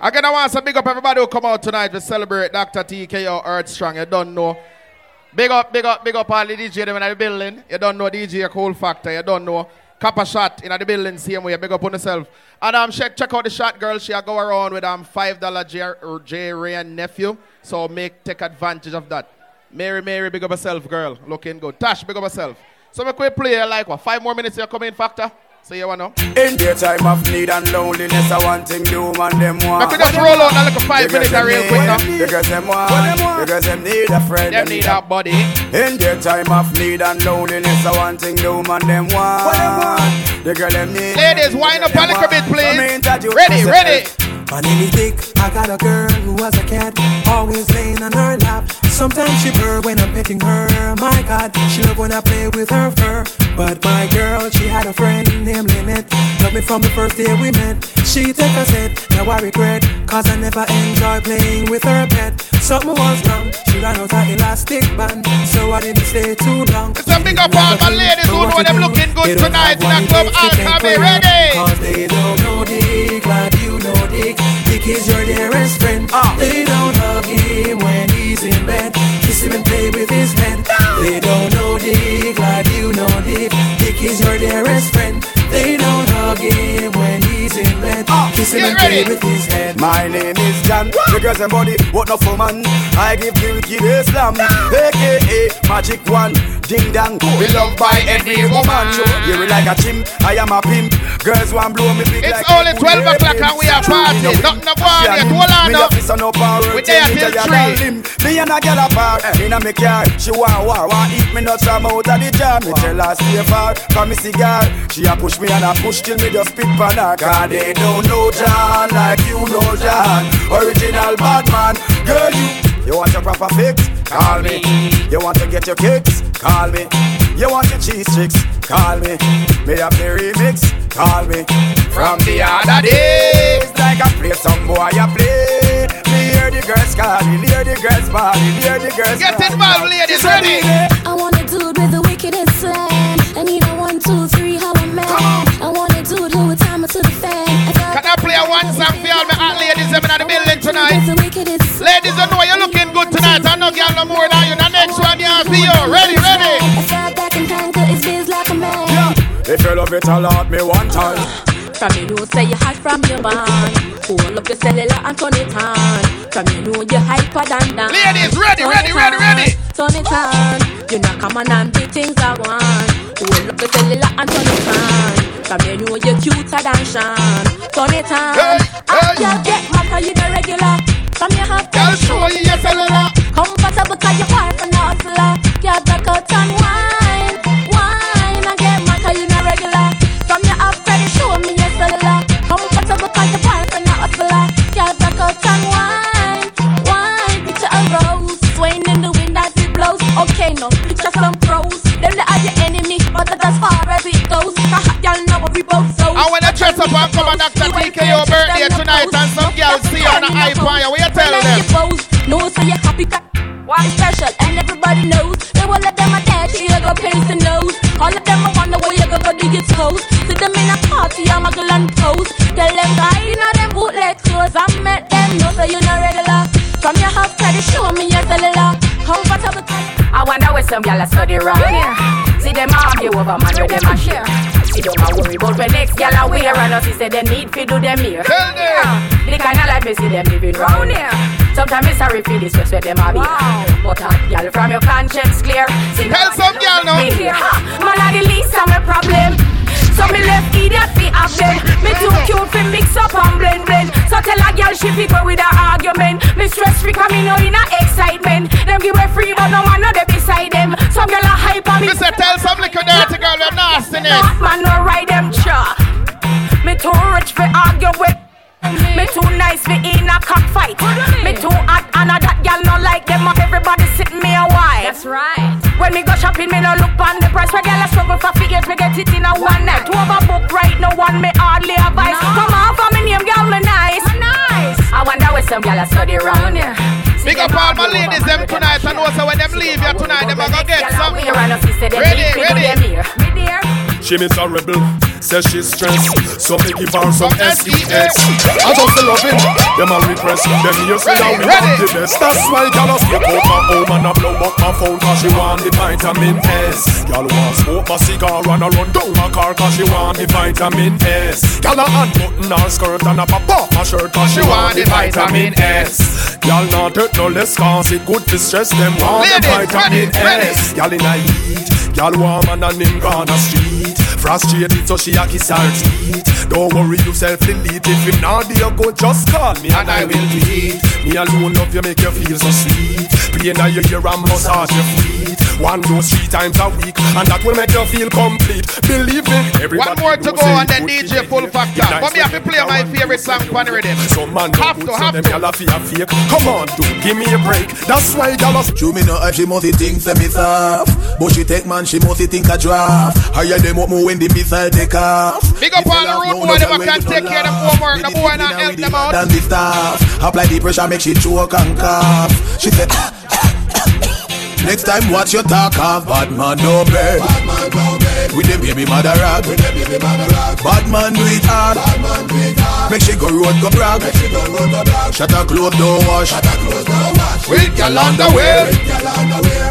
Again, I want to big up everybody who come out tonight to celebrate Dr. TKO Earth Strong. You don't know. Big up, big up, big up all the DJ them in the building. You don't know DJ Cool Factor. You don't know. Copper shot in the building, same way. Big up on yourself. And um, check check out the shot girl. She'll go around with um five dollar J J Wray and nephew. So make take advantage of that. Mary Mary, big up yourself, girl. Looking good. Tash, big up yourself. So we play like what five more minutes. You come in, Factor. So you wanna? In their time of need and loneliness, I want thing do man them want. I could just roll out like a five minutes real quick now. Because them want, because them need a friend. Them need a buddy. In their time of need and loneliness, I want thing do man them want. The girl them need. Ladies, wind up a little bit, please. Ready, ready. My name is Dick. I got a girl who was a cat, always laying on her lap. Sometimes she purr when I'm petting her. My God, she love when I play with her fur. But my girl, she had a friend named Lynette. Love me from the first day we met. She take a set, now I regret, cause I never enjoy playing with her pet. Something was wrong, she ran out her elastic band, so I didn't stay too long. It's a big up all my ladies who know them looking good tonight in the club. I'll be ready. Cause they don't know Dick like you know Dick. Dick is your dearest friend. Ah. They don't hug him when he's in bed. Kiss him play with his head. They don't know Dick like you know Dick. Dick is your dearest friend. They don't hug him when he's in bed. Kiss him Get and play ready. with his head. My name is John, the girls and body, what not for man. I give the wicked slam. aka Magic One, Ding Dong. We loved by every woman. Ah. You like a chimp, I am a pimp. Girls want blow me big It's like only 12 o'clock and we are partying. Nothing to go on yet. Hold on Me now. a fist on up and We there till three. Me and a girl apart in a me car. She want war, want eat me nuts from out of the jar. Me tell her stay far, come me cigar. She a push me and a push till me just spit pan her. Cause they don't know John like you know John. Original bad man, girl you. You want your proper fix? Call me. You want to get your kicks? Call me. You want your cheese chicks? Call me. Me have the remix? Call me. From the other days, like I play some boy I play. Me hear the girls calling, hear the girls bawling, hear the girls. Get crying. involved, ladies. Ready? I want a dude with the wickedest got I play a one song for all my hot ladies them in the building tonight? with the wickedest Ladies, I know you're looking good tonight. I know girl no more than you. The next one, you see you. Ready, ready? A fat that can conquer his biz like a man. If you love it a lot, me one time. From you know say you hot from your band Hold up your cellular and turn it on From you know you hyper than that Ladies, ready, ready, ready, ready. Turn it on You know come on and the things I want Hold up your cellular and turn it on From you know you're cuter than Sean. Turn it on. Hey, hey. girl get mad you the regular. From your hot Girl, show you your cellular. Comfortable cause your wife and hustler Girl back out and wine Wine and get mad cause you not regular. From your up credit show me your cellular. Comfortable cause your wife and hustler Girl back out and wine Wine. Picture a rose Swaying in the wind as it blows. Okay no picture some dress up and come and on Dr. TKO birthday tonight and some girls see you on the iPhone, what you tell them? No, so you happy that. Why special? And everybody knows. They will let them attach you go pace the nose. All of them I wonder where you go go do your toes. See them in a party I'm a girl and pose Tell them guy you know them bootleg clothes. I met them no so you not regular. From your house try to show me your cellular Comfortable. I wonder where some gyal a study round here. See them argue over man where them a share. Them a worry about when next gyal a wear and us she say they need fi do them here. Them. The kind of life me see them living round here. Sometimes me sorry this where them a be. But hot gyal from your conscience clear. See Tell some gyal now. Me here. Man a the least of my problem. So me left idiot fi have them. Me too cute fi mix up and blend blend. So tell a girl she fi go with her argument. Me stress free come me know in a excitement. Them give her free but no man no dey beside them. Some girl a hype on me. Me say tell some little dirty girl we're nastiness. Not man no ride them cha. Me too rich fi argue with. Me too nice fi in a cockfight. Me too hot and a that girl no like them. Everybody sit me a while. That's right. When me go shopping, me no look on the price. Where girl a struggle for figures, me get it in a one night. Two book right, no one me hardly advice. Come on for me name, girl me nice. Nice. I wonder where some girl a study round here. Big up all my ladies them tonight and also when them leave here tonight, them a go get some. Ready, ready. She a. Says she's stressed, so me give her some S-E-X. I just love it. Them a repress, them here say that we want the best. That's why y'all smoke out my home and I blow up my phone cause she want the vitamin S. Y'all want smoke my cigar and I run down my car cause she want the vitamin S. Y'all a unbutton her skirt and a pop off my shirt cause she want the vitamin S. Y'all not hurt no less cause it good to stress them want the vitamin S. Y'all in a heat, y'all warm and a him gonna street. Frustrated so she a kiss her teeth. Don't worry yourself, delete if him not there go just call me and I will tweet. Me alone love you make you feel so sweet. Play now you hear and massage your feet. One dose three times a week and that will make you feel complete. Believe me, everybody One more to go say and then good DJ thing. Full Factor. Nice But me have to play my favorite song good on the rhythm. Some man Have don't to, put have them to. gyal a fear fake. Come on, dude, give me a break. That's why y'all a Show me no if she must think say me soft But she take man, she must think a draft Higher them up more when the missile take off Big up all the no, boy, them can take care of them homework. The boy not help them out. than the staff Apply the pressure, make she choke and cough She said Next time watch your talk off Bad man no Bad man no With them baby mother rag. With them baby mother rag. Bad man do it hard. Bad man do it hard. Make she go road go brag. Make she go road go brag. Shut her clothes don't wash. Shut her clothes don't wash. With y'all on the way.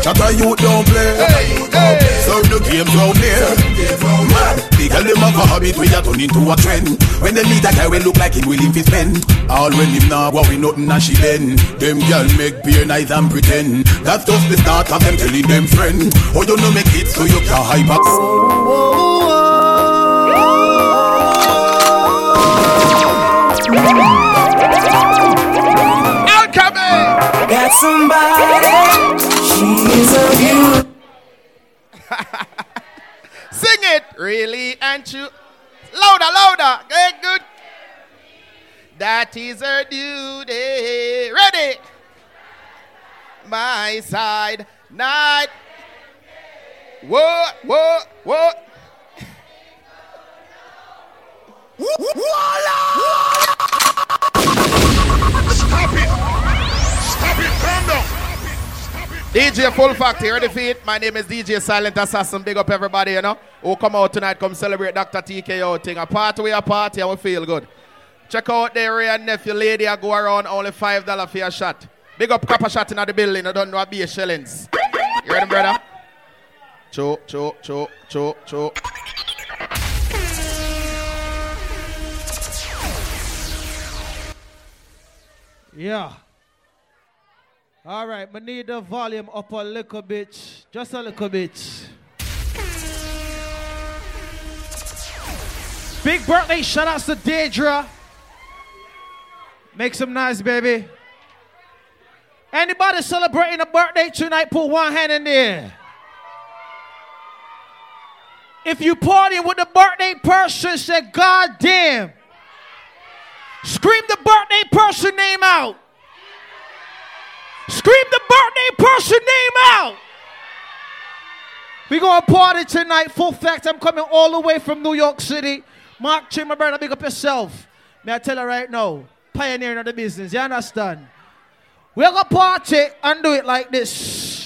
Shut her youth don't play. Hey, hey. Serve the game round here. Man, the girl them have a habit We a turn into a trend. When they meet a guy we look like him willing to spend All when him go we nothing and she bend Them girl make beer nice and pretend. That's just the start of them telling them friend. Oh you know make it so you can hype up Somebody, she's a beauty. Sing it. Really and true. Louder, louder. Good, good. That is her duty. Ready? My side. Night. What? What? What? Stop it! Stop it! Calm down! DJ Full Fact here, the feet. My name is DJ Silent Assassin. Big up everybody, you know, who come out tonight, come celebrate Dr. TKO thing. A party, we a party, and we feel good. Check out the area and nephew lady, I go around only $5 for a shot. Big up Kappa shot in the building, I don't know what be a shillings. You ready, brother? Cho, cho, cho, cho, cho. Yeah. All right, I need the volume up a little bit, just a little bit. Big birthday shout outs to Deidre. Make some noise, baby. Anybody celebrating a birthday tonight, put one hand in there. If you party with the birthday person, say, God damn. Scream the birthday person name out. Scream the birthday person name out. We gonna party tonight. Full fact, I'm coming all the way from New York City. Mark Chin, my brother, big up yourself. May I tell you right now, pioneering of the business. You understand? We're gonna party and do it like this.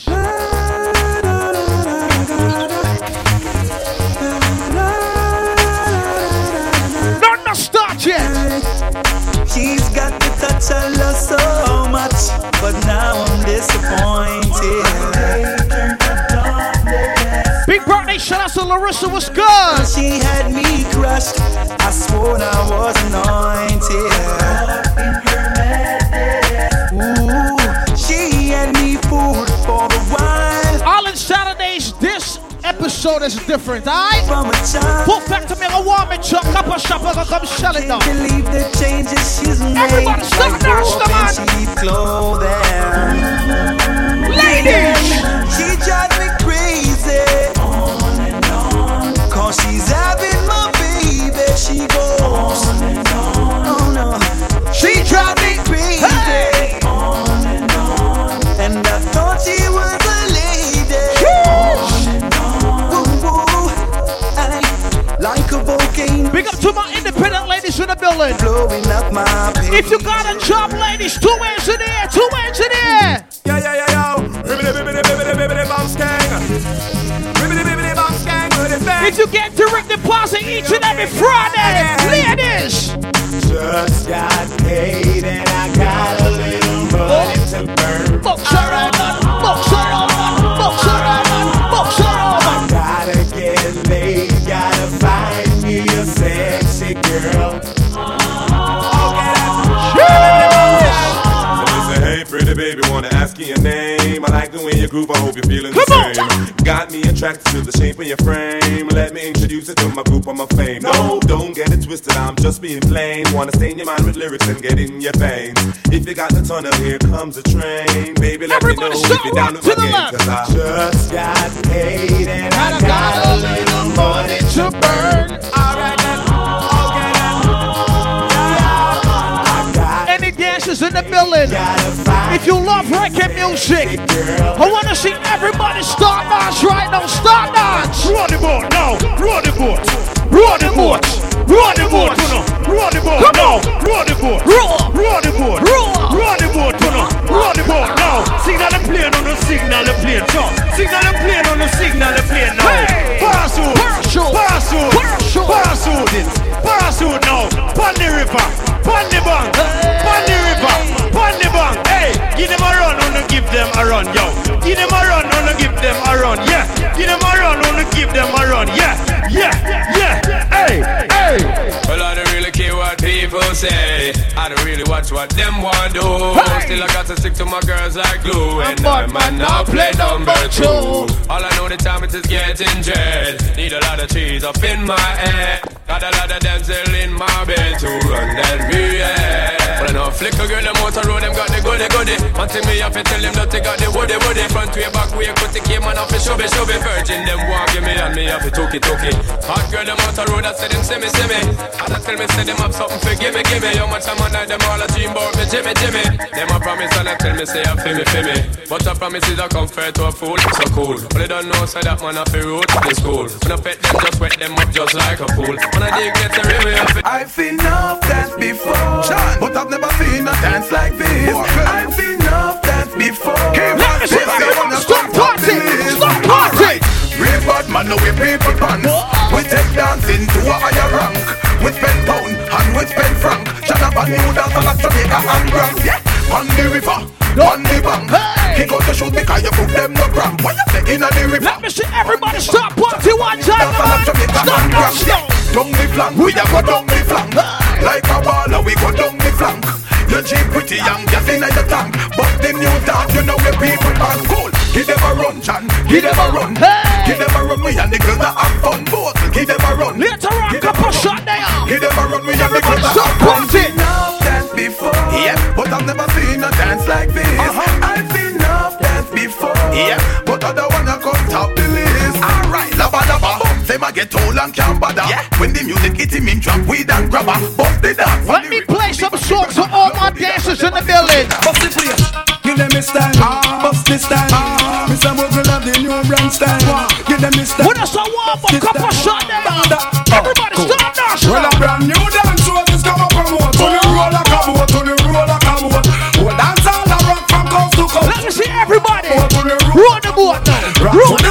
The I love so much, but now I'm disappointed. Big birthday shout out to Larissa. What's good? She had me crushed. I swore I was anointed. Episode is different, alright? A. Full fact to make a warming truck, couple shopper gonna come shell it down. Believe the changes she's made. Everybody stop now, and on. Ladies! She drives me crazy. On and on. Cause she's having Big up to my independent ladies in the building. Blowing up my. If you got a job, ladies, two hands in the air, two hands in the air. Yeah, yeah, yeah, his If you get direct deposit each and every Friday, ladies. Just got paid and I got a little money to burn. Oh, Box her your name? I like the way you groove, I hope you're feeling the same. Got me attracted to the shape of your frame. Let me introduce it to my group, I'm a fame. No, don't get it twisted, I'm just being plain. Wanna stain your mind with lyrics and get in your veins. If you got the tunnel, here comes the train. Baby, let me know if you're down with my game, cause I Just got paid and I got a little money to burn. Alright then, Dancers in the building? If you love reggae music, I want to see everybody start dance right now. Start dance. Roll the boat now. Roll the boat. Roll the boat. Roll the boat. Roll the boat now. Roll the boat. Roll. Roll the boat. Roll the boat. Roll the boat now. Signal the plane on the signal the plane. So signal the plane on the signal the plane now. Parachute. Parachute. Parachute. Parachute. Parachute now. Pon the river. Pon the bank. Pon the river. Pon the bank. Hey, give them a run. Wanna give them a run, yo. Give them a run. Wanna give them a run. Yeah. Give them a run. Wanna give them a run. Yeah. Yeah. Yeah. Hey. Hey. Well, I don't really care what people say. I don't really watch what them want do. Still, I got to stick to my girls like glue. And I might not play number two. All I know the time it is getting dread. Need a lot of cheese up in my head. Got a lot of damsel in my bed to run that real. But I know flick a girl, them out the road, them got the goody goody. One thing me have to tell them that they got the woody woody. Front way, back way, cut the came and off the shove it, shove it. Virgin, them want give me and me have to took it, took it. Hot girl, them out the road, I say them see me, see me. And I tell me, say them have something for give me, give me. How much I'm on them all a dream about me, Jimmy, Jimmy. Them a promise and I tell me, say I feel me, feel me. But a promise is a comfort to a fool, so cool. But they don't know, say that man a fi road to the school. When I pet them, just wet them up just like a fool. When I dig get the river, I fi- I've seen enough dance before, but I've never seen a dance like this. I've seen enough dance before. Let me see But that. I wanna Stop party. Stop party. Real bad man, no we people pants. We take dancing to a higher rank. We spend pound and we spend franc. Shut up and new dance on Jamaica and Grand. Yeah, on the river, on the bank. Kick out the shoes because you put them no cramp. What you say in the river? Let me see everybody stop party one time. Dance on Jamaica Stop dance Grand. Down the flank, we a go down the flank. Like a baller, we go down the flank. You cheap pretty young, just in the tank. But the new dance, you know where people are cool. Give them a run, Chan. Give them a run. Give them a run, we and the girls that have fun. Both, give them a run. Later on, couple shot there. Give them a run, we and the girls that have fun. party. Enough dance before. Yeah, but I've never seen a dance like this. Uh-huh. I've seen enough dance before. Yeah, but other wanna come top lava. Say get old and can't bother. Yeah. When the music hit him in drop, weed and grabber. Bust the dance. Let me play some songs for all my dancers in the building. Bust the place. Give them a style, ah. bust the style. Mr. Bogle have the new brand style. Give them a style. When I saw one for couple shot there. Ah, everybody stop dancing. Well, a brand new dance so this come up from what? To the oh. roll like a boat, to the roll like a boat. Well, dance all the rock from coast to coast. Let me see everybody. Oh, to the roll. Roll the boat now. Roll the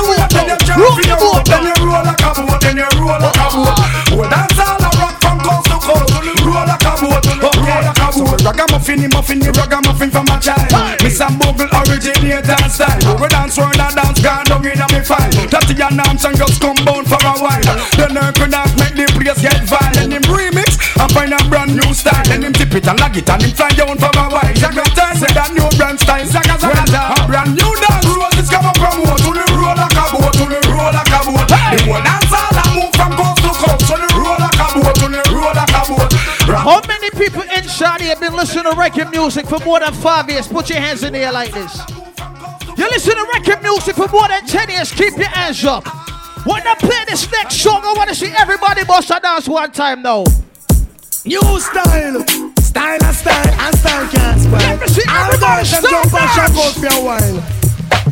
a. Ragamuffin, muffin, the ragamuffin from a child. Mr. Bogle originator style. We dance round and dance, gone down in a me file. Tatty and Armstrong just come bound for a while. Then I could not make the place get violent. Him remix and find a brand new style. Then him tip it and lag it and him fly down for a while. Zaga turn with that new How many people inside here been listening to reggae music for more than five years? Put your hands in the air like this. You listen to reggae music for more than 10 years, keep your hands up. When I play this next song, I want to see everybody bust a dance one time now. New style, style and style, and style can't spoil. Let me see everybody guys and stop jump and shout out for a while.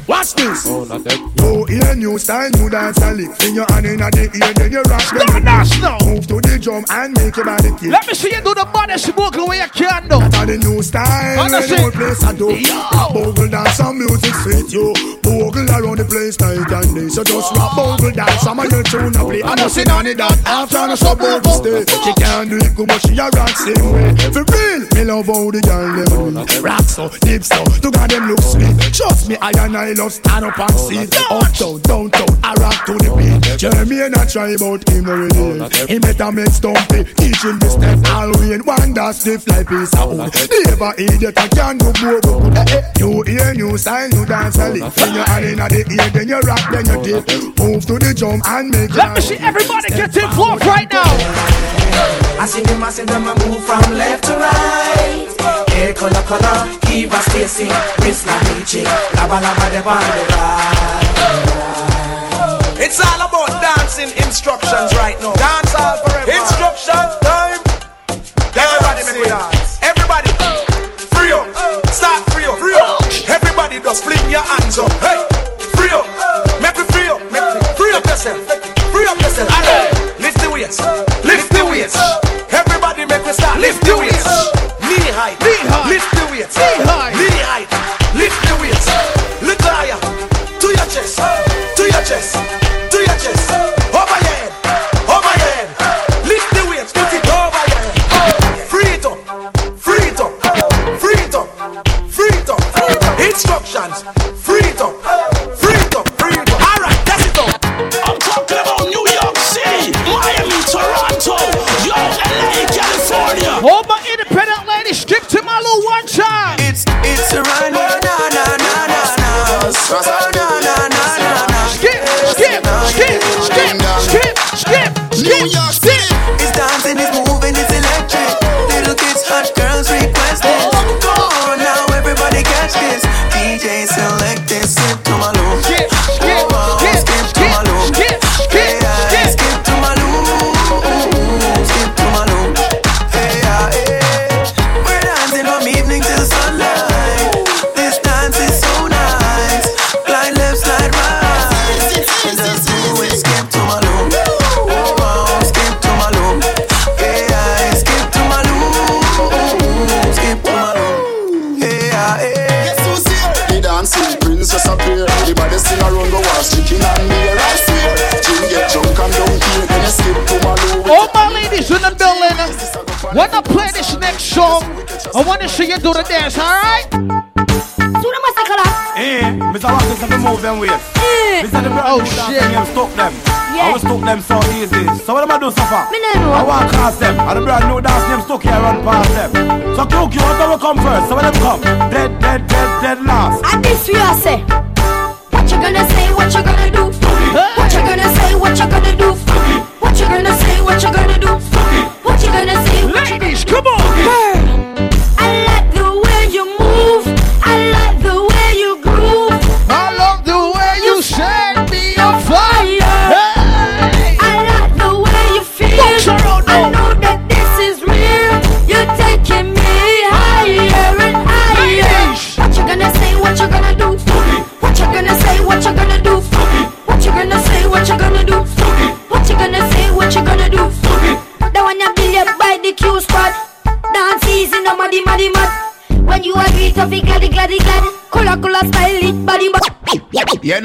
Watch this. Oh, not that. You hear new style, new dance and lick. In your hand in the ear, then you rock. Then you dance now. Move to the drum and make your body kick. Let me see you do the body smoke the way you can do. That's the new style. Understand? The whole place I do. Bogle dance and music sweet you. Bogle around the place night and day. So just rock bogle dance. Some of your tune a play. I don't see none of that. After the suburb stay. She can't do it good, but she a rock same way. For real, me love how the girl them do. Rock so, deep so. To God them look sweet. Trust me, I and I love stand up and see. Up down, down, down. I rock to the beat. Jeremy and I try about him already. He better make stumpy. Teach him to step all way in one that stiff like piece of wood. Never idiot, I can do more good. Eh, eh. You hear, new style, new dance a lick. When you're in the ear, then you rock, then you dip. Move to the drum and make it. Let me see everybody get involved right now. I see them, I see them, I move from left to right. Hair color, color, keep us spacing. Wrist like reaching, lava, lava, the right. It's all about dancing instructions right now. Dance all want to see you do the dance, alright? Eh, Mr. Watkins have to move them ways. Mr. The brand Oh, new shit. dancing game stuck them. Yeah. I will stuck them so easy. So what am I do so far? Me no know. I want cross them. And the brand new dance name stuck here run past them. So Cook, you want to come first. So when them come, dead, dead, dead, dead last. And this we are say.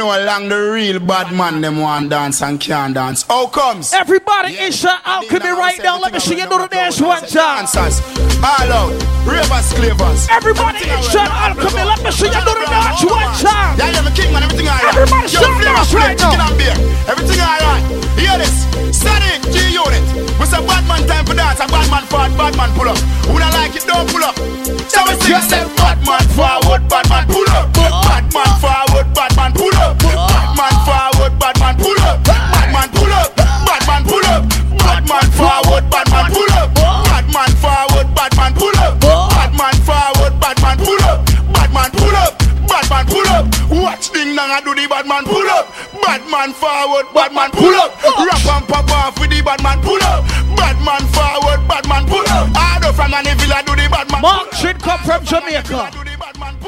Know along the real bad man them want dance and can't dance. How comes? Everybody inside Alchemy right now. Let me see you do the dance one time. Dancers, all out, ravers, clavers. Everybody inside Alchemy. Let me see you do the dance one time. Yeah, yeah, king man, everything alright. Everybody shout out right chicken now. and beer. Everything alright. Hear this, Sonic G Unit. We say bad man time for dance, a bad man forward, bad man pull up. Who don't like it, don't pull up. So we sing, say bad man forward, bad man pull up. Bad man pull up. Rap and pop off with the bad man pull up. Bad man forward, bad man pull up. I do from any Villa do the bad man. Mark should come from Jamaica.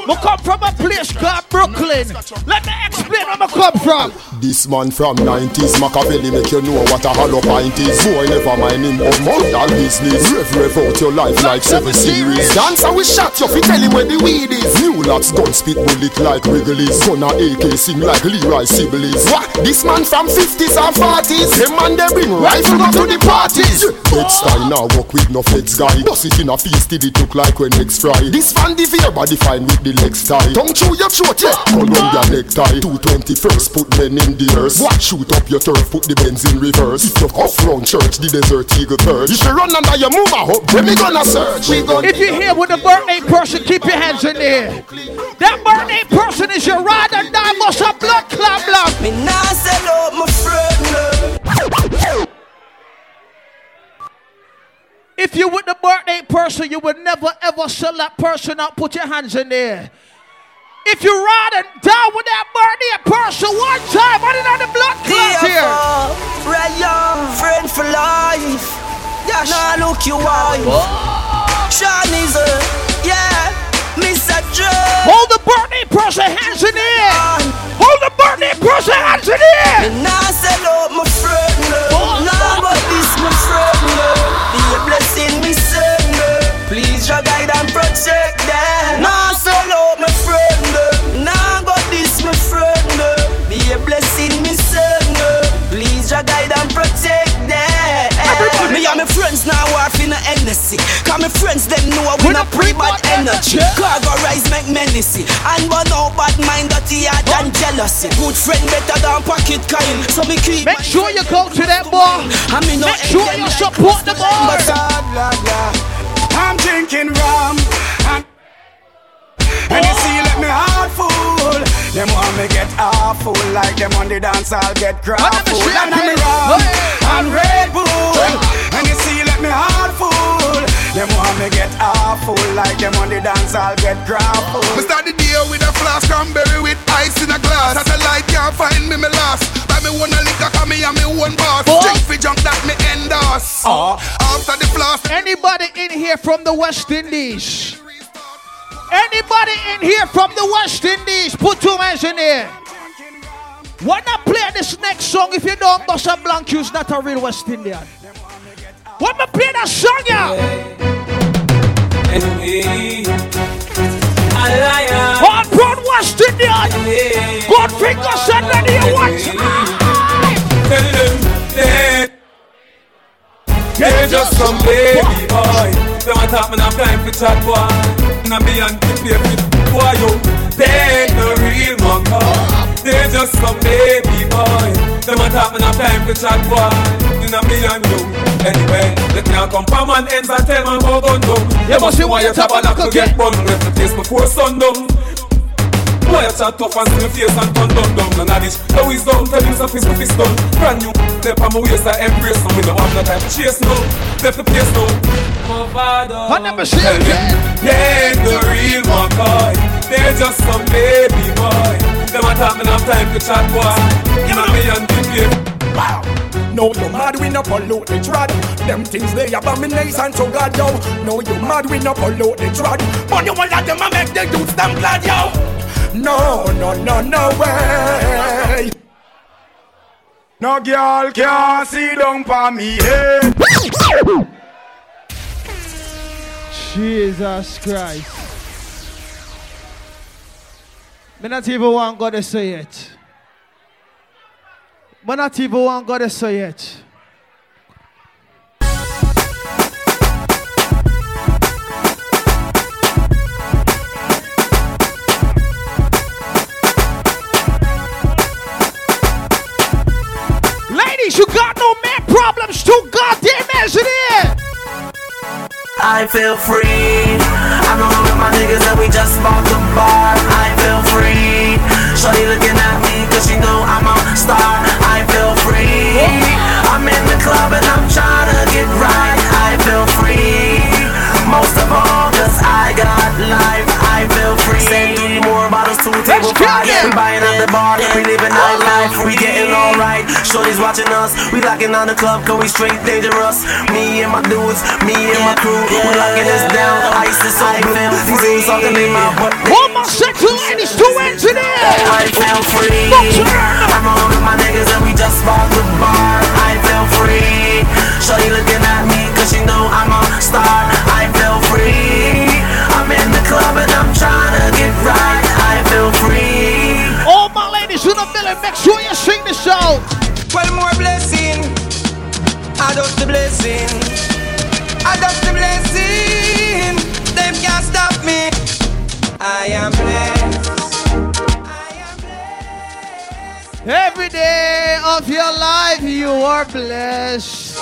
We come from a place called Brooklyn. Let me explain where I come from. This man from 90s, Machiavelli make you know what a hollow pint is. Boy, never mind him of moral business. Rev, rev out your life like seven series. Dancer we shot you, fi tell him where the weed is. New lots gun spit bullet like Wrigley's. Gonna AK sing like Leroy Sibbles. What? This man from 50s and 40s. Them man they bring rifle go to the parties. Bed-Stuy now work with no feds guy. Bust it in a feast, it look like when next fry. This fan the body fine with the legs tie. Tongue chew your throat, yeah. Columbia necktie. 221st, put men in the earth. What? Shoot up your turf, put the Benz in reverse. If you off round church, the desert eagle perch. If you run under your move, I hope then me gonna search. We gonna If you're here with a birthday person, keep your hands in the air. That birthday person is your ride or die, must have blood clot blood. Me nah sell out my friend. If you with the birthday person, you would never ever sell that person out. Put your hands in the air. If you ride and die with that birthday person one time, I didn't have the blood clot here. Friend for life. Yeah, nah look you wife. Sean is a, yeah, Mr. Joe. Hold the birthday person hands in the air. Hold the birthday person hands in the air. Me nah sell out my friend. Nah, but this my friend. Be a blessing, me son. Please, your guide and protect And my friends now are finna Hennessy Cause my friends them know we not pre-bad energy. Cargo rise make menacy And one out bad mind dirty heart and jealousy. Good friend better than pocket coin. So me keep Make sure you go to that bar. I mean no Make sure you support the bar. I'm drinking rum. And, and you see let me heart full Them want me get awful Like them on the dance I'll get crap full And I'm rum and Red Bull And you see let me heart full Them want me get awful Like them on the dance I'll get crap We start the day with a flask cranberry with ice in a glass. As a light can't find me, me lost. Buy me one a liquor, cause me and me one boss. Drink fi junk that me endorse. Oh! After the flask, Anybody in here from the West Indies? Anybody in here from the West Indies? Put two hands in here. When I play this next song, if you don't bust a blank, you's not a real West Indian. When I play that song, yeah. Hard brown West Indian. Good fingers and then you they They're just some baby boy. Want talk me, not time for chat boy. Nah be on the paper, boy yo. They ain't no real monk They're just some baby boy. They want talk me, not time for chat boy. Nah be on you. Anyway, they can't come from and tell man about gun down. You must be why you tabernacle get bun. Left the place before sundown. Boy, I chat tough and me face and turn down down None of this, no wisdom, tell him some with fist done Brand new, step on my waist, I embrace them. We don't have no time to chase no, left the place My father, I never see tell They ain't the real McCoy They're just some baby boy. Them a talk, me have time to chat boy. Know me and the game Wow. No, you mad we no pollute the trad. Them things they abomination to God, yo. No, you mad we no pollute the trad. But you want that them a make the dudes them glad, yo. No, no, no, no way. No girl can see down for me head. Jesus Christ. Me not even want God to say it. Me not even want God to say it. Problems. Too goddamn is. I feel free. I'm along with my niggas and we just bought the bar. I feel free. Shorty looking at me cause she know I'm a star. I feel free. I'm in the club and I'm trying to get right. I feel free. Most of all cause I got life. I feel free. Send three more bottles to table five. We buying at the bar. We living nightlife. We getting alright. Shorty's watching us. We locking on the club, cause we straight dangerous. Me and my dudes, me and my crew, we locking this down. Ice is so blue. These dudes talking in my butt. One more sexual ladies, two engineers. I feel free. I'm on with my niggas and we just bought the bar. I feel free. Shorty looking at me cause she know I'm a star. Ladies in the middle, make sure you sing the show. Well, more blessing. I just the blessing. I just the blessing. Them can't stop me. I am blessed. I am blessed. Every day of your life, you are blessed.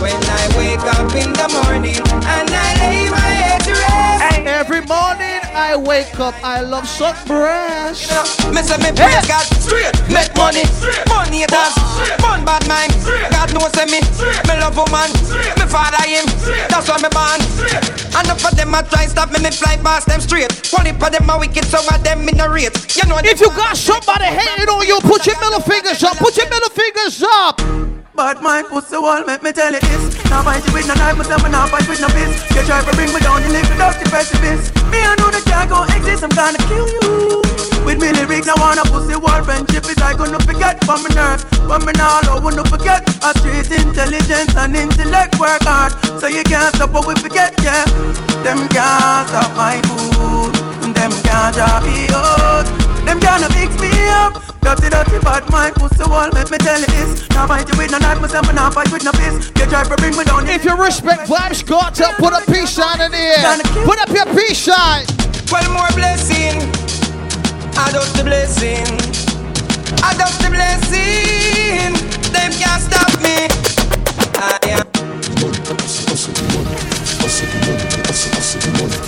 When I wake up in the morning and I lay my head to rest. Every morning I wake up, I love some breast. Me say me praise God straight, make money, money haters, fun bad mind. God knows say me, me love woman, me father him, that's why me born. Enough of them a try stop me, me fly past them straight. One heap of them a wicked, some of them in the rate. You know If you got somebody hating on you, put your middle fingers up. Put your middle fingers up. But my pussy wall, make me tell you this. Now fight you with no knife, myself and now fight with no fist. You try to bring me down, you live with dusty precipice. Me, I know the can't go exist, I'm gonna kill you. With me lyrics, I want a pussy wall friendship is I gonna forget from my nerves. From me now, I wanna forget. A street intelligence and intellect work hard. So you can't stop what we forget, yeah. Them can't stop my food. Them can't drop me out. Them gonna mix me up. Dirty, dirty, bad mind, pussy wall, make me tell you this. Now fight you with no knife, myself, and now fight with no fist. You try to bring me down. If you respect vibes, go out put a peace sign in the air. Put up your peace sign. Well, more blessing. I just the blessing. I just the blessing. Them can't stop me. I am.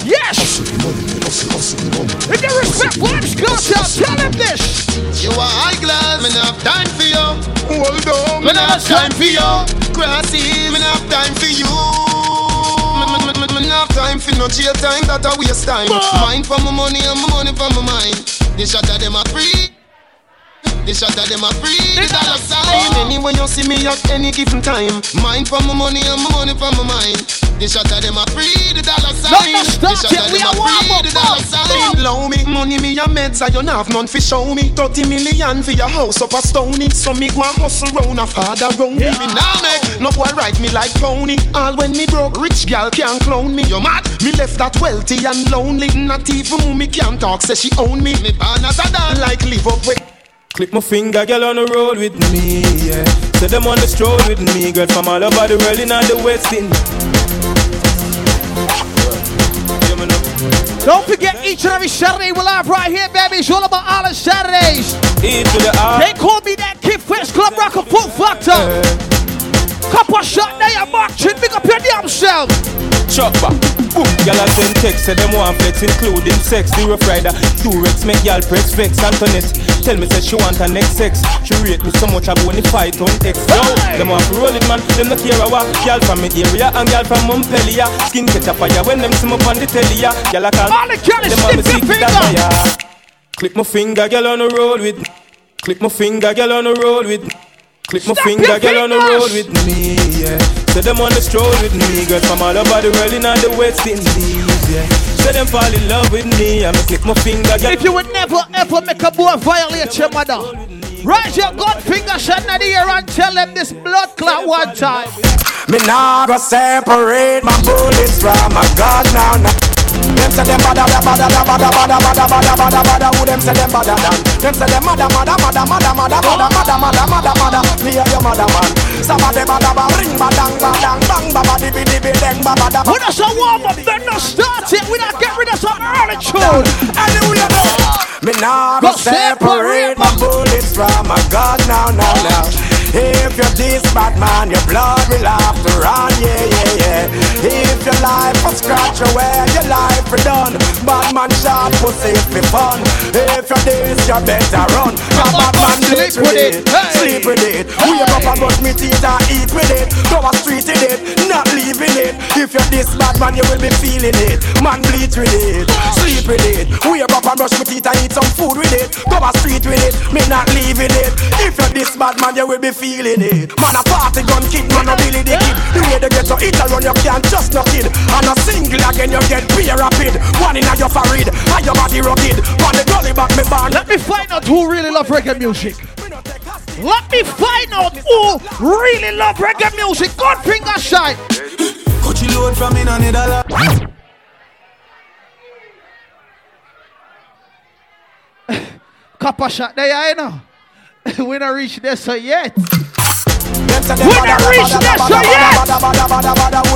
Yes! If you respect vibes, go tell them this. You are class, me not time for you. Hold on, Me not time for you. Grassy, me not have time for you. Have time for no jail time, that a waste time. Mind for my money and my money for my mind. The shot of them a free. The shot of them a free. The dollar sign. Anyway you see me at any given time. Mind for my money and my money for my mind. The shot of them a free. The dollar sign. Not the start shot yet, of we them a warm free. up, The dollar sign. Low me, money me a meds, I don't have none for show me. 30 million for your house up a stony. So me go and hustle round a father round me. Me now make no boy ride me like pony. All when me broke, rich gal can't clone me. You mad? Me left that wealthy and lonely. Not even mommy can't talk, say she own me. Me born as a dad, like live up with. Click my finger, girl on the road with me, yeah. Say them on the stroll with me, girl from all over the world in all the West Indies. Don't forget, each and every Saturday we're live right here, baby. It's all about all the Saturdays. E to the R. They call me that Kid Fest Club Rocker Foot Factor. Couple shot there, you're marching. Big up your damn self. Chop back. Y'all a send text, say them want flex, including sex. Rough rider, two Rex, make y'all press vex. Antoinette, tell me say she want her next sex. She rate me so much I go in the fight on X. Yo, them want to roll it, man. Them no care a. Y'all from me area and y'all from Montpellier. Skin catch a fire when them see me on the telly. ya. Y'all a call. All the girls them have me your that finger. fire. Click my finger, girl on the road with. me. Click my finger, girl on the road with. Me. Click my Snap finger, your girl on the road with me, yeah. Say them on the stroll with me, girl from all over the world in all the West Indies, yeah. Say them fall in love with me, I'ma click my finger, girl. If you would never ever make a boy violate your mother, raise your gun finger, shut in the ear and tell them this blood clot one time. Me nah go separate my bullets from my God now. now. Them say them bada bada bada bada bada bada bada bada bada Who them say them bada than? Them say them mada mada mada mada mada mada mada mada mada mada Me and your mother man Sabade bada ba ring badang badang bang baba dibi dibi deng baba da When us a warm up, then no start it. We not get rid of some early tune. Hallelujah Me nah go separate my bullets from my God now now now If you're this bad man, your blood will have to run, yeah, yeah, yeah. If you life for scratch away, your life for done. Bad man shot pussy if fun. If you're this, you better run. Cause bad man sleep with it, sleep with it. Wake up and brush me teeth and eat with it. Go a street in it, not leaving it. If you're this bad man, you will be feeling it. Man bleach with it, sleep with it. Wake up and brush me teeth and eat some food with it. Go a street with it, me not leaving it. If you're this bad man, you will be feeling it. Man a party gun kid, man a Billy the kid. The way they get to eat a run, you can't just not kid. And a single again, you get beer rapid. One in a your forehead, and your body rugged. On the gully back, me band. Let me find out who really love reggae music. Let me find out who really love reggae music. God finger shine. Cut you load from in on the dollar. Copper shot there, you know. we not reach there so yet. Them say them We not reach bada, so yet.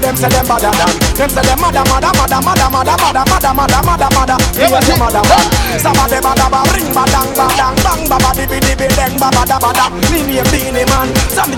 them say them than? Them say them Some of ring, bang, dibi, dibi, deng, baba, da, bada. Me name Beenie Man. Some.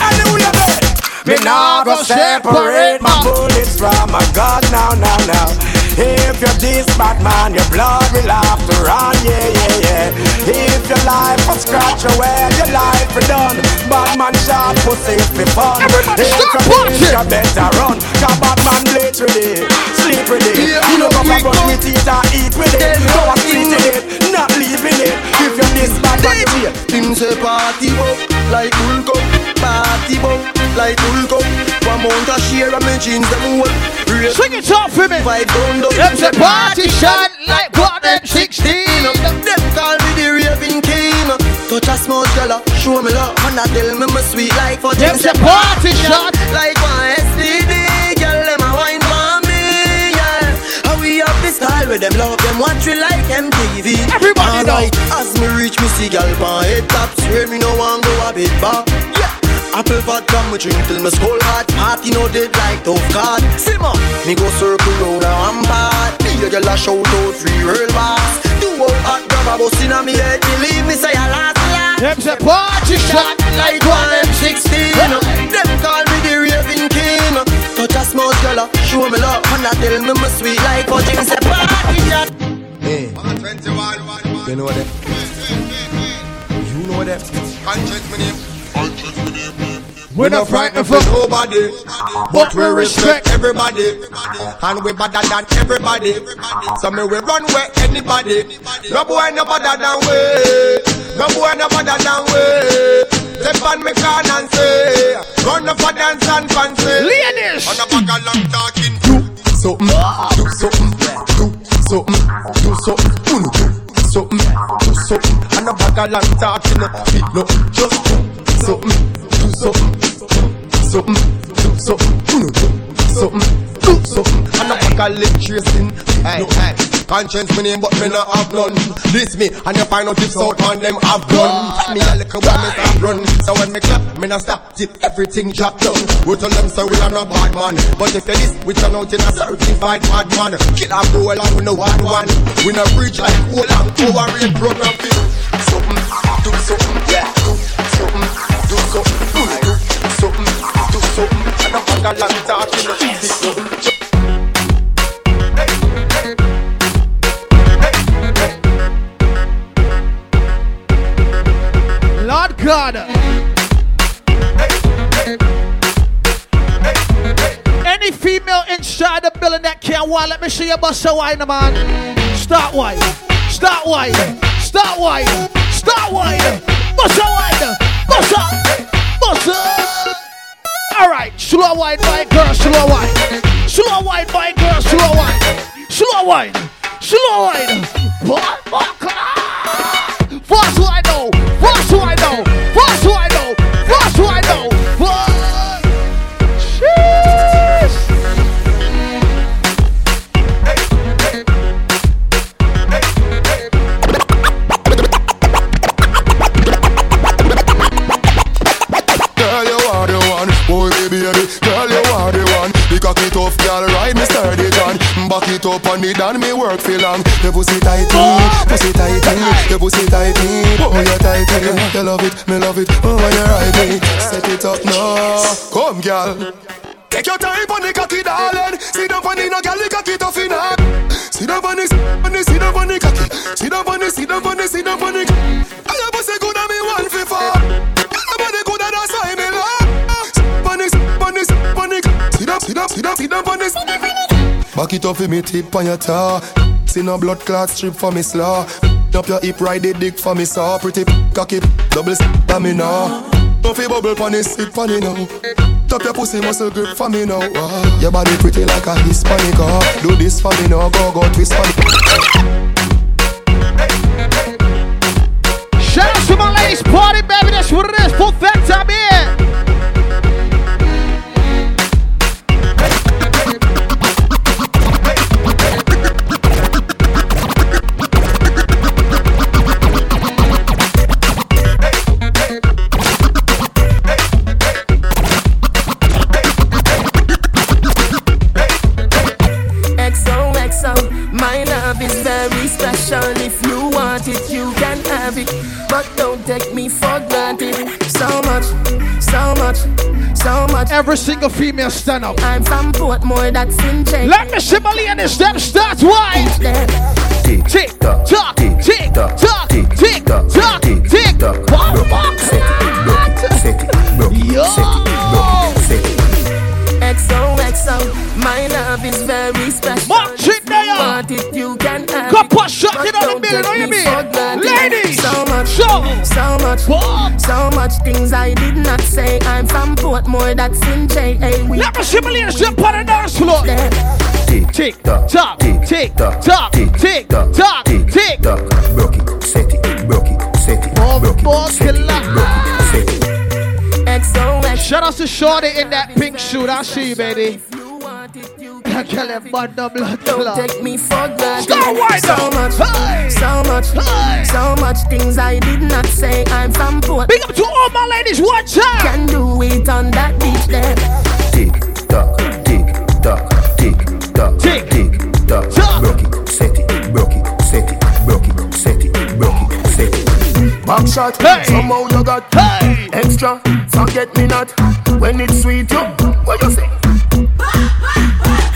Anyway, there. Me go separate my bullets from my gun now, now, now. If you're this bad man, your blood will have to run, yeah, yeah, yeah. If your life was scratch away, your life for done. Bad man shot pussy me fun. Everybody if stop this, you better run. Cause bad man bleach with it, sleep with it. Yeah, you know, we come brush go. me teeth and eat with it. Go and street in it, not leaving it. If you're this bad man, you Him say party up like Hulk up, party up like Hulk up. One month a share of me jeans them whole. Swing it up for me. Five pound up. Them say party shot like them 16. Them call me the raving king. Touch a small girl, show me love, and I tell me my sweet like for Them say party shot. like one STD. We have this style with them love them watch we like MTV. Everybody know. Alright, as me reach me see gal pan head top, swear me no want go a bit back. Yeah. Apple vodka me drink till me skull hot Party no dead like tough card Simmer Me go circle round a rampart Me a girl a shout out free real boss Do out hot grab a bus inna me head Believe me say I last last Them say party shot like what them 16. Them call me the king Touch a small girl uh, show me love And I tell me my sweet like a thing Say party shot Hey, you know that. You know that. Conscience me name. We're not frightened for for nobody, but we respect everybody, and we better than everybody. So me we run where anybody. No boy no better than we. No boy no better than we. Step on me can and say, run up for dance and fancy. Ladies. On a bag of long talking. Do something, do something, do something, do something, Uno, do something, do something. On a bag of long talking. No, just do something, do something, something, do something, do something, do something. And a bag of lip tracing. Hey, hey. Conscience me name, but me not have none. This me, and you find out if South man them have gun. Me a little one me stop run. So when me clap, me not stop till everything drop down. We tell them so we are not bad man, but if you this, we turn out in a certified bad man. Kill a goal and we no bad one. We no reach like whole and power rate program. Something, do something, yeah, do something, do something, do something, Lord God. Any female inside the building that can't wine, let me see you bust a wine, man. Start wine. Start wine. Start wine. Start wine. Bust a wine. Bust a. Bust a. All right. Slow wine, my girl. Slow wine. Slow wine, my girl. Slow wine. Slow wine. Slow wine. What? What? Fast wine, no. Tough girl, ride me sturdy John. Back it up on it and me work for long. Your pussy tighty, eh? pussy tighty, eh? your pussy tighty. Eh? Oh, you tighty, you love it, me love it. Oh, when you ride me, set it up now. Come, girl. Take your time on the cocky, darling. Sit down on the no girl, the cocky tough enough. Sit down on the, the, sit down on the cocky. Sit down the, sit on the, sit down on the. Sit down, on the. Back it up for me tip on your toe. See no blood clot strip for me slaw. Up your hip, ride the dick for me saw. Pretty cocky, double stamina. No fi bubble pon it, sit pon it now. Top your pussy muscle grip for me now. Ah, Your body pretty like a Hispanic. ah. Do this for me now, go go twist for me. Shout out to my ladies party, baby. That's what it is. Full fact time want it, you can have it. But don't take me for granted. So much, so much, so much. Every single female stand up. I'm from Portmore, that's in J. Let me see my ladies, them start wide. Tick, tick, tock, tick, tick, tock, tick, tick, tock, tick, tock. Walk, walk, XOXO, my love is very special. March it If you want it, you can have Go it. push up But in on the don't building, take know you me mean? Ladies, so much, show. so much, so much things I did not say. I'm from Portmore, that's in J.A. We Let me see my ladies jump on the dance floor. Tick, tick, tock, tick, tock, tick, tock, tick. Broke it, set it, broke it, set it, broke it, set it, broke it, set it. XOXO. Shout out to Shorty in that pink suit. I see you, baby. I tell that bottom blood Don't clot. take me for granted. So much, Hey. so much, Hey. so much things I did not say. I'm from Port. Big up to all my ladies. One time. Can do it on that beach there. Tick tock, tick tock, tick tock, Tick tick tock. tock. Broke it, set it, broke it, set it, broke it, set it, broke it, set it. Back shot, Hey. somehow you got Hey. extra. Forget me not when it's sweet. You, what you say?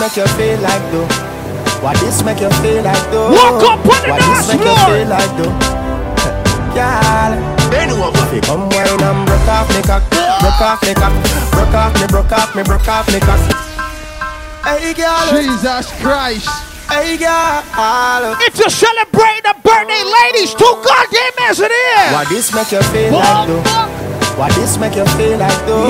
make you feel like though? What this make you feel like though? Walk up on the What this make you feel like though? Girl, bend over. Come wine and broke off me cock, broke off me cock, broke off me, broke off me, broke off me cock. Hey girl, Jesus Christ. hey girl. If you're celebrating a birthday, ladies, two goddamn hands in the. What this make you feel Walk like though? up. What this make you feel like though?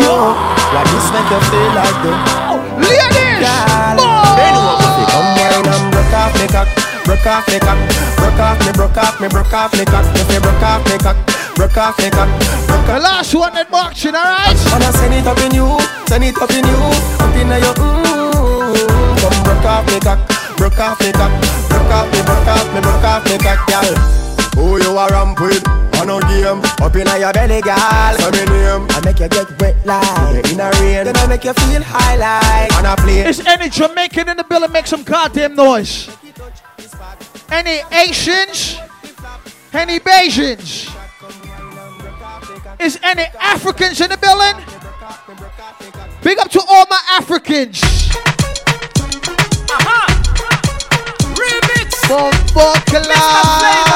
What this make you feel like though? Ladies, come wine and broke off me cock, broke off me cock, broke off me, broke off me, broke off me cock. If you broke off me cock, broke off me cock, broke The last one that marching, alright? And I send it up in you, send it up in you, up in your mm. Come broke off me cock, broke off me cock, broke off me, broke off me, broke off me cock, girl. Who you a ramp with? On a game, up in your belly, girl. Say me name. I make you get wet like in a rain. Then I make you feel high like on a plane. Is any Jamaican in the building make some goddamn noise? Any Asians? Any Bajans? Is any Africans in the building? Big up to all my Africans. Remix. I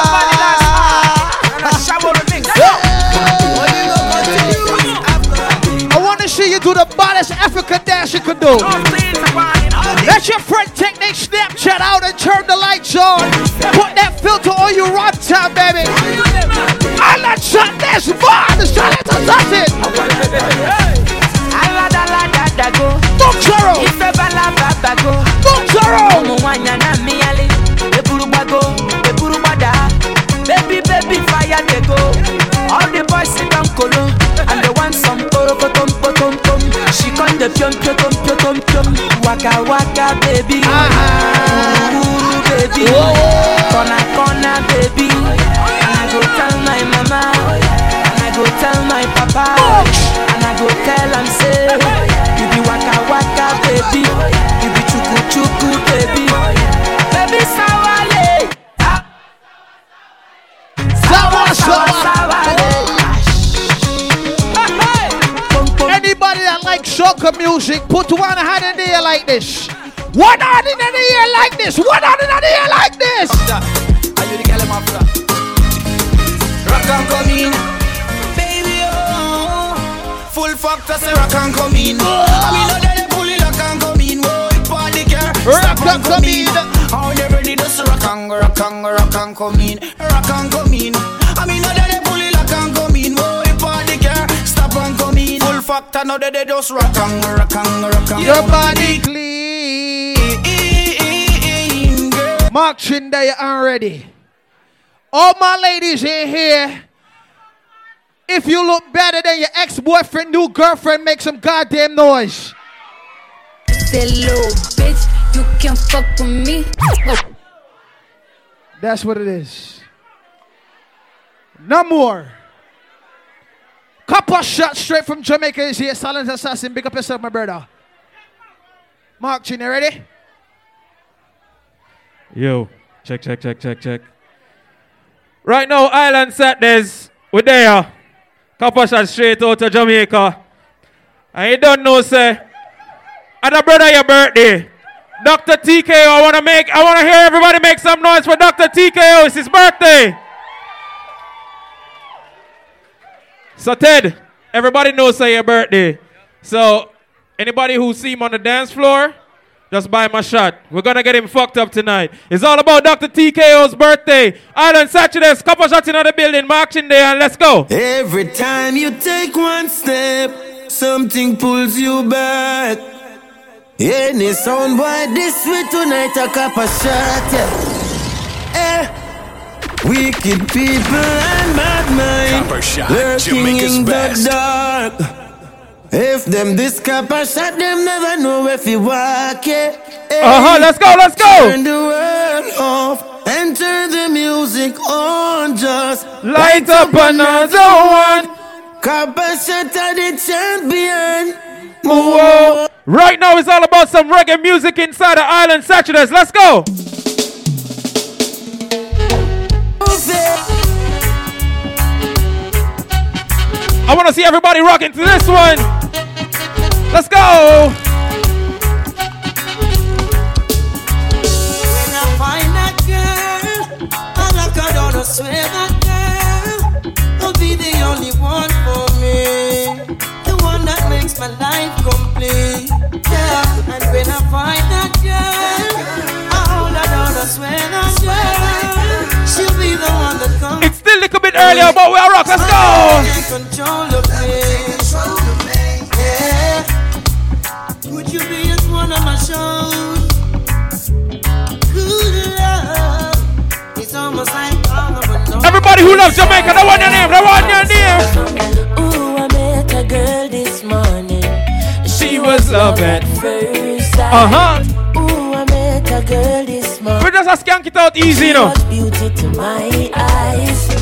do. Let your friend take their Snapchat out and turn the lights on. Put that filter on your time, baby. I like shot this bar. The shot it to con the pion pion tom pion tom pion. Waka waka baby, uh-huh. Ooh, baby, oh, corner corner baby. And I go tell my mama, and I go tell my papa, soca music, put one hand in the air like this. One hand in the air like this. One hand in the air like this. Are you the girl Rock and come in, baby oh. Full factor say rock and come in. I mean oh, no they pull it rock and come in. Oh, it party car. Rock and come in. How they ready to rock and rock and rock and come in, rock and come in. Factor now they they just rock and rock and rock and. Your body clean. Mark Chinda, you aren't ready. All my ladies in here, if you look better than your ex-boyfriend, new girlfriend, make some goddamn noise. That little bitch, you can fuck with me. That's what it is. No more. Couple shot straight from Jamaica is here. Silent Assassin, big up yourself, my brother. Mark Chin, you ready? Yo, check, check, check, check, check. Right now, Island Saturdays, we're there. Shots straight out of Jamaica. And you don't know, say, and a brother your birthday. Dr. TKO, I wanna make I wanna hear everybody make some noise for Dr. TKO. It's his birthday. So Ted, everybody knows say your birthday. So anybody who see him on the dance floor, just buy him a shot. We're gonna get him fucked up tonight. It's all about Dr. TKO's birthday. Island Saturdays, couple shots in the building, marching there, and let's go. Every time you take one step, something pulls you back. Any sound boy this way tonight, a cup of shot, yeah. Eh. Wicked people and bad Copper mind shot, lurking Jamaica's in best. the dark. If them this copper shot, them never know if you walk, it. Eh. Uh-huh, let's go, let's go. Turn the world off and turn the music on, just Light up another one. Copper shot are the champion. Whoa. Right now, it's all about some reggae music inside the Island Saturdays. Let's go. I want to see everybody rocking to this one. Let's go. Swear that girl will be the only one for me. The one that makes my life complete. Yeah, and when I find that girl, I hold her down, I swear that girl, she'll be the one that comes a little bit earlier, but we are rock. Let's go. Everybody who loves Jamaica, they want your name, they one your name. Ooh, I met a girl this morning. She, she was love at first sight. Uh huh. Ooh, I met a girl this morning. We just skank it out easy, you know. beauty to my eyes.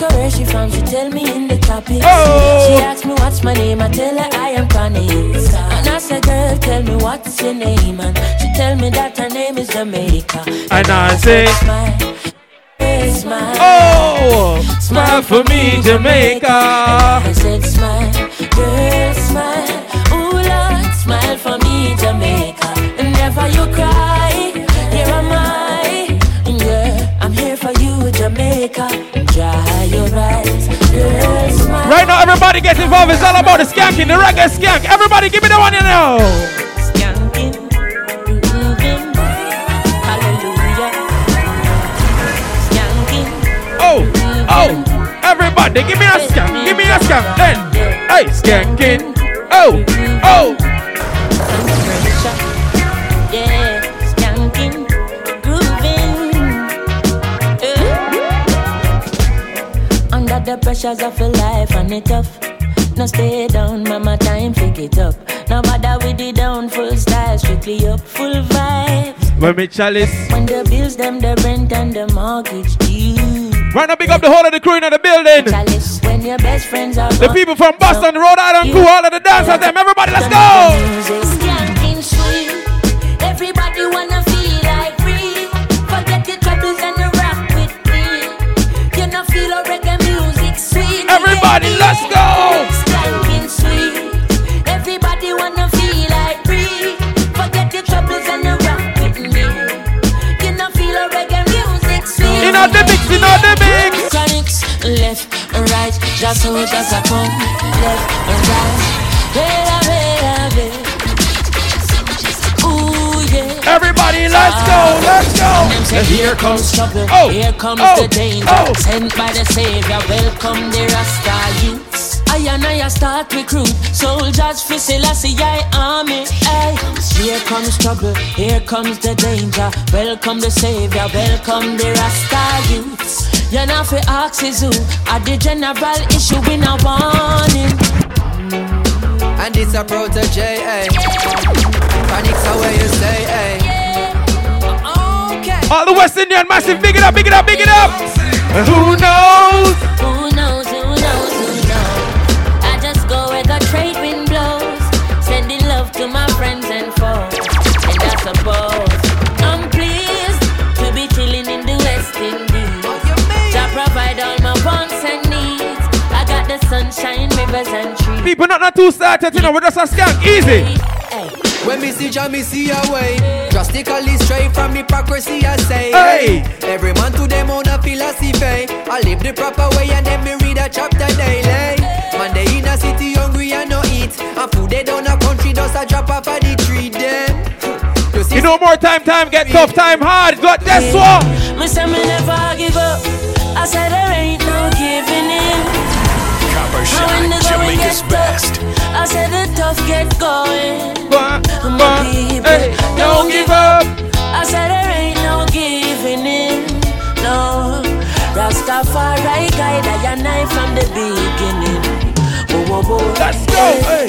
I ask her where she from, she tell me in the topics. Oh. She asked me what's my name, I tell her I am Connie. And I said, girl, tell me what's your name, and she tell me that her name is Jamaica. And I say, oh! Smile, hey, smile. Oh, smile for me, Jamaica. I said, smile, girl, smile. Ooh, Lord, smile for me, Jamaica. And never you cry, here am I. Yeah, I'm here for you, Jamaica. Dry Right now, everybody get involved. It's all about the skanking, the reggae skank. Everybody, give me the one you know. Oh, oh, everybody, give me a skank. Give me a skank. Then, hey, skanking. Oh, oh. The pressures of a life and it tough. No stay down, mama, time pick it up. No bother with the down, full style, strictly up, full vibes. When me chalice. When the bills, them, the rent and the mortgage due. Right now, big up the whole of the crew in the building. Chalice, when your best friends are The people from Boston, Rhode Island, crew, all of the dancers, them. Everybody, let's go. Everybody wanna feel like free. Forget your troubles and rock with me. You know feel a reggae music sweet. Everybody, let's go. Skanking sweet. Everybody wanna feel like free. Forget your troubles and rock with me. You know feel a reggae music sweet. In all the mix, in all the mix. Chronics, left right, just so just a come, left right. Bella, bella, Everybody, let's go, let's go. And here comes trouble, Oh, here comes oh, the danger. oh. Sent by the Savior, welcome the Rasta youths. I and I start recruit soldiers for Selassie I army. Ay. Here comes trouble, here comes the danger. Welcome the Savior, welcome the Rasta youths. You know for ask is who, at the general issue in a warning. And it's a protege, eh? Panics away, you say, eh? All the West Indian massive, big it up, big it up, big it up. Who knows? Who knows, who knows, who knows? I just go where the trade wind blows. Sending love to my friends and foes. And I suppose I'm pleased to be chilling in the West Indies. To provide all my wants and needs. I got the sunshine, rivers and trees. People not not too started, you know, we just a skank, easy. When me see Jah, me see a way. Drastically straight from hypocrisy, I say. Hey. Every man to them own a philosophy. I live the proper way and then me read a chapter daily. Man, they in a city hungry and no eat. And food they down a country does a drop off of the tree them. You know, more time, time, get tough, time hard. Got this one. Me say me never give up. I said there ain't no giving in. Copper And when Shine, the going Jamaica's best. I said the tough get going. But, people, hey, don't give up. I said there ain't no giving in. No, Rastafari guide I and I from the beginning. Whoa, whoa, whoa. Let's go. Hey.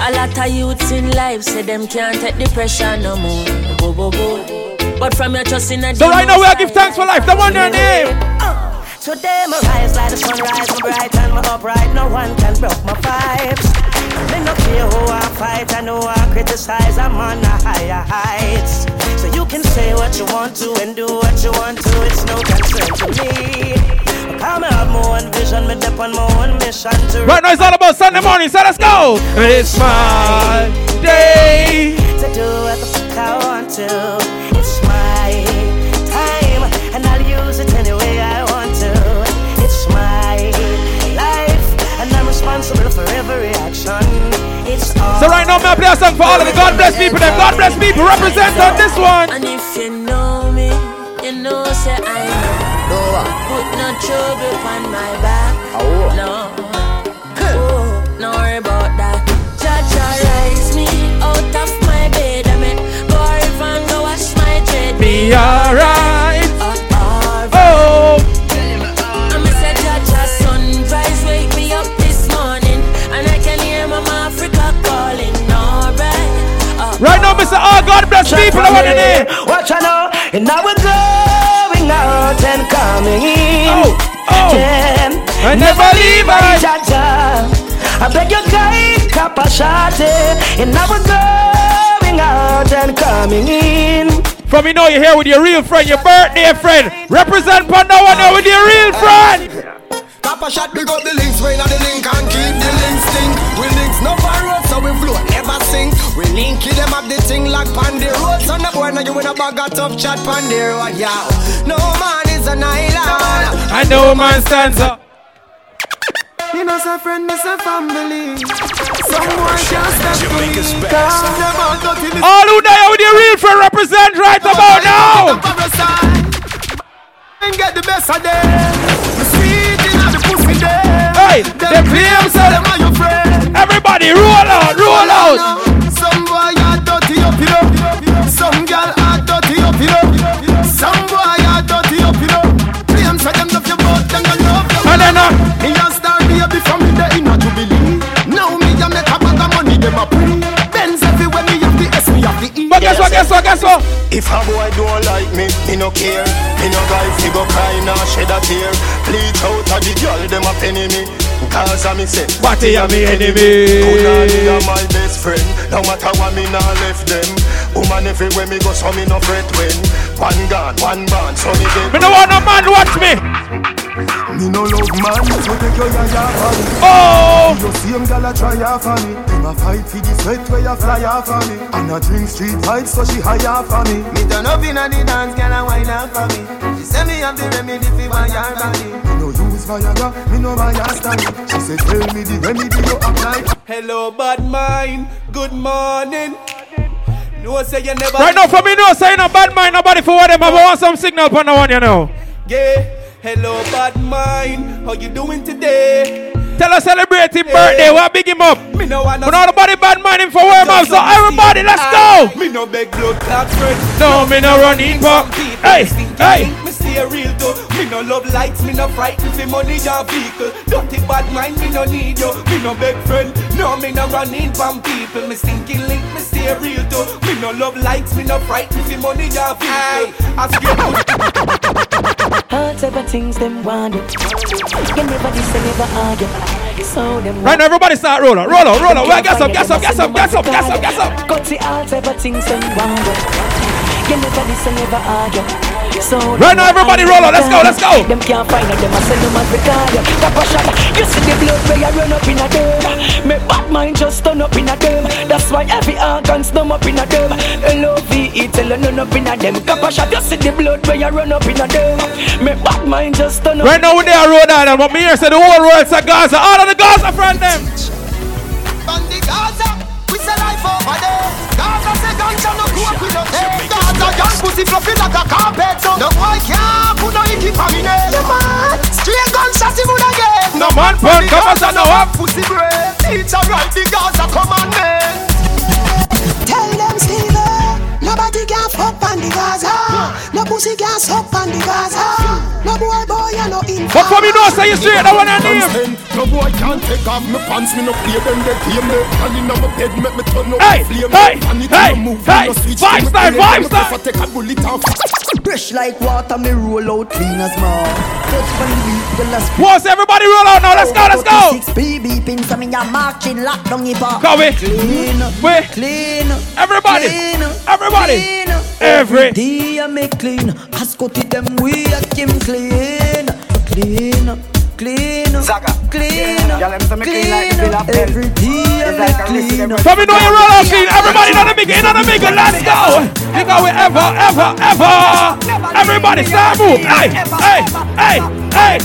A lot of youths in life say them can't take the pressure no more. Whoa, whoa, whoa. But from your trust in a So right now we are give thanks for life. The one your name. Uh. Today my rise like the sunrise, my bright and my upright. No one can broke my vibes. Me no care who I fight, I know I criticize. I'm on the higher heights. So you can say what you want to and do what you want to. It's no concern to me. Come have my own vision, me dip on my own mission to. Right now it's all about Sunday morning, so let's go. It's my day. to do what the fuck I want to. So right now, may I play a song for all of the God bless people. Them God bless people represent on this one. And if you know me, you know say I know. Put no trouble on my back. No. Oh, no worry about that. Jah Jah rise me out of my bed. I mean, go and go wash my dread. Be bless people over the name. Watch out now, and now we're going out and coming in. Oh, oh. Yeah. I never leave, I- Jah Jah. I beg your guide, Kapashate, and now we're going out and coming in. From you know you're here with your real friend, your birthday friend. Represent Panda One now with your real friend. Papa shot big up the links, when the link and keep the links stink. We links no road, so we float, never sink. We link it, them up the thing like pan the road. Son of boy, now you in a bag of tough chat pan the road, yeah. No man is an island. I know man stands up. You know, say friend, me say family. Someone can't stop Jamaica's me. Cause them all dirty, me All who there with your real friend represent right oh, about now. and get the best of them. The sweet in the pussy them. Hey, them claims say them are your friend. Everybody roll out, roll out. Some boy are dirty up, you know. Some girl are dirty up, you know. Some boy are dirty up, you know. Claims say them love you, but them don't love you. And then, uh, Me a star baby from the inner Jubilee. Now me a make a bag of money, them a pre. But guess what, guess what, guess what? If a boy don't like me, me no care. Me no guy fi go cry nor shed a tear. Bleach out a the girl them a penny me. Cause a me say, What are me enemy? Punani are my best friend. No matter what me nah left them. Woman everywhere me go, so me no fret when. One gun, one band, so me get. Me no want no man watch me. Me no love man, so take your yaya for me. Oh! You see him gal a try on me. Him a fight for the sweat where you fly on me. And a drink street vibes so she high off on me. Me turn up inna the dance, gal a wine off on me. She say me have the remedy for my your body. Me no use Viagra, me no buy a stand. She say tell me the remedy you apply. Hello, bad mind. Good morning. No say you never. Right now, for me, no say no bad mind, nobody for what them. I want some signal upon the one, you know. Yeah. Hello, bad mind. How you doing today? Tell us celebrate his birthday. Eh. We'll big him up. Me no wanna. But nobody bad mind him for where man. So everybody, let's go. Me no beg blood clot friend. No, me no run in for. Hey, hey. Me stay real though. Me no love lights. Me no frightened for money or vehicle. Dirty bad mind. Me no need you. Me no beg friend. No, me no run in from people. Me stinking link. Me stay real though. Me no love lights. Me no frightened for money or vehicle. I All type of things them want it. You never diss and never argue. So them Right now, everybody start roll out, roll out, roll out. Well, get up, get up, get up, get up, get up, get up. Got the all type of things them want it. You never diss and never argue. So Right now, everybody roll out. Let's go, let's go. Them can't find them a send them as record you. Tap shot, you see the blood where run up in a. Me bad mind just turn up in a. That's why every up in a. L-O-V-E tell you none up in a them. Tap a shot, you see the blood where you run up in a them. Me bad mind just turn up. Right now, we there on Rhode Island, but me here say the whole world's a Gaza. All of the Gaza friend them. On the Gaza, we say life over there. Gaza say ganja no go up with us. Hey, Gaza young pussy fluffy like a carpet. So no boy can't put no icky for me name. The man straight gunshot him would again. No man pun Gaza no up. Pussy brain, teacher right the Gaza commandment. Nobody can fuck on the Gaza. No pussy can suck on the Gaza. No boy, boy, you no in. But from you know, say you straight, that one your name. No boy can't take off my pants, me no play them, they play me. And in my bed, make me turn up Hey, flame. hey, And it hey, no move, hey, no switch, five me star, play five them. star. If I take a bullet off. Fresh like water, me roll out clean as mud. Touch from the beat, the last. Once everybody roll out now, let's go, let's go. Six P beeping, so me a marching lock down your bar. Go we. Clean, we. clean. Everybody. Clean, Everybody. Clean. Every. day I make clean. Ask them we a Kim clean. Clean. Clean. Zaga. Clean. Clean. Every day I make clean. So me know you roll out clean. Everybody in the big, in the big, let's go. You go with ever, ever, ever. Everybody start move. Hey, hey, hey, hey.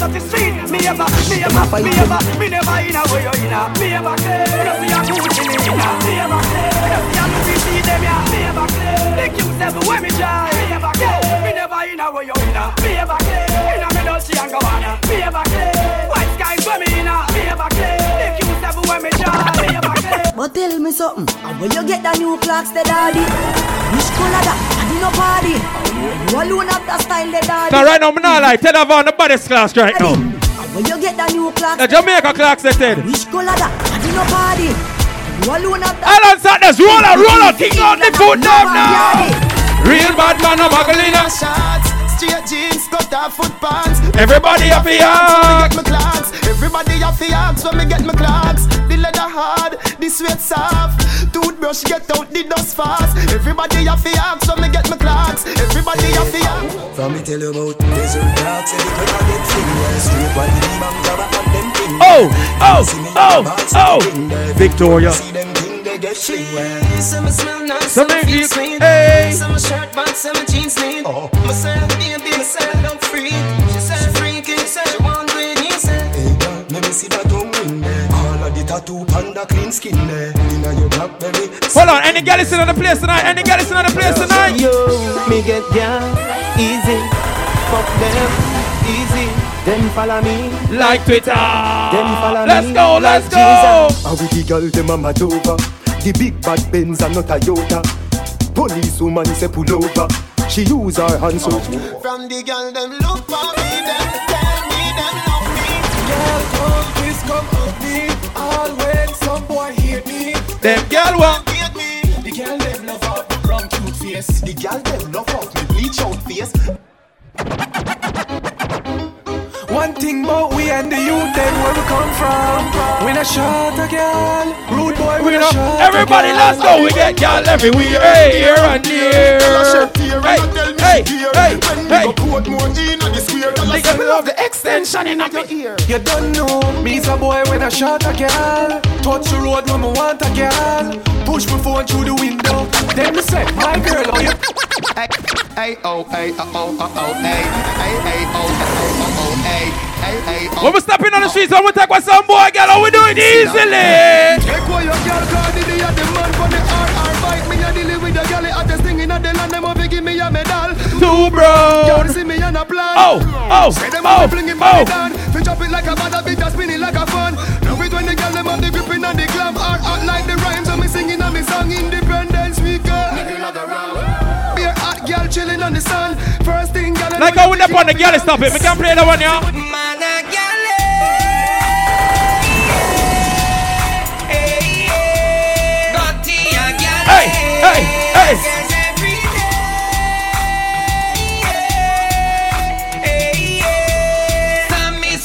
Me ever, me ever, me ever, me never in a way you in a. Me ever clear, you see a good in it in a. Me ever clear, you see a movie see them ya. Me ever clear, the cute everywhere me try. Me ever clear, me never in a way you in a. Me ever clear, in a me don't see and go on a. Me ever clear, ever. But tell me something, and where you get the new clocks, the daddy? Which color that? I did no party. You alone have the style, the daddy. Now right now, me not like tell on the baddest class right now. And where you get the new clocks? The Jamaica clocks they said. Which color that? I did no party. You You alone have that. Alan Sanders, roll out, roll out, king on the foot them now. Real bad man, I'm muggling uh. Up. shots. Jeans, cut off foot pants. Everybody have the When me get my clocks. Everybody have the axe when me get my clocks. The leather hard, the sweat soft. Toothbrush get out the dust fast. Everybody have the axe when me get my clocks. Everybody have the axe. From me tell you about desert dogs, say it when I get finger straight while the bang jabba at them finger. Oh, oh, oh, oh. Victoria. See them thing they get fling Some smell nice, Some some make feel you- sweet. hey. Some shirt box, some jeans neat. Oh. Myself, baby, myself, I'm free. She said freaky, she said she want to eat, he said. Hey girl, let me see that tongue ring there. All of the tattoo panda clean skin there. Inna your blackberry. Hold on, any girl is in on the place tonight? Any girl is in on the place tonight? Yo, me get down easy. Fuck them easy. Them follow me like Twitter. Them follow Let's me go, like let's go. Jesus. And with the girl them a mad over The big bad Benz and not a Toyota Police woman say pull over She use her hands so From the girl them look for me, them tell me them love me. Girl, come please come up me. All when some boy hate me. Them girl want hate me. The girl them love up from cute face. The girl them love up me bleach out face. One thing about we and the youth, then where we come from. We not shot a girl, rude boy, we We not know, shot everybody, let's go. We get y'all everywhere. Hey, here and there. Hey, hey, hey, hey. Nigga, love the extension in your ear. You don't know me's a boy when I shot a girl. Touch the road when I want a girl. Push my phone through the window. Then me say, my girl, oh you. Hey, hey, oh, hey, oh, oh, oh, oh, hey, hey, hey, oh, oh, oh, hey, hey, hey. When we stepping on the streets, when we take with some boy, girl, we do it easily. Take away your girl, the the man for the RR bike. Me a dealing with the girl, the hottest thing in the land. Them have to give me a medal. Two bro. Girl, see me on a plan. Oh, oh, Say them oh, oh. down. Fi chop it like a bad beat, a spin it like a fun. Love it when the girl them have the gripping and the glam. Art like the rhymes, me singing and me song Independence chilling on the sun. First thing, girl. Like I we up on the girl, stop it. We can play that one, yeah. Hey, hey, hey.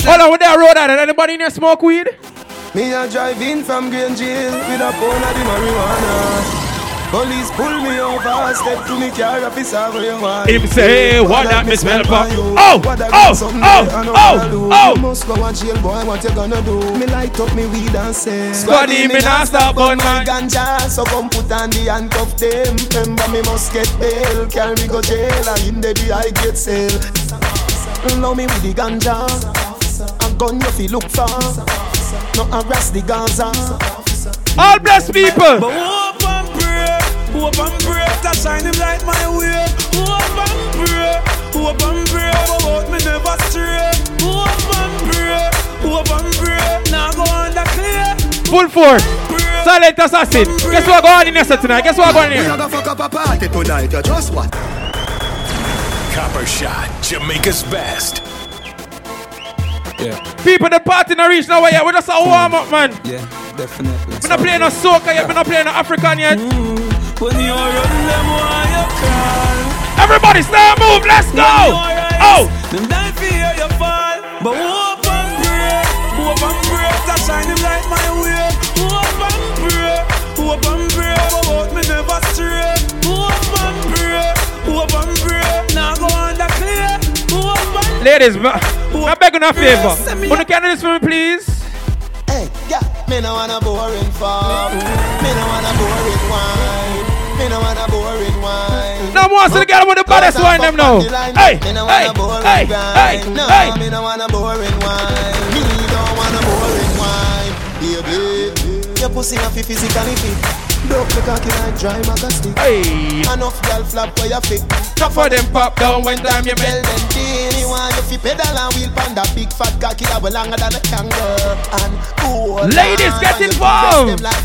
Hold on, with that road at it. Anybody in here smoke weed? Me a drive in from Green Jail with a pound of the marijuana. Police pull me over, step to me car, officer, where you want? Him say, what that me smell for? Oh, oh, oh, there, I know oh, what I do. oh. You must go and jail, boy, what you gonna do? Me light up me weed and say, Squaddy, me not stop burn my ganja, so come put on the handcuff them. Remember me must get bail, carry me go jail, and in the day I get sale. Love me with the ganja, a gun you feel look for, no harass the Gaza. All blessed people. But hope and pray, hope and to shine him light my way. Hope and pray, hope and pray, but about me never stray. Hope and pray, hope and pray, now go under clear. Full force. Silent assassin. Guess what going on in here tonight? Guess what going on We here? a go fuck up a party tonight You just what Copper Shot, Jamaica's best. Yeah, People, the party not reach oh, nowhere yet. We just a warm up, man. yeah, definitely. We're not playing no soca yet. We're not playing no African yet. Mm. When you run them, why you call? Everybody, start move. Let's go. Oh, Them die for hear you fall. But hope and pray, hope and pray to shine him light my way. Hope and pray, hope and pray, but about me never stray. Hope and pray, hope and pray, now go under clear. Hope and ladies, ma- I beg you a favor. Wanna can do this for me, please? Hey, yeah, me no want a boring fuck. Me no want a boring wine. Me no want a boring wine. No more to the girl with the baddest wine them now. Hey, hey, want a boring hey, hey, no, hey. me no want a boring wine. Me don't want a boring wine. Baby, your pussy not fi physically fit. Broke the cocky like dry maca stick. Hey. Enough girl flap where you fit. Top for them pop down when time you bend. them teeny want you fi pedal and wheel pan that big fat cocky that will longer than a kangaroo. And cool. Ladies, get involved. like.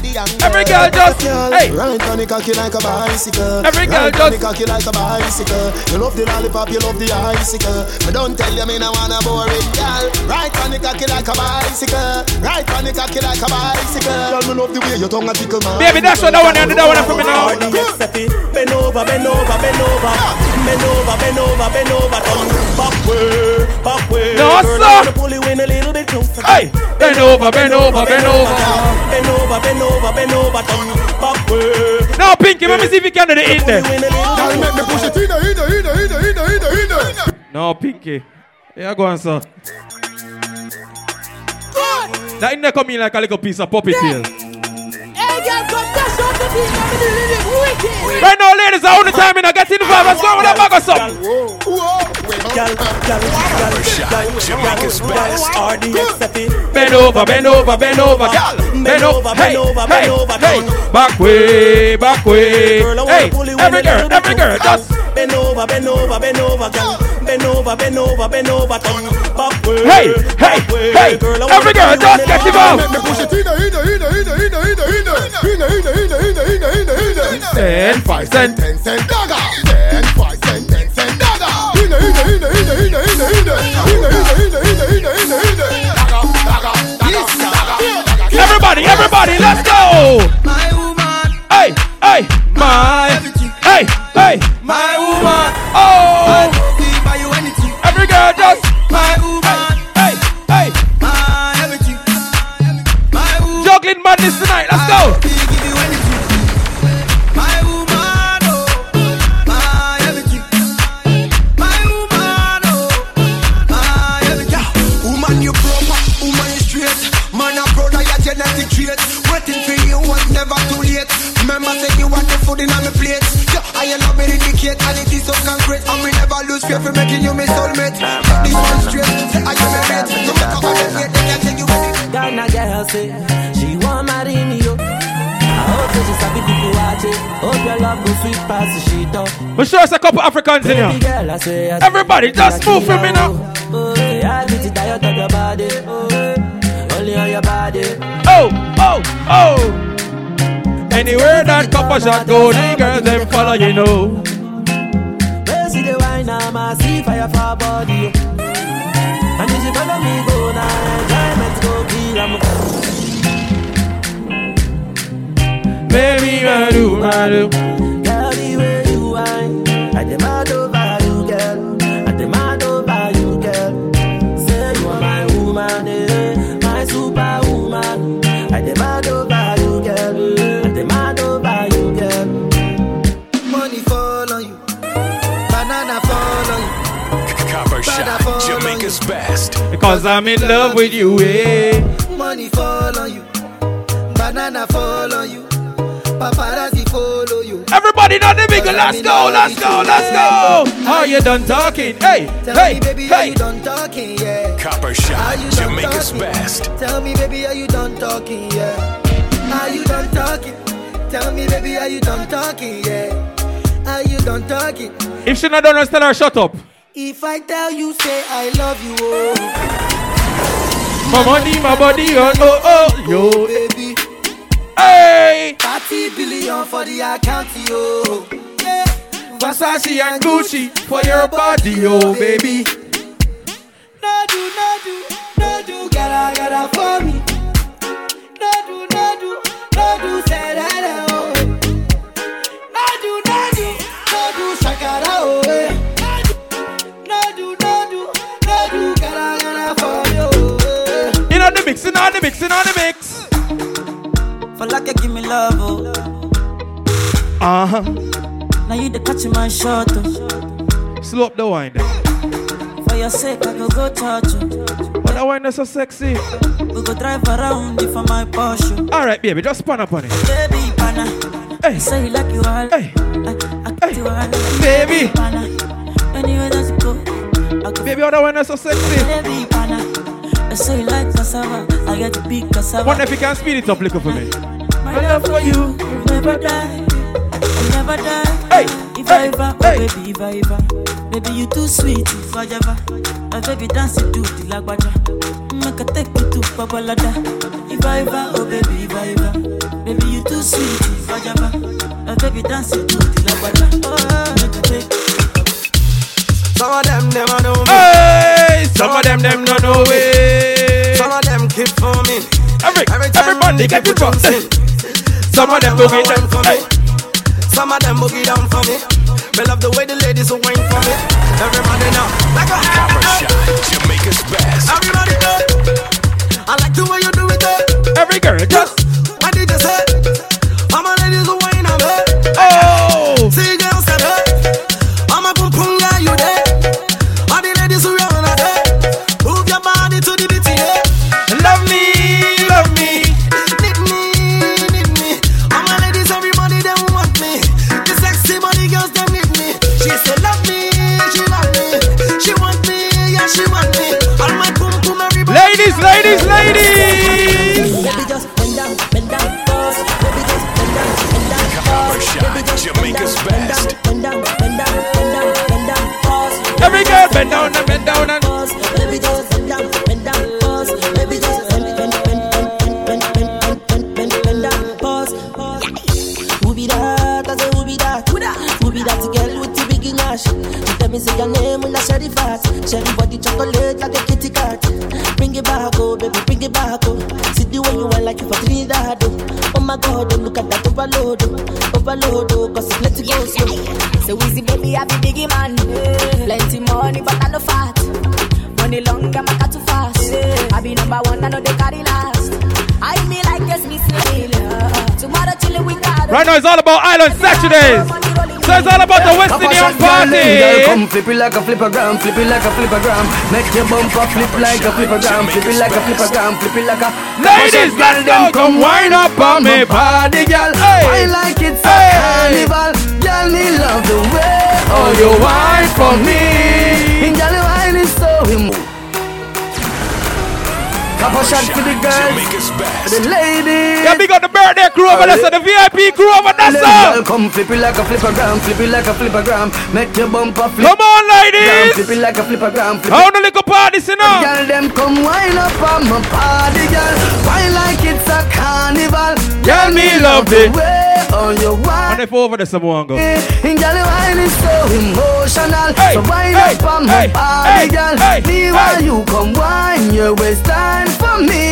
Every girl just- hey. Right on the cocky like a bicycle. Every girl the just- cocky like a bicycle. You love the lollipop, you love the icicle. But don't tell you me no wanna boring girl. Ride on the cocky like a bicycle. Right on the cocky like a bicycle. Girl, me love the way your tongue a tickle my. Baby, that's what I want to do. That one for me now. Bend over, bend over, bend over. Bend over, bend over, bend over. Turn back way, back way. No, Girl, sir. Pull you in a little bit closer. Hey, bend over, bend over, bend over. Bend over, bend over, bend over. Turn back way. Now, Pinky, let me see if you can do the in there. Girl, make me push it in, in, in, in, in, in, in, in. No, Pinky. Yeah, go on, sir. That in there come in like a little piece of puppy tail. Right now, ladies, are on the time and I get involved. Let's go with that bag of something. Set it. Bend over, bend over, bend over, girl. Bend over, hey, hey, hey. Back way, back way. Hey, every girl, every girl, just Bend over, bend over, bend over, girl. Bend over, bend over, bend over, turn back way. Hey, hey, hey. Every girl, just get involved. Make me push it in, in, in, in, in, in, in, in, in, in, in, in, in, in, in, in. Ten, five cent. ten cent dagger. Ten, five cent, ten cent dagger. In, in, in, in, in, in, in, in, in, in, in, in, in. Everybody, everybody, let's go. My woman, Hey, hey, my. Hey, hey, my woman. Oh, I buy you anything. Every girl just my woman. Hey, hey, my everything. My woman. Juggling madness tonight. Let's go. Waiting for you was never too late. Remember, say you want the food in on the plate. I am not very indicate and it is so concrete. And we never lose fear for making you my soulmate. This one straight, say I am a mate. No matter how they get, they can tell you what it Ghana girl say, she want marry me yo. We sure it's a couple Africans in here. Everybody, just move for me now. Oh, oh, oh. Anywhere that couple shot go, the girls them follow, you know. Where see the wine, I'm a see fire for body. And if you follow me, go now, enjoyment go kill 'em. Baby, I do, I do. Girl, the way you whine, I demand over you, girl. I demand over you, girl. Say you are my woman, eh, Jamaica's best. Because I'm in love with you, eh. Money fall on you, banana fall on you. Paparazzi follow you. Everybody not the bigger, let's go, let's go, let's go. Are you done talking? Hey, Tell hey, me, baby, are hey. you done talking? Yeah. Copper Are Shot, you done Jamaica's talking? best. Tell me, baby, are you done talking? Yeah. Are you done talking? Tell me, baby, are you done talking? Yeah. Are you done talking? If she not done, us, tell her shut up. If I tell you, say I love you, oh. My money, my body, oh, oh, oh, yo. Oh, baby. Hey. 30 billion for the account, yo. Yeah. Versace and Gucci for your body, oh, oh, baby. No do, no do, no do, gotta, gotta for me. On the mix, in on the mix, in on the mix. For like you give me love, oh. Uh huh. Now you the catch my shot, oh. Slow up the wine. For your sake, I go go touch you. But that wine is so sexy. We go drive around it for my Porsche. All right, baby, just pan up on it. Baby, pana. Hey. Say you like you all. Hey. I, I hey. you all. Baby. Pana. Anywhere that you go. Baby, how that wine is so sexy. Baby. I say you like cassava. I get the big cassava. Wonder if you can speed it up little for me. My My love for you will never die, will never die. Hey, if I ever, oh baby, if I ever, baby you too sweet, if I ever, my baby dance to the lagwaja, make mm, I take you to Babalada. If I ever, oh baby, if I ever, baby you too sweet, if I ever, my baby dance to the lagwaja, oh, make I take. Some of them never know me. Hey, some of them them no know it. Some of them keep for me. Every, Every everybody get it from Some of them boogie down for me. Some of them boogie down for me. Me love the way the ladies will wine for me. Everybody now, like a Copper shot, Jamaica's best. Everybody know. I like the way you do it. There. Every girl just. Your name when I share the fast. Cherry body chocolate like a kitty cat. Bring it back, oh baby, bring it back, oh. See the way you want like you for Trinidad, oh. Oh my God, oh, look at that overload, oh. Overload, oh, cause it's plenty go slow. So easy, baby, I be biggie man. Plenty money, but I no fat. Money long, I'm a too fast. I be number one, I know they carry last. I me like a Smith. Tomorrow. Right now it's all about Island Saturdays. So it's all about the West Indian Girl, party. come flip it like a flippergram, flip it like a flippergram. Make your bumper flip like a flippergram, flip it like a flippergram, flip it like a. Ladies, let's go. Come wind up on me body, girl. I like it so carnival. Girl, me love the way Oh, you wine for me. Couple shot for the girls, Jamaica's for best. the ladies. Yeah, big up the birthday crew over there, so the VIP crew over there, Little so. girl, come flip it like a flippergram, flip it like a flippergram. Make your bumper flip. Come on, Gram, ladies. Flip it like a flippergram, flip How it. the little party, you know? Girl, them come wind up on my party, girl. Wine like it's a carnival. Girl, me love it. Way on your wine. And if over there, someone go. And girl, your wine is so emotional. Hey, so wind hey, up on hey, my body, hey, girl. hey, me while hey. you come wine your waist time for me.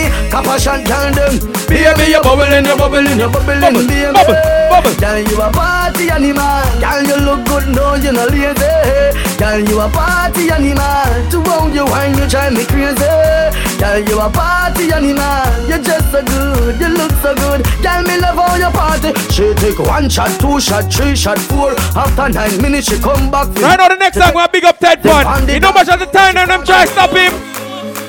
Shot down them. Baby, you're bubbling, you're bubbling, You're bubbling, Bubble, baby. bubble, bubble. Girl, you a party animal. Girl, you look good, no, you're not lazy. Girl, you a party animal. To round you wine, you drive me crazy. Girl, you a party animal. You're just so good, you look so good. Girl, me love how you party. She take one shot, two shot, three shot, four. After nine minutes, she come back. Right now, the next time, we'll big up Ted Bun. You know much of the time, and them try to stop him.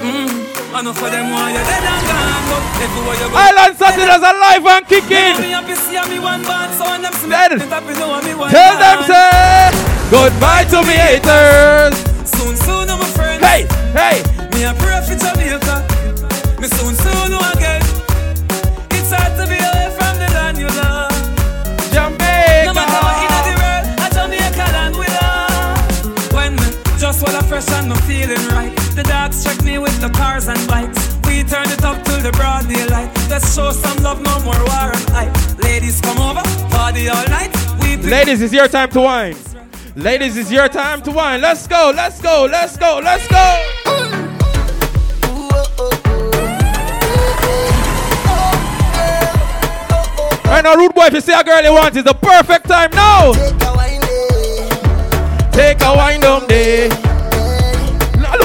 Mm. Enough for them want you dead and gone But everywhere you go Island Saturdays alive and kicking. happy see me one band So when them Dead. It happy know me one Tell them, say, goodbye to me haters. Soon soon I'm a friend Hey, hey. Me a pray for Jamaica Me soon soon know again It's hard to be away from the land you love No matter in the Jamaica. world A Jamaica land we love When me just while I fresh and no feeling right The dogs check me with the cars and bikes We turn it up till the broad daylight Let's show some love, no more war and hype Ladies come over, party all night We Ladies, it's your time to wine. Ladies, it's your time to wine. Let's go, let's go, let's go, let's go. Right now, rude boy, if you see a girl you want, it's the perfect time now. Take a wine down day.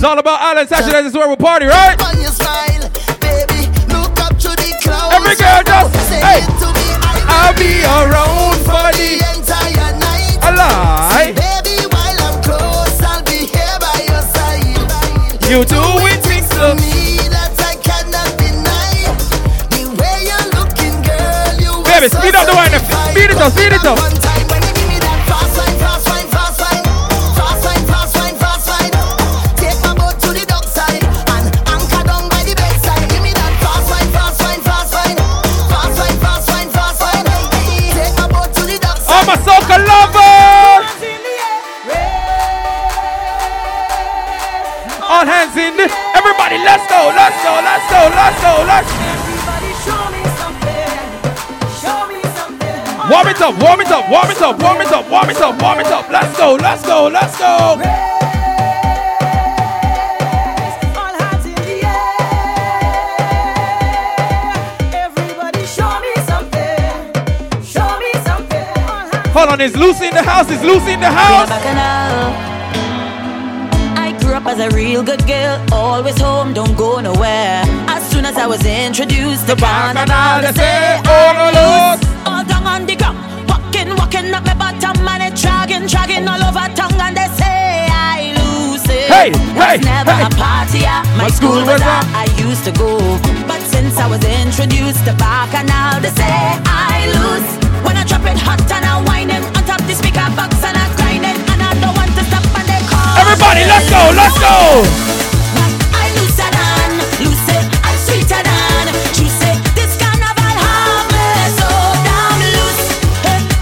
It's all about Island Saturdays. This is where we party, right? smile, baby. Look up to the clouds. Every girl just- Say hey. I'll be around for the entire night. Alive. Baby, while I'm close, I'll be here by your side. You do it things to me that I cannot deny. The way you're looking, girl, you Baby, speed up the wine. Speed it up, speed it up. Everybody, let's go, let's go, let's go, let's go, let's. Go. Warm it up, warm it up, warm it up, warm it up, warm it up, warm it up. Let's go, let's go, let's go. Hold on, it's Lucy in the house, it's Lucy in the house. I grew up as a real good girl, always home, don't go nowhere. As soon as I was introduced to Banana, they say, all oh, loose, all down on the ground, walking, walking up my bottom, and it dragging, dragging all over tongue, and they say I lose it. Hey, was never hey. a party, my, My school school was was a, I used to go, but since I was introduced to Bacchanal, they say I lose. When I drop it hot and I whine it on top the speaker box and I Everybody, let's go, let's go. I looser than, loose it, I'm sweeter than, juice it. This carnival have me so damn loose.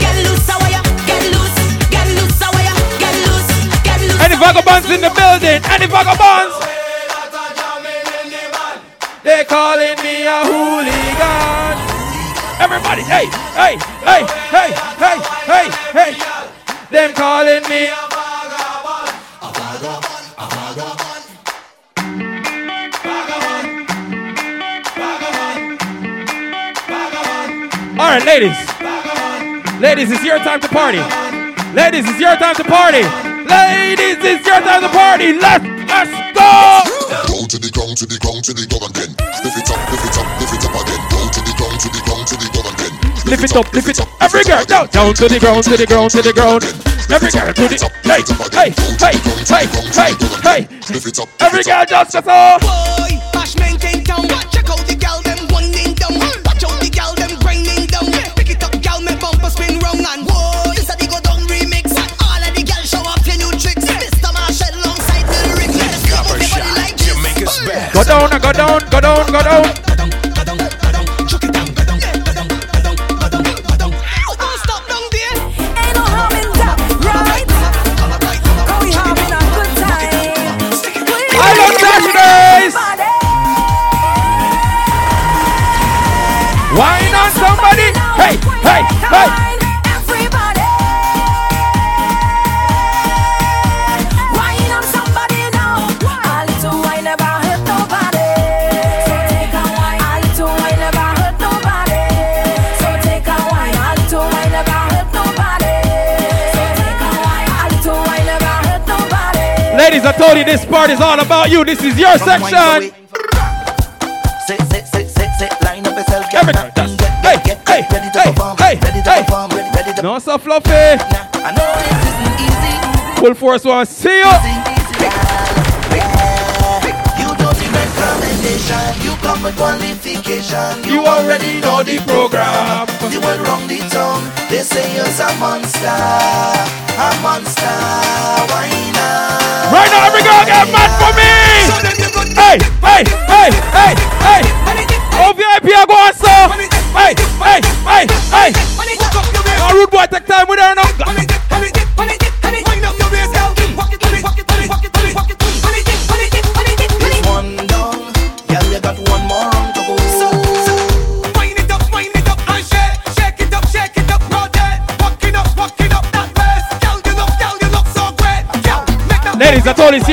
Get loose, away, get loose, get loose, away, get loose, get loose. Any vagabonds in the building? Any vagabonds? They calling me a hooligan. Everybody, hey, hey, hey, hey, hey, hey, hey. Them calling me a All right, ladies. Ladies, it's your time to party. Ladies, it's your time to party. Ladies, it's your time to party. Let's let's go. Down to the ground, to the ground, to the ground again. Lift it up, lift it up, lift it up again. Down to the ground, to the ground, to the ground again. Lift it up, lift it up. Every girl down, down to the ground, to the ground, to the ground. Every girl to the hey, hey, hey, hey, hey, hey. Every girl just a so. Boy, bash maintain down, go down, go down, go down. Ladies, I told you this part is all about you. This is your section. Sit, sit, sit, sit, sit, line up yourself, get Every back girl and does. get, get, get, get ready to perform, hey, ready to hey. perform, ready, ready to No so fluffy. I know this isn't easy. Full force one. See you. You don't need recommendation, you come with qualification. You already know the program. You went wrong the tongue. They say you're a monster, a monster. Why not? Every girl get mad for me. Hey, hey, hey, hey, hey. Oh, I go so. Hey, hey, hey, hey. Now, rude boy, take time with her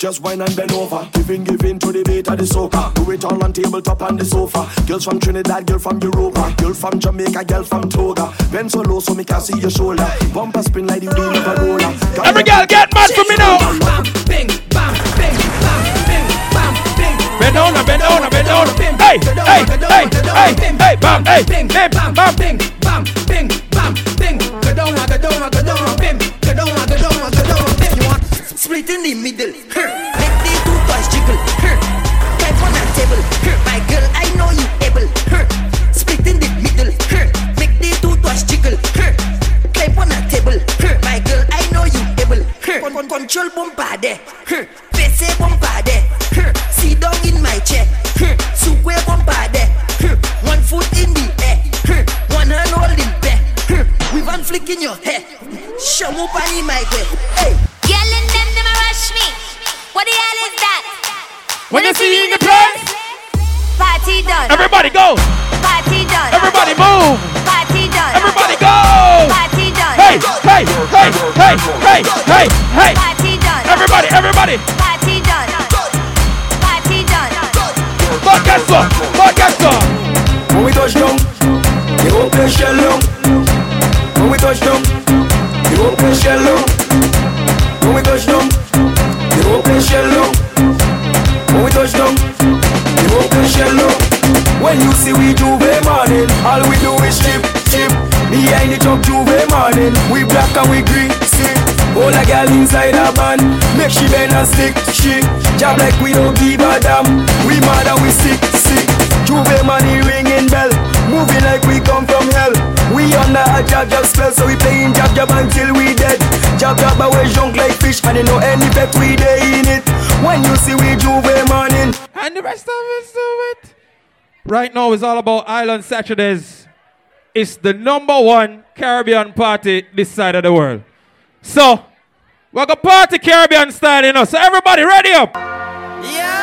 Girl, just wine and bend over. Giving, giving to the beat of the soca. Do it all on tabletop on the sofa. Girls from Trinidad, girl from Europa, girl from Jamaica, girl from Toga. Bend so low so me can see your shoulder. Bumper spin like you do of a roller. Every girl get mad for me now. Bam, bing, bam, bing, bam, Bend down, and bend down, and bend down. Hey, hey, hey, hey, hey, bam, hey, hey, bam, bam, bing, bam, bing, bam, bing. Go down, go down, go down, bim. Go down, go down, go down. You want split in the middle. Control bumper there. Huh. Hmm. Face bumper there. Huh. Hmm. Sit down in my chair. Huh. Sukwe bumper there. Huh. One foot in the air. Huh. One hand holding back. Huh. With one flick in your hair. Show up on my way. Hey. Girl and them, them a rush me. What the hell is that? When you see in the place, Party done. everybody go. Party done. Everybody move. Party done. Everybody go. Party done. Hey, hey, hey, hey, hey, hey, hey. Party done. Everybody, everybody. Party done. Party done. Orchestra, orchestra. When we touch down, the whole place shell down. When we touch down, the whole place shell down. When we touch down, the whole place shell down. When we touch down, the whole place shell down. When you see we J'ouvert morning, all we do is chip, chip. Behind the truck J'ouvert morning, we black and we green, see. All a girl inside a van, make she bend and stick, she. Job like we don't give a damn. We mad and we sick, sick. J'ouvert money ringing bell, moving like we come from hell. We under a jab jab spell, so we playing jab jab until we dead. Jab jab away junk like fish, and you know any bet we day in it. When you see we J'ouvert morning, and the rest of us do it. Right now it's all about Island Saturdays. It's the number one Caribbean party this side of the world. So, we're gonna party Caribbean style, you know. So everybody ready up. Yeah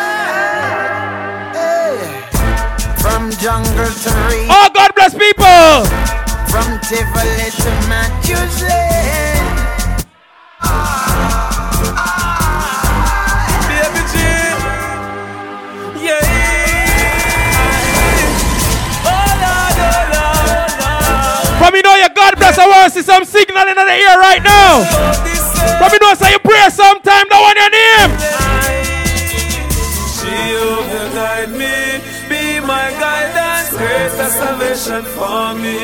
From jungle to reach. Oh, God bless people. From Tivoli to Massachusetts. Baby G. Yeah. Oh, Lord, oh, Lord, Lord. From you know your God bless, I want to see some signal in the ear right now. From you know say you pray sometime, that one your name. She will guide me, be my guidance, great salvation for me.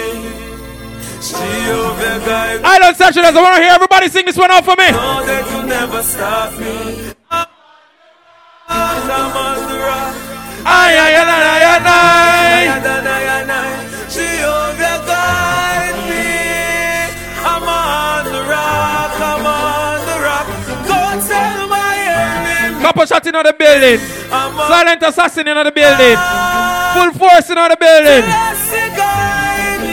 Guide me. Island Saturdays, I want to hear everybody sing this one out for me. Know that you never stop me. I'm on the rock. Ay, ay, ay, ay, Couple shot in the building. Silent assassin in the building. Full force in the building.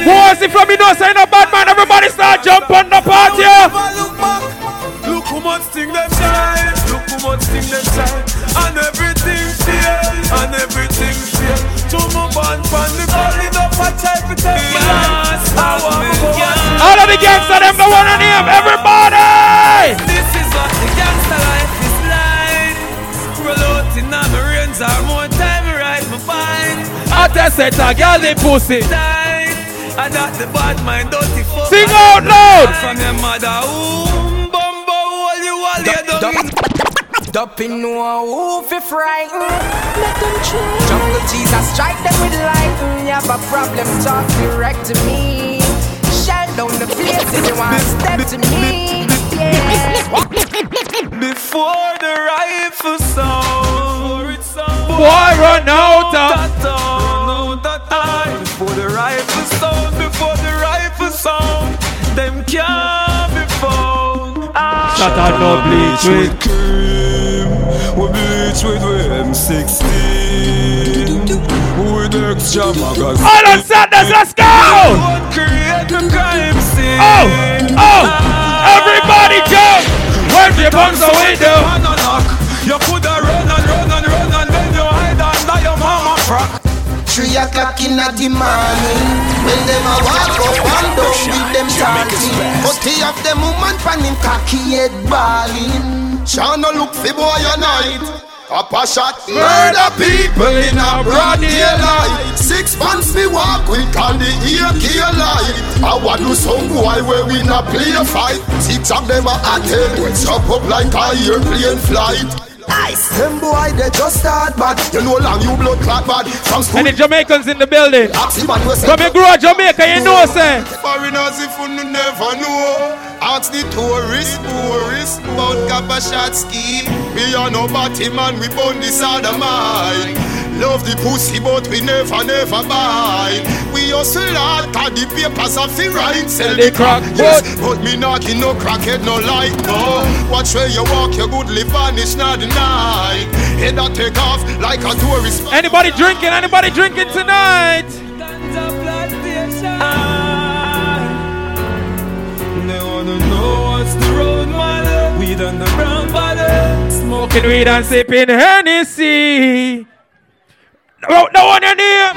Who was it from me? No, say no bad man. Everybody start jump on the party. Look back, look how much thing them shine. Look how much thing them shine. And everything fail. And everything fail. To my band from the calling up a type of time. Yes, I want to go. All of the gangsters, them the one on him. Everybody. On my rains more time I ride my bike. I just said to girl the pussy. I got the bad mind, dirty fuck. Sing out loud. From your mother, ooh, bumbo, all you all you done. Dumping no who fi frighten Let them try Jungle Jesus strike them with lightning mm, You have a problem talk direct to me Shut down the place if you want step to me Yeah Before the rifle sound, Boy, run out of Before the rifle sound, before the rifle sound, them can't be found. Ah. Shut up, no bleach with cream. We bleach with M16. With extra magazine. Island Saturdays, let's go. Create the crime scene. Oh, oh, everybody jump. Where's your buns away, though? Three o'clock in the morning When them a walk up and down with them chanting But he have them woman pan him cocky head balling Shana look fi boy a night. Papa shot murder people in a broad daylight. Six months me walk with all the AK light. I want to some boy where we not play a fight. Six of them are at it, when up up like a airplane flight. Nice. Them boy they just start bad. You know long you blood clot bad. From school. And the Jamaicans in the building. Ask him and we say- Come here, grow Jamaica, you know, say. Foreigners if you never know Ask the tourists, tourists About Kappa shot scheme We are no batty man, we born this other mind Love the pussy but we never, never buy We hustle hard, cause the papers are fi right Sell the crack, yes But me knocking no crackhead, no light, no Watch where you walk, your good live vanish, not the night Head that take off like a tourist Anybody drinking? Anybody drinking tonight? They wanna know what's the road, man. Weed on the brown body. Smoking weed and sipping Hennessy. No, no one in here.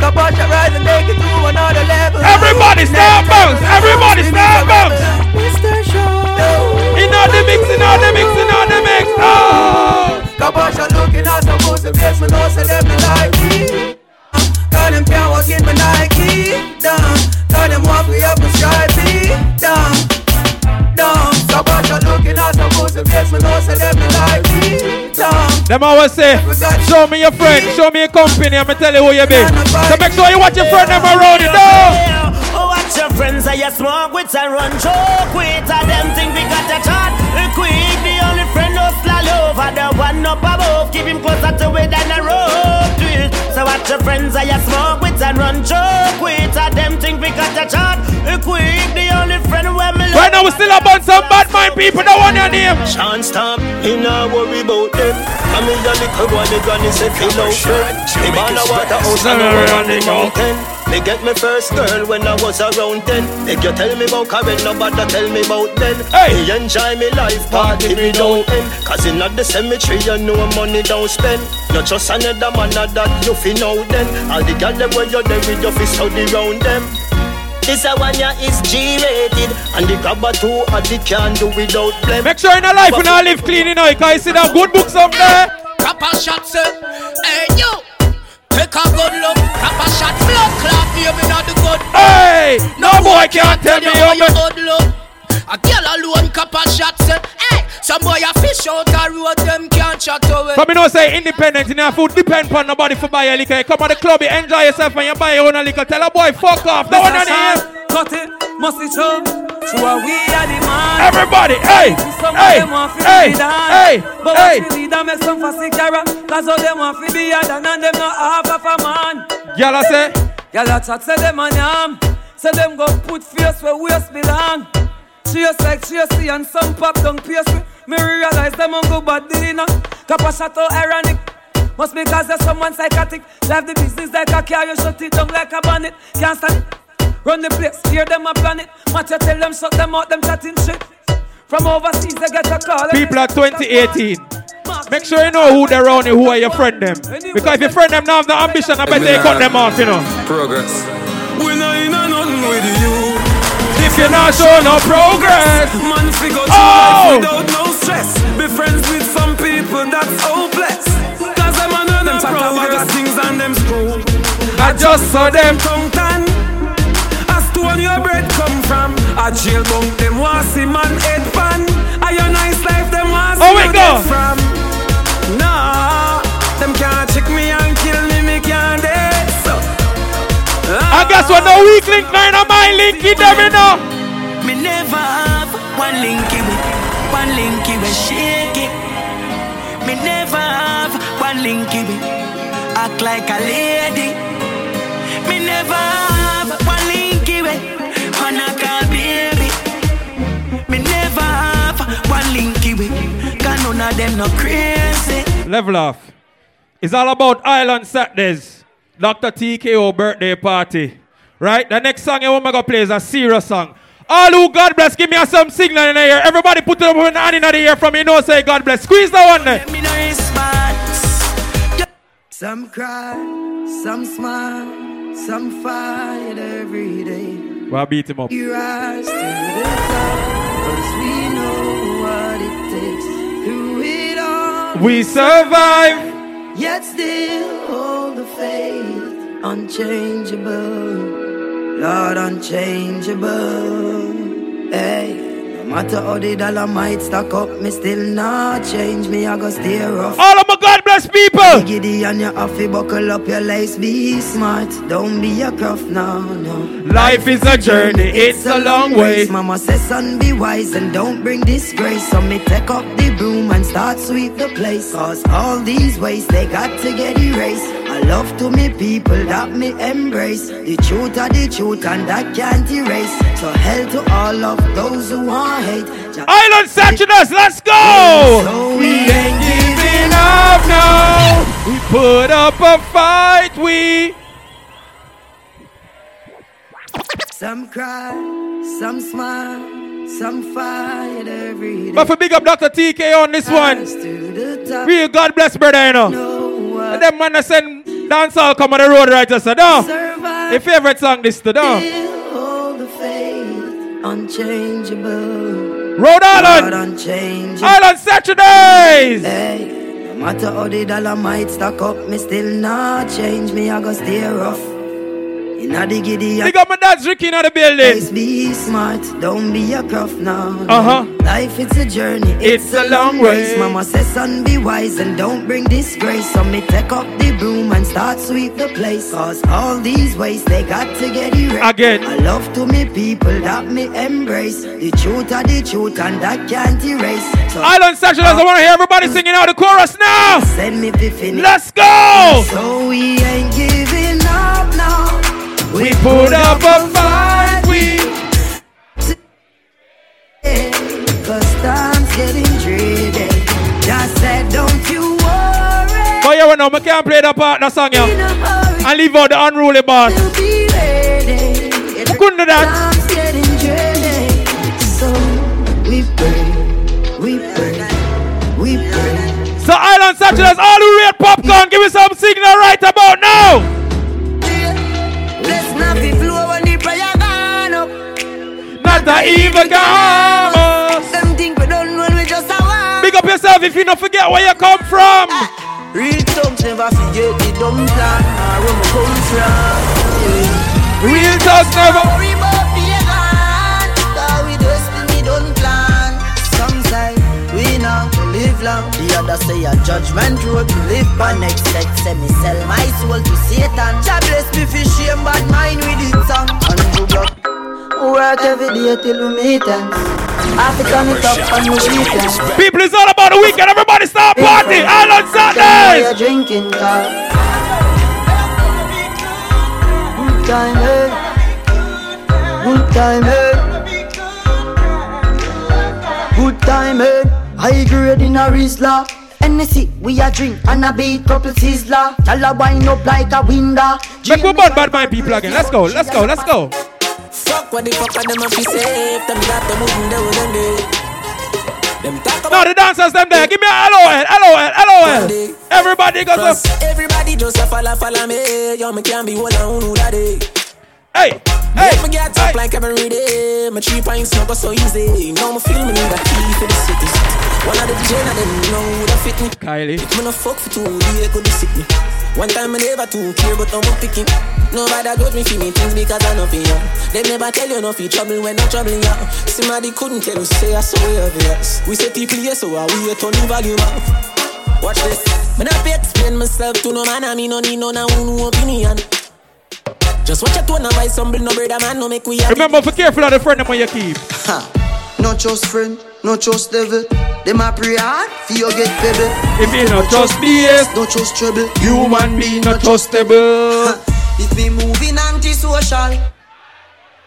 Kabacha rise and take it to another level. Everybody start bounce. Everybody start bounce. Mr. Show. In all the mix, in all the mix, in all the mix. Oh. The Kabacha looking at some pussy face, me know say them me like me. Tell them can't walk in my Nike, down. Tell them walk me up my stripey, down, down. Kabacha looking at some pussy face, me know say them me like me, down. Them always say, show me your friend, show me your company, I'ma tell you who you be. So make sure you watch your friend them around you, though. Oh, watch your friends that you smoke with and run choke with. And them think we got a chat. Quick, the only friend who slal over the one up above. Keep him closer to it than a rope your friends that you smoke with and run choke with. And them think we got a chat. Quick, the only friend where me Right now we still about some bad mind people, don't want your name. Chance stop, he not worry about them. I mean, the little boy, the granny say feel out friend. Me man a water house and I on the mountain. Me get me first girl when I was around ten. Make you tell me about Karen, nobody tell me about then. Me enjoy me life, party me don't end. Cause in not the cemetery, you know money don't spend. Not just another man that you fi know then. All the girls them where you're there with your fist out around them. This a one ya is G-rated And the grabber two a the can do without blame Make sure in a life you not live clean, you know, you can see that good books up there. Proper shots, eh? Hey, you. Take a good look. Proper shot, blood clot, baby, not the good. Hey, no boy can't tell me how me. good look. A girl alone, couple shots, eh? Hey, some boy a fish out a road, them can't chat away. But me know say independent in your food depend on nobody for buy a liquor. You come to the club, you enjoy yourself and you buy your own liquor. Tell a boy fuck off. No one on here. Cut it, must it show. To a we are the man. Everybody, hey, Some hey, of them want to hey, be the hand. hey, But hey. what we need a make some fussy cara. Cause all them want to be a dan and them not half of a man. Y'all say? Y'all a chat say them a yam. Say them go put face where waist belong. Chase like chasey and some pop down pace me. Me realize them on go bad dinner. Kappa shot out ironic. Must be cause there's someone psychotic. Live the business like a car, you shut it down like a bonnet. Can't stand it. Run the place, hear them a plan it. What you tell them, shut them out, them chatting shit. From overseas, they get a call. People are 2018. Make sure you know who they're around and who are your friend them. Because if your friend them now have the ambition, I bet they cut them off, you know. Progress. We not in a nothing with you. If you not show no progress. Man figure Oh! without no stress. Be friends with some people that's hopeless. Cause them are none Them progress. progress. things and them screw. I just saw them. Tongue tan. A stone your bread come from. A jail bunk them want see man head pan. A your nice life them want oh, see Oh, we you go. dead from. Guess what no weak link, nine of my link, it them, know. Me never have one linky with one linky with shake it. Me never have one linky with act like a lady. Me never have one linky with wanna call baby. Me never have one linky with cause none of them no crazy. Level off. It's all about Island Saturdays. Dr. TKO birthday party. Right? The next song me to play is a serious song. All who God bless, give me a some signal in the air. Everybody put it up in the hand in the air from you know say God bless. Squeeze that one there. Me no response. Some cry, some smile, some fight every day. Well, beat him up. You rise to the top, it's we know what it takes. Through it all, We survive. Yet still hold the faith, unchangeable, Lord, unchangeable. Hey, no matter how the dollar might stack up, me still not change. Me, I go stay rough. All of my God bless people. Giddy and your off, buckle up your lace, be smart. Don't be a cuff now, no. Life is a journey, it's a long way. Mama says, son, be wise and don't bring disgrace. So me take up the broom and start sweep the place. Cause all these ways they got to get erased. I love to me people that me embrace. The truth are the truth and that can't erase. So hell to all of those who want hate. Jah- Island Saturdays, let's go. So we ain't giving up now. We put up a fight. We. Some cry, some smile, some fight every day. But for big up Dr. TK on this one. Real God bless brother, you know. And them man that send dancehall come on the road right just no. Your favorite song this to faith, unchangeable. Rhode Island. Unchangeable. Island Saturdays. Hey, no matter how the dollar might stack up, me still not change. Me, I go stay rough. Inna the giddy, Big up my dad's Ricky in the building. be smart, don't be a gruff now. Uh-huh. Life it's a journey, It's a long way. Mama says, son, be wise and don't bring disgrace. So me take up the broom and start sweep the place. Cause all these ways they got to get erased. Again. I love to me people that me embrace. The truth are the truth and that can't erase. So Island Saturdays, I want to hear everybody singing out the chorus now. Send me to finish. Let's go. So we ain't giving up now. We put up a fight. We. Cause time's getting dreary. Just said, don't you worry. But yeah, well, no, I can't play that part, that song, yeah. And leave out the unruly ready. I couldn't do that. Time's getting dreary. So we pray, we pray, we pray. So Island Saturdays, all who rate popcorn, give me some signal right about now. Not a evil. Them think we don't when we just a walk. Big up yourself if you don't forget where you come from. Ah. Real thugs never forget the dumb plan or where we come from. Yeah. Real thugs never. Worry about pagan, cause we destiny don't plan. Some say we not live long. The other say a judgment road to live by. Next sex say me sell my soul to Satan. Jah bless me for shame, bad mind with it song. Andrew Block. Work every day till we meet ends. African it up on the weekend. People, it's all about the weekend. Everybody start party. Island Saturdays. You're drinking car. Good time, eh? Good time, eh? Good time, eh? High grade in a Rizla. Hennessy, we a drink and a beat couple sizzler. Y'all a wind up like a window. Make we burn bad mind people again. Let's go. Let's go. Let's go. Fuck what the fuck are them a fi safe Them got them moving there with them day Them talk Now the dancers them there. Give me a LOL. LOL. LOL. Everybody goes up. everybody just a follow, follow me Yo, me can't be one on who that day Hey, hey, me get up like every day. My three pints no go so easy. Now me feel me need a key for the city. One of the gen of them know who that fit me. Kylie. If me no fuck for two, they could sick me. One time I never too care, but I'm picking. Nobody got me for me things because I know for you. They never tell you no for trouble when I'm troubling you. Somebody couldn't tell you, say I so obvious. We say people here, so I we turn the volume up. Watch this. Me not be explain myself to no man, I mean no need no no no opinion. Just watch your tone and buy some bill, no brother man, no make we happy. Remember, be careful of the friend them when you keep. Ha. No trust friend, no trust devil. Them a pray hard, for you get pebble. If you not trust BS, not trust trouble. Human being not trustable. If me moving anti-social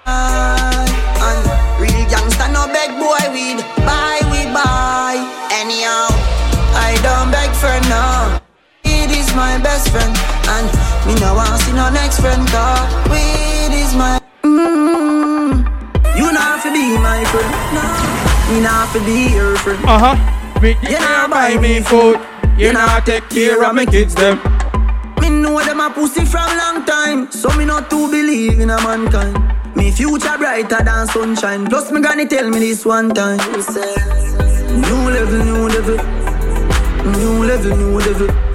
And real gangster no beg boy weed Buy we buy Anyhow I don't beg for no Weed is my best friend And me no want see no next friend Cause weed is my mm, You not fi be my friend No Me not fi be your friend Uh huh. Me, You not buy me food. You not take care of my kids them. Me know them a pussy from long time, so me not to believe in a mankind. Me future brighter than sunshine. Plus me granny tell me this one time. New level, new level. New level, new level.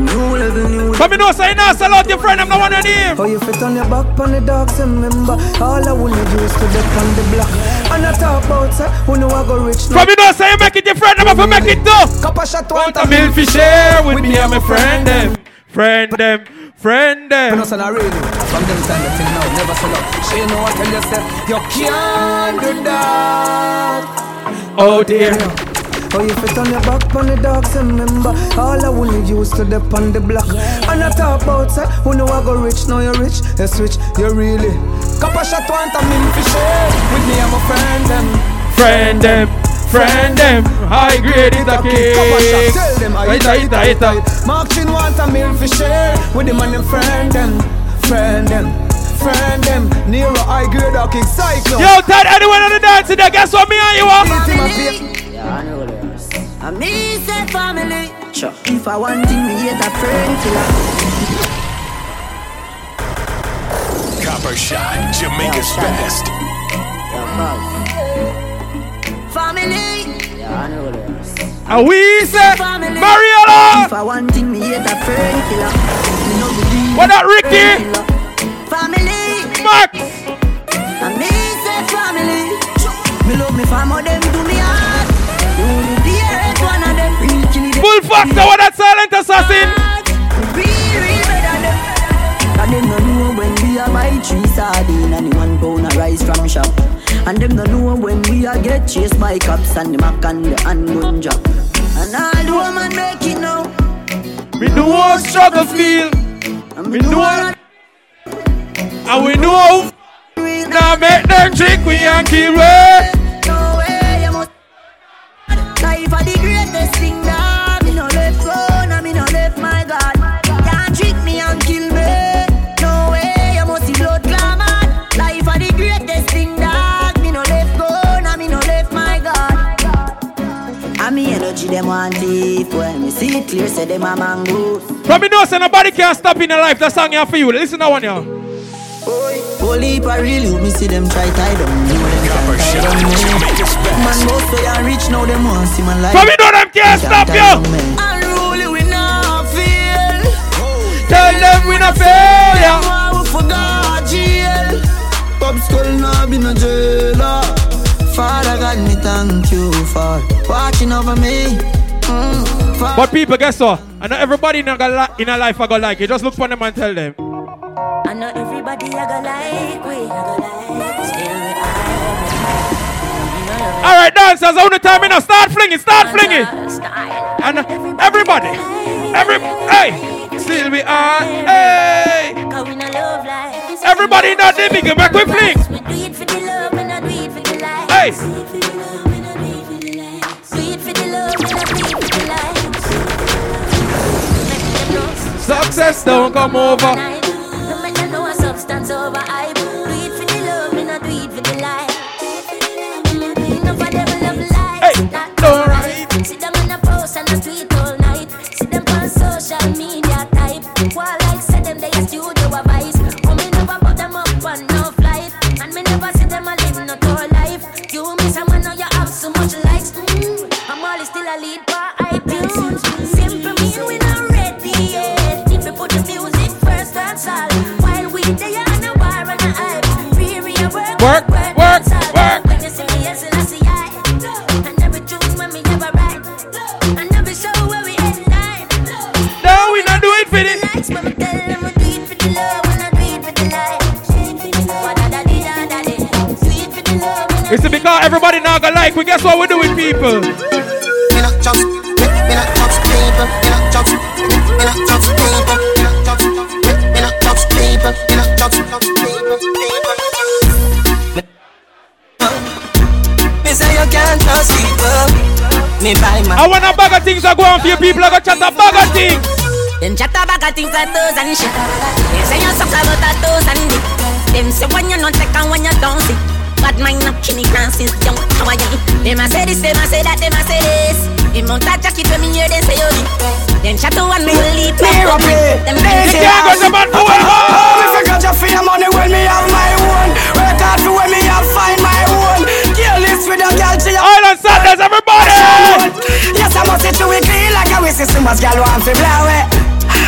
New level. But me know say now sell out your friend, I'm the one your name. How you fit on your back on the dogs and remember All I wanna do is to dip on the block And I talk about say, who know I go rich From me know say you make it your friend, I'm for make it too. Cup of shot want a meal fi share with me and my friend them. Friend them, friend them. No, son, I really From them time the thing now, never sell up She know I tell yourself, you can't do that Oh dear. Oh, How you fit on your back on the dogs and remember All I wanna use to dip on the block And I talk about say, who know I go rich, now you're rich You switch, you really Cup of shot want a meal fi share eh? With me and my friend them Friend them, friend them. High grade is a key. Tell them I Ita, ita, ita. Mark Chin want a meal for share eh? With him and them friend them Friend them Friend them Nero high grade a kick cyclone Yo, Ted, anyone on the dance today? Guess what me and you are? Yeah, I know this I me say family. Sure. If I want thing, me hate a friend killer Copper Shot, Jamaica's best. Family. Yeah, I know this And we say, If Mariella. I want thing, me hate a friend killer Me no believe What that Ricky? Family. Max. I me say family. Me love me family, them do me hard Full factor, what that silent assassin? Real, real better them. And them no know when we a buy three sardine And the one pound of rice from shop And them no know when we a get chased by cops And the mac and the handgun drop And all the woman make it now We know how struggle feel. And We know. how. And we know. how. Now make them drink, we and kill way. No way, you must. Life are the greatest thing that And energy them want thief When me see it clear say them a mango From me know say nobody can stop in your life. That song here for you. Listen to that one here. Holy for real you me see them try tie them Know them Copper tie Shot, them me. Jamaica's Man best. go so ya rich now them want see man life From me know them can't stop you. Unruly we not feel Tell them we not fail ya. we forgot jail Pop skull now be no jailer Father God me thank you for watching over me mm, But people, guess what? I know everybody in a, li- in a life I go like it. Just look for them and tell them. I know everybody I go like we, I go like still we are. All right, dancers, on the time now. Start flinging, start flinging. And everybody, every hey, still we are. Hey, Cause we not love life. everybody not the big back we fling. Hey. Success don't come over. No make substance over for the love, not for the Not alright. See them on a post and a tweet all night. See them on social media the life. Wa-da-da-dee-da-da-dee. Do it for the love, we not It's because everybody now go like we. Guess what we do with people? Me say you can't trust people. Me buy my I want a bag of things that go on for you people. I got chat a bag of things. Them chat about a things like toes and shit. They say you suck about a toes and dick. Them say when you not take and when you don't see. bad mind up, Kenny Grant since young. How are you? Them a say this, them a say that, them a say this. In Mount jacket when me hear them say yo. Then chat to one me will leave. Me up it. Eh? Them Lazy lazy ass. ass. If you got your fear money when me have my own. Work hard for when me have find my own. Careless with a girl to your Island Saturdays, everybody. Yes, I must say to it clean like a whistle. So much girl want to blow it.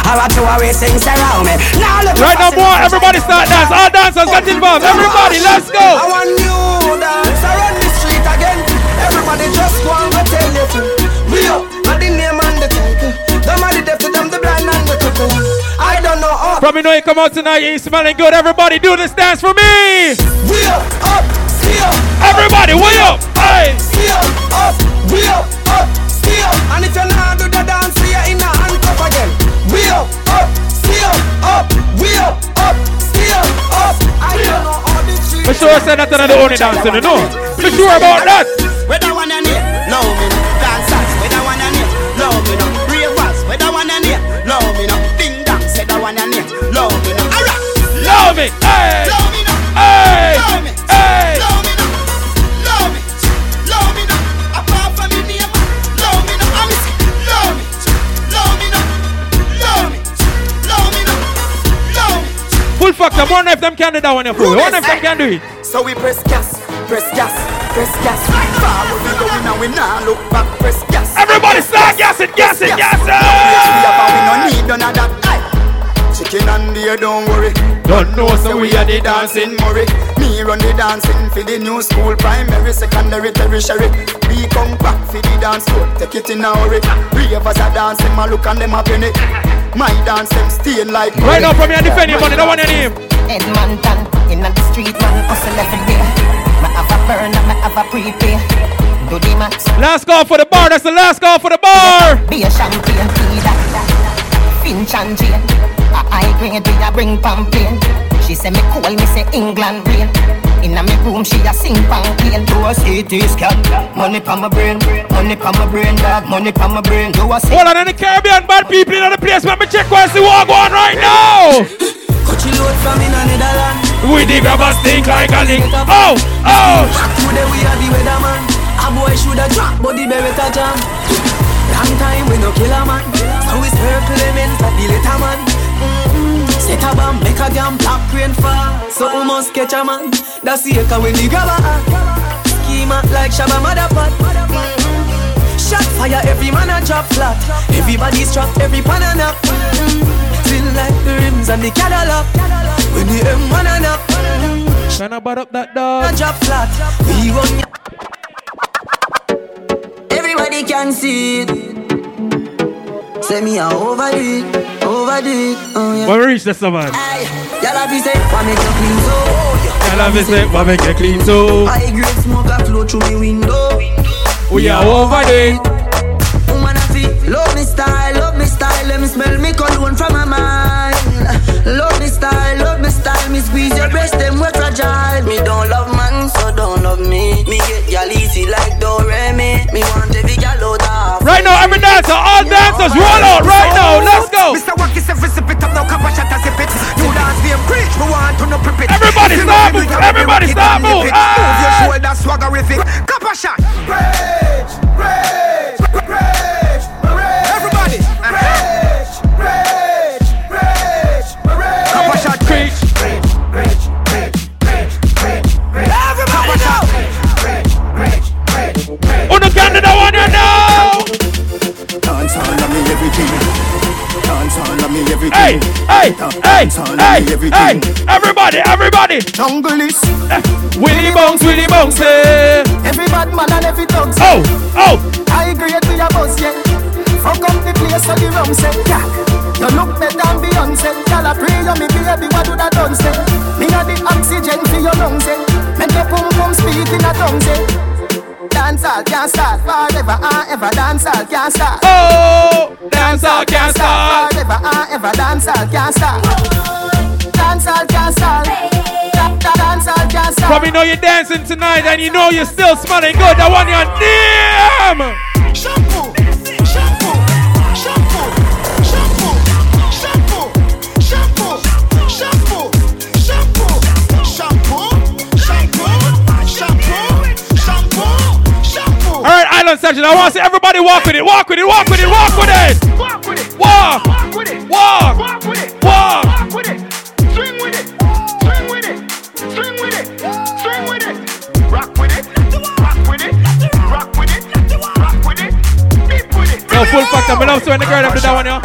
I want to always sing around me. Now look Right now, boy, everybody start dance. All dancers get involved. Everybody, let's go. I want new dance around the street again. Everybody just go and go tell you to. We up, and the name and the title. Them are the deaf to them, the blind and the cripple. I don't know how. From you know you come out tonight, you smelling good. Everybody do this dance for me. We up, up, still. Everybody, way up. Hey. Still up, we up, up, still. And if you not do the dance, we are in a handcuff again. We up, up, still, up, we up, up, still, up. I don't know how the street. For sure, I said that another only dancing, you know. For sure about that. Whether one and here, love me no. Dancers, whether one and here, love me no. Ravers, whether one and here, love me no. Ding dong, said the one and here, love me no. Alright, Love me. Hey. Full factor. One if them can do that one, you fool. One if them can do it. So we press gas, press gas, press gas. Forward we going and we now look back, press gas. Everybody start gassing, gassing, gassing. We have and we no need none of that. Chicken and deer, don't worry. Don't know, so we are the dancing Murray. Me run the dancing for the new school, primary, secondary, tertiary. We come back for the dance floor, take it in a hurry. Ravers are dancing, my look and them a penny. My dance them stay like Right now, from here, defend your money. Don't want your name. Edmonton, in the street, man, hustle every day. Me have a burn and me have a prepay. Do the max. Last call for the bar. That's the last call for the bar. Be a champagne, tea that, that. Finch and Jane. A high grade, we a bring pamphlet. She say me cool, me say England rain. Inna me room, she a sing pan clean. Do a CT scan, money pa my brain, money pa my brain, dog, money pa my brain. Do a Hold on, any Caribbean bad people in the place. Let me check where see what go on right now. Coachy load from in a Netherlands. We the grabbers think like a link. Oh, oh. Today we are the weatherman. A boy shoulda drop, but the beretta jam. Long time we no kill a man. So we circle them in like the little man. Mm-hmm. Set a bomb, make a damn black rain fall. So we must catch a man. That's the echo when the grabber. Schema like Shabba Motherpot. Mm-hmm. Shot fire, every man a drop flat. Everybody's trapped, every pan a knock. Mm-hmm. Feel like the rims and the Cadillac. When the M1 a. Can I butt up that dog? A drop flat. We run. Everybody can see it. Say me a overdo it, overdo it. Oh yeah. We reach the summer. Y'all have to say, what make you clean so? I love it, say, what make you clean so? High grade smoke a flow through me window. We are over there. Woman I feel love me style, love me style. Let me smell me cologne from my mind. Love me style, love me style. Me squeeze your breast, them we fragile. Me don't love man, so don't love me. Me get y'all easy like Doremi. Me want every gal out of. Right now, every dancer, all dancers, roll out right now. Let's go. Mr. Wacky say fi zip it up now, copper shot a zip it. You dance name preach, we want to no prep it. Everybody If you move, everybody rock it start and lift move. Ah. Move your shoulder, swaggerific. Copper shot. Rage, rage, rage, rage. Everything. Dance all of me everything. Hey, hey, hey, Dance all of hey, me hey. Everybody, everybody. Jungle is eh, Willy Bounce, Willy Bounce. eh. Every bad man and every dog. Eh. Oh, oh. I agree with your boss, yeah. Fuck up the place so the rum say, yeah. You look better than Beyonce. Girl, I pray you me baby, what do that done say? Eh? Me got the oxygen for your lungs, say. Make your pum pum speak in a tongue, say. Dance all can't start forever and ever. Dance all can't start. Oh, dance all can't start. forever and ever. Dance all can't start. Dance all can't start. Da- da- Dance all can't start. Probably know you're dancing tonight and you know you're still smelling good. I want your name. Shampoo, Imagine, I want to see everybody walk with it, walk with it, walk with it, walk with it. Walk with it. Walk. Walk with it. Walk. Walk with it. Walk. Walk with it. Swing with it. Swing with it. Swing with it. Swing with it. Rock with it. Rock with it. Rock with it. Rock with it. Beat with it. Yo, full factor, I love when the girl do that one, yo.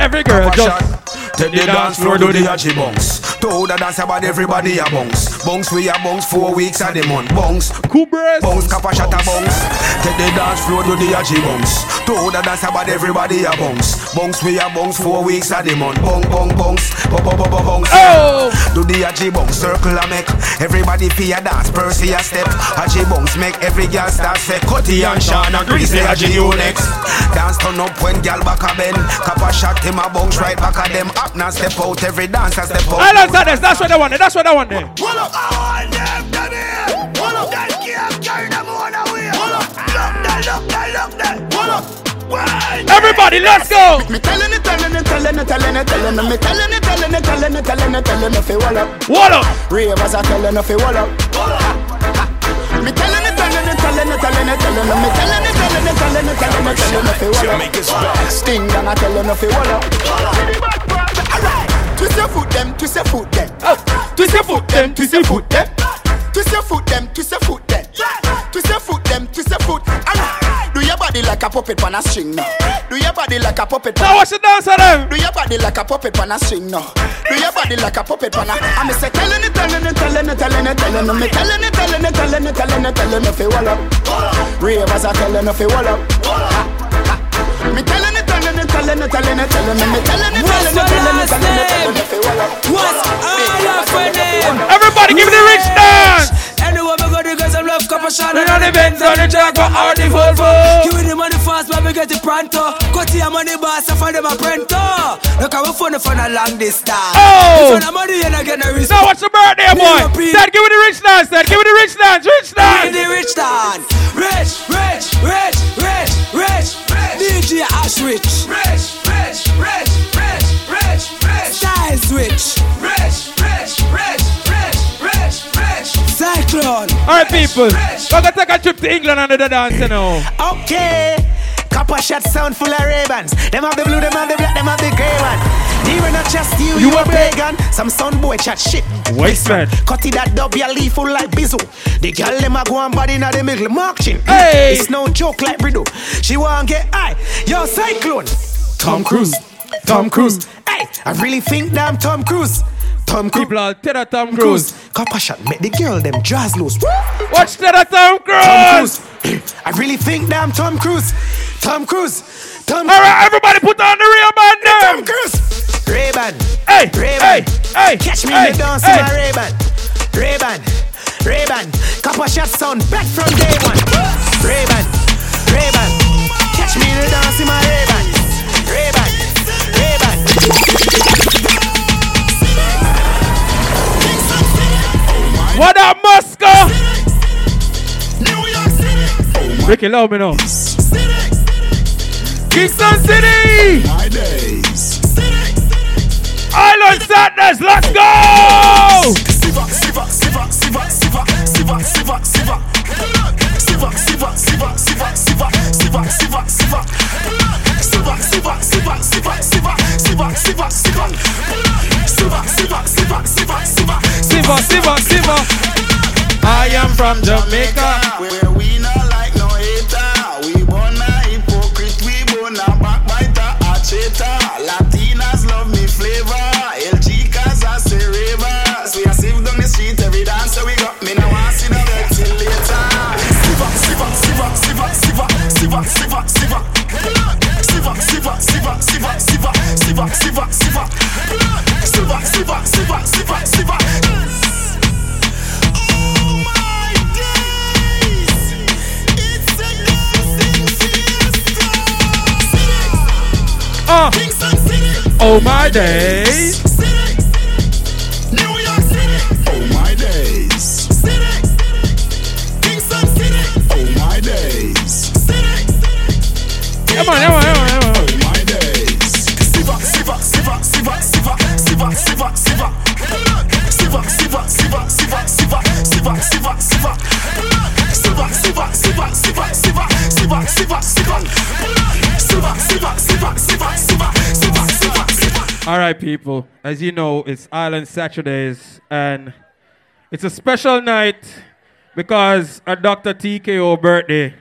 Every girl just. Take the dance floor, do the hachi bounce. To the dance about everybody a bounce. Bounce we a bounce four weeks a the month. Bounce. Breast. Bounce copper shot a bounce. Take the dance floor, do the hachi bounce. To the dance about everybody a bounce. Bounce we a bounce four weeks a the month. Bounce, bounce, bounce. Bo bo bo bo bounce. Oh. Do the hachi bounce. Circle a make. Everybody a dance. Percy a step. Hachi bounce make every girl start say. Cutty and Sean and Greasy hachi you next. Dance turn up when girl back a bend. Copper shot him a bounce right back at them. Up now step out. Every dancer step out. I love that. That's what I want. That's what I want. There. Hold up. All them done here. Hold up. That can't carry them on away. Hold up. Look that, look that, look that. Hold up. Why? Everybody, let's go. Me telling it, telling it, telling it, telling it, telling it. Me telling it, telling it, telling it, telling it, telling it. Fi wall up. Wall up. Ravers are telling it. Fi wall up. Me telling it, telling it, telling it, telling it, telling it. Me telling it, telling it, telling it, telling it, telling it. Fi wall up. Jamaica's best. Sting down, I telling it. Fi wall up. Twist your foot them, twist your foot them. Twist your foot them, twist your foot them. Twist your foot them, twist your foot them. Twist your foot them, twist your foot. Do your body like a puppet on a string now. Do your body like a puppet. Now watch the dance of them. Do your body like a puppet on a string now. Do your body like a puppet on a. I'm say telling it, telling it, telling it, telling it, telling it. Telling it, telling it, telling it, telling it, telling it. Fi wall up. Ravers are telling it, fi wall up. Me telling it, telling it. Me it. Fi wall up. What's all of your name? Everybody give me the rich dance. Anywhere we go, the girls them love couple shot. We on the Benz on the track, but all the Volvo. Give me the money fast, but we get it pronto. Cut your money boss, I find them a prento. Look how we fun fun a long distance. Oh. If you no money, you not get no respect. Now what's the birthday, boy? Dad, give me the rich dance, Dad. Give me the rich dance, rich dance. Give me the rich dance. Rich, rich, rich, rich, rich, rich. DJ Ash Rich. Rich, rich, rich, rich, rich, rich. Style switch. Rich, rich, rich, rich, rich, rich. Cyclone. All right, people. We're gonna take a trip to England under the dance, you know. Okay. Copper shot sound full of Ray-Bans. Them have the blue, them have the black, them have the grey one. Even not just you, you, You a pagan. Some son boy chat shit. Waste man. Cutty that dub, ya leaf full like bizzle. The girl them a go on body in the middle, marching. Hey. It's no joke like Brido. She want get high. Yo, Cyclone. Tom Cruise. Tom Cruise. Hey, I really think damn Tom Cruise. Tom Cruise. People are that Tom Cruise. Copper shot make the girl them draws loose. Watch that Tom Cruise. Tom Cruise. I really think damn Tom Cruise. Tom Cruise. Tom All right, everybody put on the real man Tom. Cruise. Ray-Ban. Hey, Ray-Ban. hey, hey. Catch me hey, in the dance hey. in my Ray-Ban. Ray-Ban. Ray-Ban. Copper shot sound back from day one. Ray-Ban. Ray-Ban. Catch me in the dance in my Ray-Ban. Ray-Ban. Ray-Ban. What up, Moscow? Ricky, love me now. Kingston City. My days. Island Saturdays, let's go! Siva, siva, siva, siva, siva, siva, siva, siva. Siva, siva, siva, siva, siva, siva, siva, siva. Siva, siva, siva, siva, siva, siva, siva, siva. Siva, siva, siva, siva, siva. Siva, Siva, Siva. I am from Jamaica. Where we not like no hater. We born a hypocrite, we born a backbiter, a traitor. Latinas love me flavor. LG cause I say ravers. We are safe down the street every dance so we got me now want see no bed till later. Siva, siva, siva, siva, siva, siva, siva, siva. Siva, siva, siva, siva, siva, siva, siva, siva. Siva, siva, siva, siva, siva. Oh my days. City, New York City. Oh my days, City, Kingston City. Oh my days, City. Come on, come on, come on, come on. Oh my days. Siva, siva, siva, siva, siva, siva, siva, siva. Siva, siva, siva, siva, siva, siva, siva, siva. Siva, siva, siva, siva, siva, siva, All right, people. As you know, it's Island Saturdays, and it's a special night because a Dr. TKO birthday,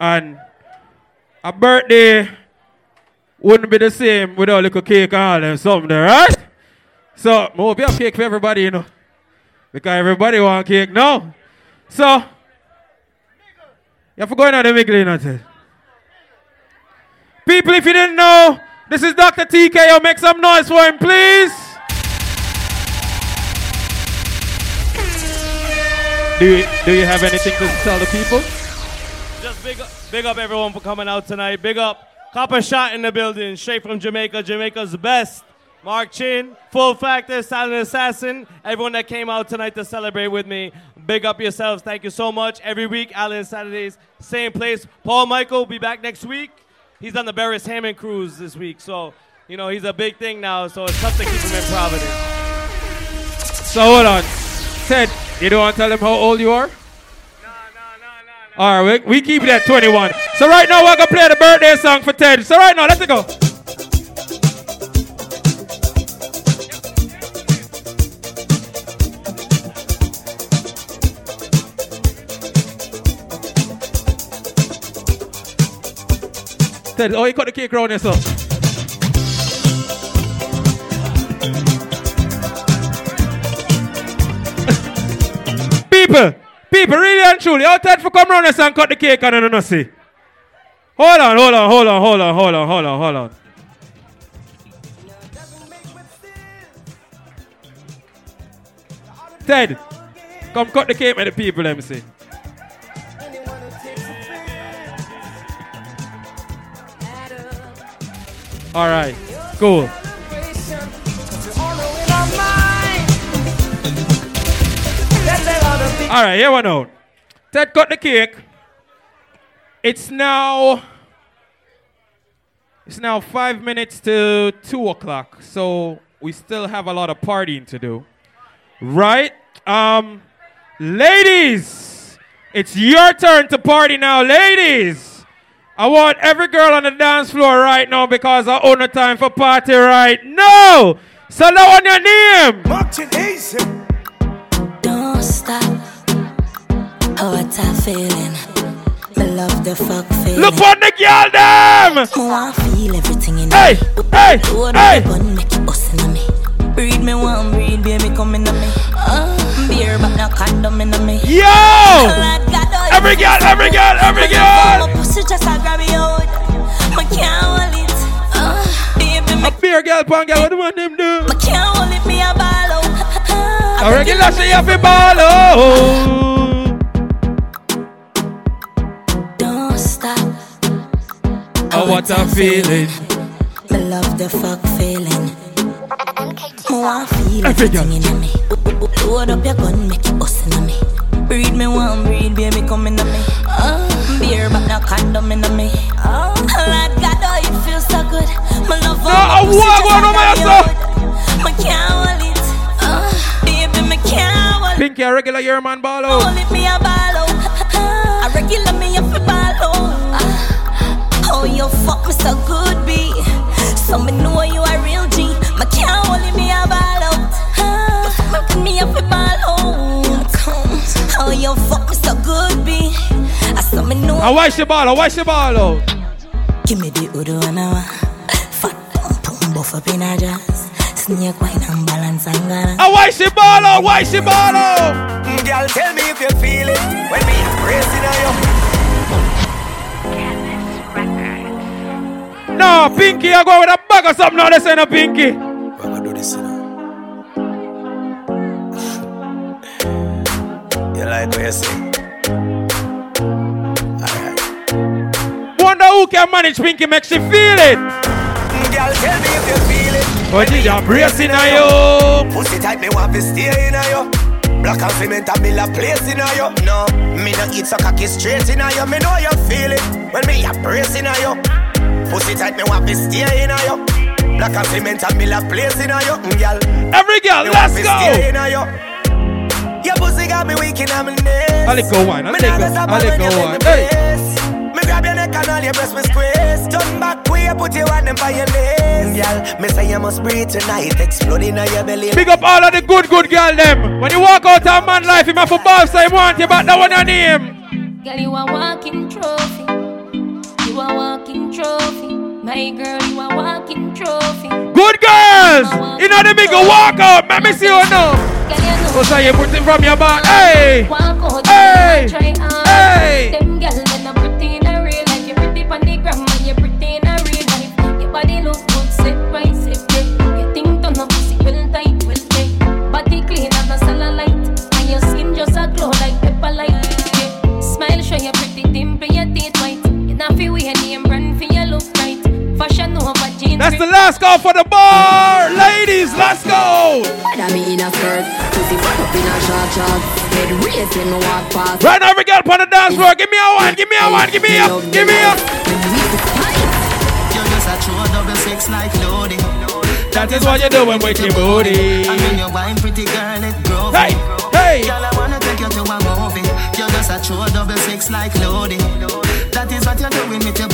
and a birthday wouldn't be the same without a little cake and all them something right? So, hope you have cake for everybody, you know, because everybody want cake now. So, you have to go in the middle, you know. People, if you didn't know, this is Dr. TKO. Make some noise for him, please. Do you, do you have anything to tell the people? Just big up, big up everyone for coming out tonight. Big up Copper Shot in the building, straight from Jamaica. Jamaica's best. Mark Chin, Full Factor, Silent Assassin. Everyone that came out tonight to celebrate with me. Big up yourselves. Thank you so much. Every week, Island Saturdays, same place. Paul Michael will be back next week. He's on the Barris Hammond cruise this week. So, you know, he's a big thing now. So it's tough to keep him in Providence. So hold on. Ted, you don't want to tell him how old you are? All right, we, we keep it at 21. So right now we're to play the birthday song for Ted. So right now, let's go. Ted, oh, you cut the cake around yourself. People, people, really and truly, how Ted for come around us and cut the cake and I don't see. Hold on, hold on, hold on, hold on, hold on, hold on, hold on. Ted, come cut the cake with the people, let me see. All right, cool. All right, here we out. Ted got the cake. It's now. It's now five minutes to two o'clock, so we still have a lot of partying to do, right? Um, ladies, it's your turn to party now, ladies. I want every girl on the dance floor right now because I own the time for party right now. So now on your name. Martin Easy. Don't stop. Oh, what a feeling. Me love the fuck feeling. Look on the girl them. Oh, I feel everything in Hey, me. hey, Load hey. up make it bust in me. Breed me one, breed, baby, come in me. Uh, beer, but no condom in me. Yo! Lord God, Every girl, every girl, every girl. My pussy just a grab me out. Me can't hold it. Uh, baby, me A beer girl, pan girl, what do you want them do? me can't hold it. Me a ball out. A regular she have to ball out. Don't stop. Oh, what a feeling. Me love the fuck feeling. Me want feel Every girl. everything in me. Load up your gun, make it bust in me. Breed me one, breed baby come in me. Uh, beer but no condom in me. Oh, Lord God, oh it feels so good. Me love No, I my pussy want one a of grab me myself. out. Can't hold it. Uh, baby, me can't hold it. Pinky, a regular year man ball out. Hold it, me a ball out. A regular me a fi ball out. Oh, you fuck me so good, B. So me know you a real G. Me can't hold it, me a ball out. You fuck me, me a fi ball out. Oh, you fuck me so good, B. I saw me know. I watch the ball, I watch the ball out. Give me the udo and a fat pump pump buff up in a jazz. Snake wine and balance and gana. I watch the ball out, watch the ball out. Girl, tell me if you feel it when me embracing you. No, Pinky, I go with a bag of something now. This ain't a Pinky. I'm gonna do this, you know. Like what you say? Wonder who can manage Pinky makes she feel it. Girl, tell me if you feel it. What is your bracing on you? Pussy tight, me want to stay in you. Black and cement, I build a place in you. No, me no eat so cocky straight in you. Me know you feel it when me a bracing you. Pussy tight, me want to stay in you. Black and cement, I build a place in you. Mm, Girl, Every girl, let's go. Stay. Your pussy got me weak in my knees. I'll let go wine, I'll let go, stop I'll let go wine. Hey. Me grab your neck and all your breasts me squeeze. Turn back way, put your hand them by your knees. Girl, me say you must breathe tonight, exploding on your belly. Big up all of the good, good girl them. When you walk out of man life, him have a boss, say want you, but that one your name. Girl, you a walking trophy. You a walking trophy. My girl, you a walking trophy. Good girls! You know the big walk out, let me see you now. So say you put it from your back. Hey! Hey! Hey! Them girls that not pretty in a real life. You pretty on the gram and you pretty in a real life. Your body look good, sit right, sit right. You think to no pussy well tight, well tight. Body clean and a cellulite, and your skin just a glow like pepper light. Smile show your pretty dimple, your teeth white. You not feel weird over. That's the last call for the bar! Ladies, let's go! Whether me in a skirt, pussy fuck up in a short short. Head raised when me walk past. Right now, every girl on the dance floor, give me a one, give me a one, give me a, give me a. You just a true double six like loading. That is what you do when with your booty. And when you wine pretty girl, it grow. Hey, hey. Girl, I wanna take you to a movie. You just a true double six like loading. That is what you're doing with your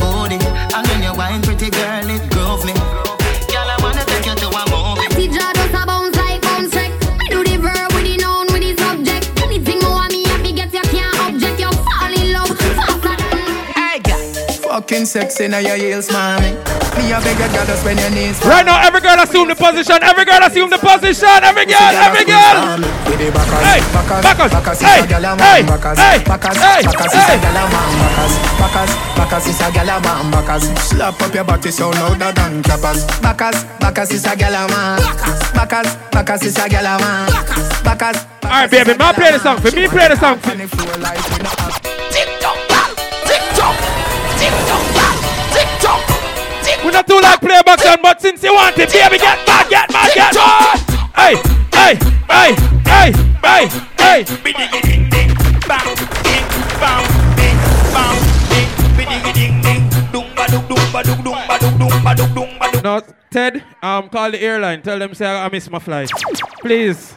Fucking sexy now your heels, mommy. Me a beg you, girl, just bend your knees. Right now, every girl assume the position. Every girl assume the position. Every girl, every girl. Hey, backers. Hey, hey, hey, hey, hey. Backers, backers is a gal a man, backers. Slap up your body so louder than clappers. Backers, backers is a gal a man. Backers, backers is a gal a man. Backers. All right, baby, man, play the song for me. Play the song for me. Not too like play boxing, but since you want it, baby, get mad, get mad, get mad. Hey, hey, hey, hey, hey, hey. No, Ted, um, call the airline. Tell them say I miss my flight. Please.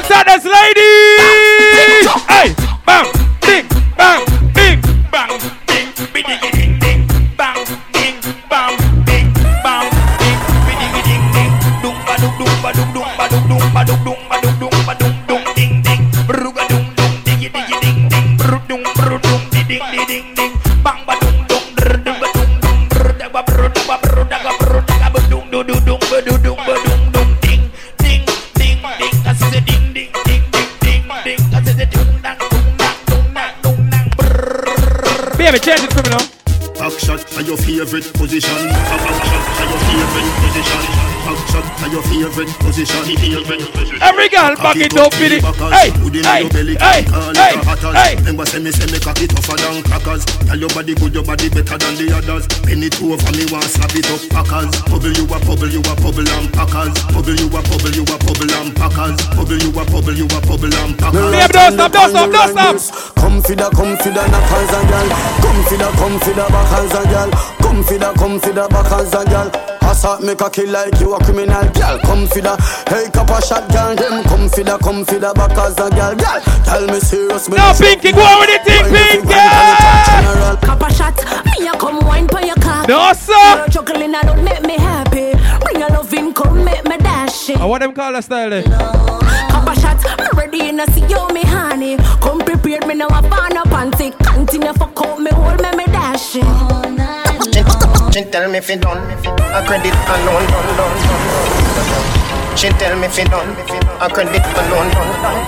TikTok, Island Saturdays ladies! Hey, bang, ding, bang, ding, bang, ding, biddy, ding, ding, bang, ding, bang, ding, bang, ding, biddy, ding, ding, dum ba dum dum ba dum dum ba dum dum ba dum dum ba dum dum ba dum dum ding ding, bruga dum dum diggy diggy ding ding, bru dum bru dum di ding di ding Baby, change it me. Back shot are your favorite position. Back shot are your favorite position. Back shot are your favorite position. Favorite position. Every girl back it up with it. Hey, hey, hey, hey, hey. Remember say me say me cock it tougher than crackers. Tell your body good, your body better than the others. Penny two over me want slap it up packers. Bubble you a bubble, you a bubble and packers. Bubble you a bubble, you a bubble and packers. Bubble you a bubble, you a bubble and packers. Babe, don't stop, don't stop, don't stop. Come for the, come for the knuckles and gal. Come for the, come for the backers and gal. Come for the, come for the backers and gal. Assault make a kill like you a criminal gal. Come for the, hey copper shot gal. Them come for the, come for the backers and gal. Gal, tell me serious. me Now no Pinky, go on with the thing, Pinky. Copper shot, me a come wine for your cock. No, sir. You're juggling, I don't make me happy. Bring your loving, come make me dash it. I want them call a style eh? there. Copper shot, me ready and I see you, me honey. Come prepared, me now I find a panty. Continue fuck out me, hold me, me dash it. She tell me if it done, a credit alone, done, done, done. She tell me if it done, a credit alone, done, done.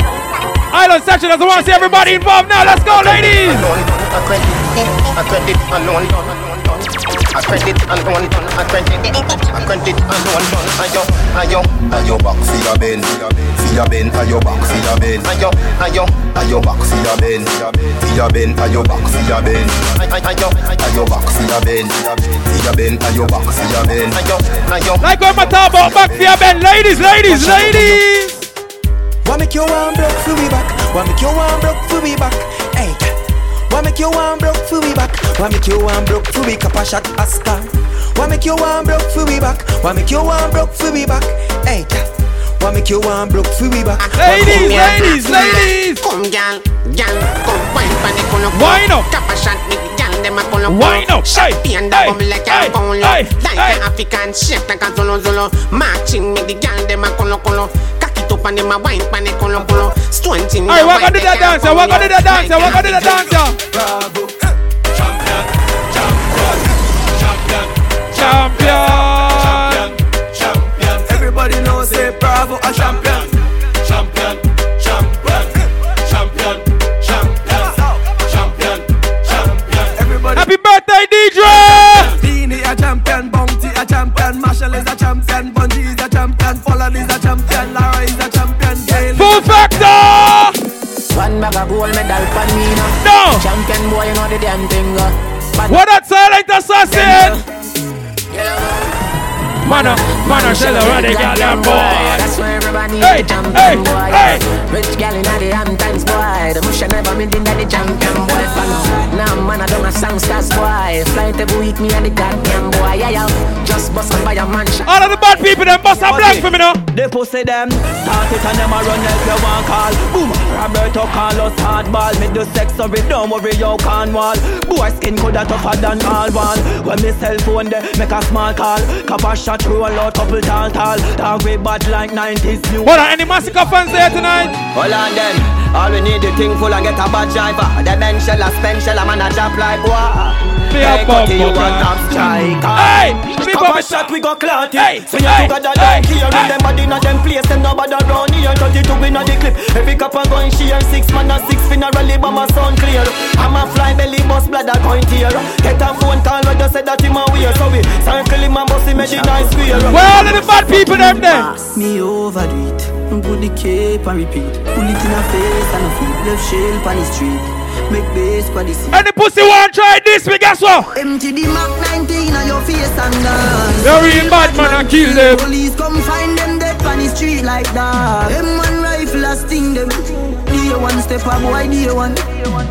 Island section doesn't want to see everybody involved now. Let's go, ladies. A credit, a credit alone, done, done. A credit alone, done, a credit, a credit alone, done. Ayo, ayo, Ayo back for your bend, for your bend, ayo back for your bend, ayo, ayo, ayo back for your bend, for your bend, ayo back for your bend, ayo, ayo back for your bend, for your bend, ayo back for your bend, ayo, ayo. Like what my talk about back for your bend, ladies, ladies, ladies. What make you want broke for we back? What make you want broke for we back? Hey, what make you want broke for we back? What make you want broke for we copper shot Oscar? What make you want broke for we back? What make you want broke for we back? Hey, What make you want broke for we back? Ladies, ladies, ladies. Come, girl, girl, come wine pan the culo. Wine up. Tap a shot, make girl dem a culo. Wine up. Champagne da bubble like a bowl. Like hey. a African shake like a zolo zolo. Marching, make the girl dem a culo culo. Cock it up and dem a wine pan the culo culo. Stone thing. Alright, dem gonna do that like a dance, yeah, we're gonna do that dance, yeah, we're gonna do that dance, yeah. Bravo. Champion. Everybody knows say bravo a champion. Champion, champion, champion, champion, champion, champion. Happy birthday, DJ. Beanie a champion, Bounty a champion, Marshall is a champion, Bungie is a champion, Folland is a champion, Lara is a champion, Gail. Full factor. One bag of gold medal for me now. No. Champion boy, you know the damn thing. Uh. But What that silent assassin? Mana, mana, shell around the goddamn boy. That's why everybody Hey, hey, champion hey, boy. hey. Rich gal in the ham times boy. The mush never been in the champion boy. Fan. Now man I don't a songsters boy. Fly every week me and the goddamn boy. Yeah yeah. Just bust up by a mansion. All of the bad people, them bust a blank for me now. They pussy them, start it and them a run if you want call. Boom, Roberto Carlos hardball. Me do sex so it don't worry you can't wall. Boy skin coulda tougher than all one. When me cell phone they make a small call. Copper shot through a lot couple tall tall. Dog way bad like 90s new. Hold on, any massacre fans there tonight? Hold on then. All we need the thing full and get a bad driver. The men shell a spend shell a man a drop like what? Be a Hey, cut bumper you a clad. top striker. Hey, be Couple shot we go clot Hey, it. So you hey, together hey, don't care. hey. Them body in a them place. Them nobody around here. 32 in a the clip. Every couple going share six man a six funeral. But my sound clear. I'm a fly belly bus bladder point here. Get a phone call where they say that him a wear. So we circle him and bust him a the nice square. Where all of the bad people them there? Me overdo it. Put the cape and repeat. Pull it in a face and a feet. Left shell on the street. Make bass for the seat. And the pussy want try this, we guess what? Empty the Mac 19 on your face and dance. Real bad man and kill them. Police come find them dead on the street like that. Them one rifle a sting them. Day one step a boy, day one.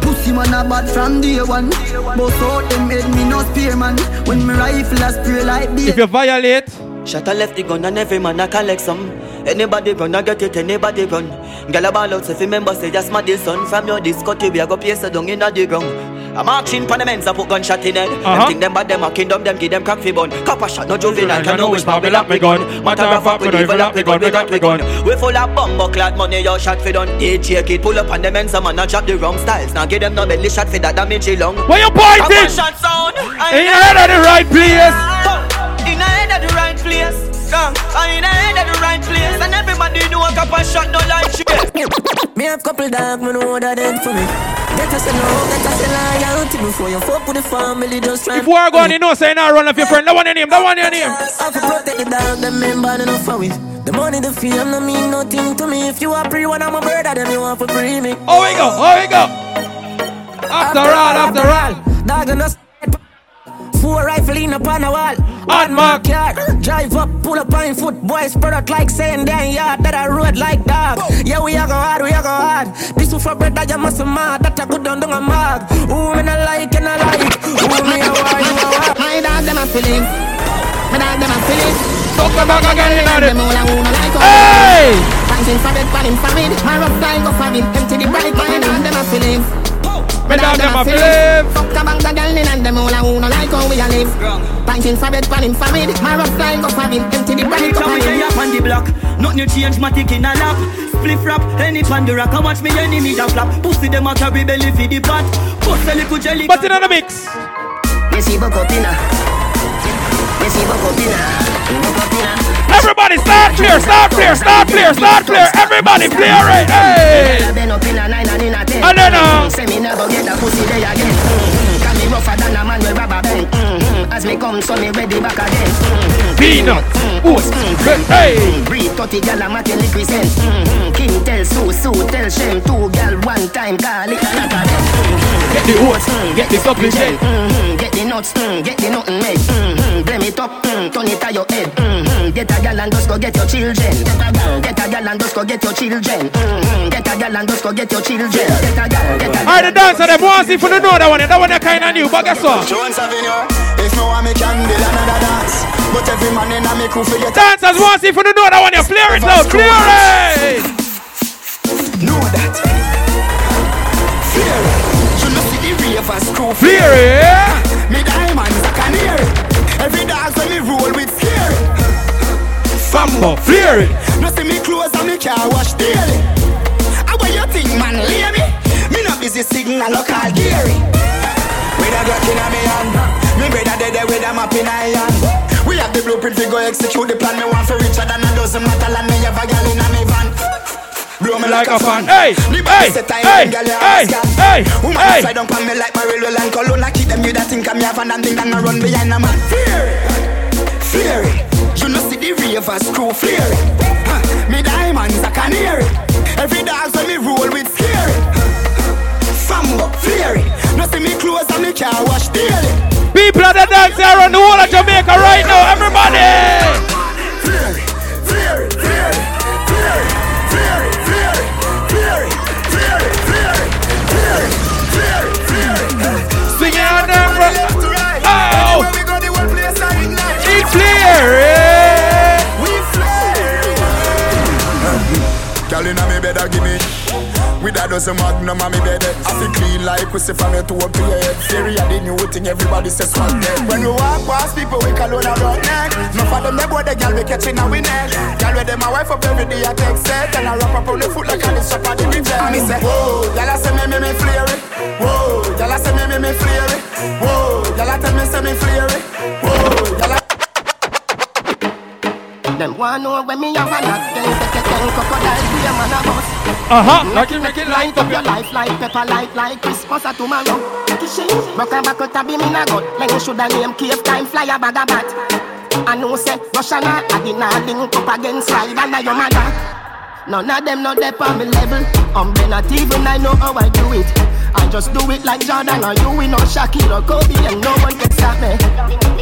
Pussy man a bad from day one. Both out them head me no spear man. When me rifle a spray like day. If you violate, Shot a left the gun and every man a collect some. Anybody gonna get it, anybody gun. Girl a ball out, so if you remember say just my dear son from your discotheque, we a go place down in a the ground. I'm marching pan the men's a put gunshot in head. Uh-huh. Them think them bad, them a kingdom, them give them crack fi bun. Copper shot, no juvenile, can which part we lock me gun. Matter of fact, we even lock me gun, we got we gun. We full of bumbo clad money, your shot fi done. DJ kid pull up on the men's a man a drop the wrong styles. Now give them no belly shot fi that damage he lung. Where you pointing? Copper shot sound. in your head at the right place. In the head at the right place. Come, I in the head at the right place. And everybody know a copper shot no like shit. Me have couple dog, me know that dead for me. Get us a love, get us a loyalty before you fuck with the family. Just try. If we are going, you know, say now run off your friend. That one your name, that one in your name. I have to protect the dog, them men bad enough for it. The money, the fame, no mean nothing to me. If you are pre one, I'm a brother, then you want to free me. Oh, we go, oh, we go. After all, after all. Dog and us. Four rifle in upon a wall. On mark. Car. Drive up, pull up on foot. Boys spread out like saying damn yard. That I road like dog. Yeah, we a go hard, we a go hard. This one for bread that you must mad. That I good down down a mag. Who me not like and I like. Who me a war, you a war. My dog them a feeling. My dog them a feeling. Talk about again, you know Them all a who no like. Hey! Panting for bed, panting for mid. My rough guy go for him. Empty the bright. My dog them a feeling. My dog them a feeling. Fuck a bang the girl in and them all a who no like how we a live. Panting for bed, panting for mid. My rough guy go for him. Empty the bright. Come here up on the block. Nothing you change, my tick in a lap. Spliff rap, any pan the rock. Watch me enemy that flap. Pussy them a carry belly for the pot. Pussy a little jelly. But in the mix. You see buck up inna. You see buck up inna. Buck up inna. Everybody start clear, start clear, start clear, start clear. Everybody clear right. Hey! In a nine and in a ten. And then, uh, uh. Say me never get a pussy there again. Can me rougher than a man with rubber band. Mm-hmm. As me come, so me ready back again. Mm-hmm. Peanut. Oats. Hey! Breathe 30 gal a matin represent. Mm-hmm. Kim tell Sue, Sue tell Shem. Two gal one time, call it a lot of. Mm-hmm. Get the oats, get the supplement. Mm-hmm. Get the nuts, mm, get the nothing made. Mm-hmm. Blame it up, mm, turn it on your head. Mm-hmm. Get a gal and just go get your children. Get a gal, get a gal and just go get your children. Mm-hmm. Get a gal and just go get your children. Get a gal, get a gal. Alright, the dancer, them want see if you know that one. That one kind of new, but guess what? Jones Avenue. If no one me can build another dance. But every man in a me crew forget. Dancers want if you know that one. You clear it now. Clear it. Know that. Fear it. You know see the ravers crew. Clear it. Me diamonds I can hear it. Every dance when me roll with scary. Fambo, clear it. No see me clothes and me car wash daily. How what you think, man? Leave me. Me no busy signal local Gary. With a Glock in a me hand. Me brother dead there with a map in hand. We have the blueprint we go execute the plan. Me want for richer than a dozen metal and me have a gal in a me van. Blow me like, a fan. Hey, hey, hey, hey, hey, Woman hey. slide down on me like Marilyn and Cologne. I keep them you that think I'm your fan and think I'm gonna run behind a man. Fear it, fear it. You know see the ravers crew fear it. Huh. Me diamonds I can hear it. Every dance when me roll with scary. Fambo, fear it. No see me clothes and me car wash daily. People at the dance here around the whole of Jamaica right now. Everybody. Sing it on them, bro. Oh. We go the one place I ignite. It's clear. We flare. Girl inna me bed, a give me. With a dozen magnum on me bed I feel clean like pussy from your toe up to your head Theory of the new thing everybody says swag dead When we walk past people we call on a rock neck No for them they boy the girl we catching a we neck Girl with them my wife up every day I text set. And I wrap up on the foot like a list up at the reject Me say whoa, girl I say me me me flare Whoa, girl I say me me me flare Whoa, girl I tell me say me flare Whoa, girl I Them want know when me have a lot. Then take a ten crocodile be a man a bus Uh-huh. Make it, make it light up your life like pepper light like Christmas or tomorrow. Kishin, broke a back out a beam in a gut. Then you shoulda name cave time fly a bag a bat. I know say Russian a did not link up against slide and your mother. None of them know they on me level. I'm not even I know how I do it. I just do it like Jordan or you we know Shaquille or Kobe and no one can stop me.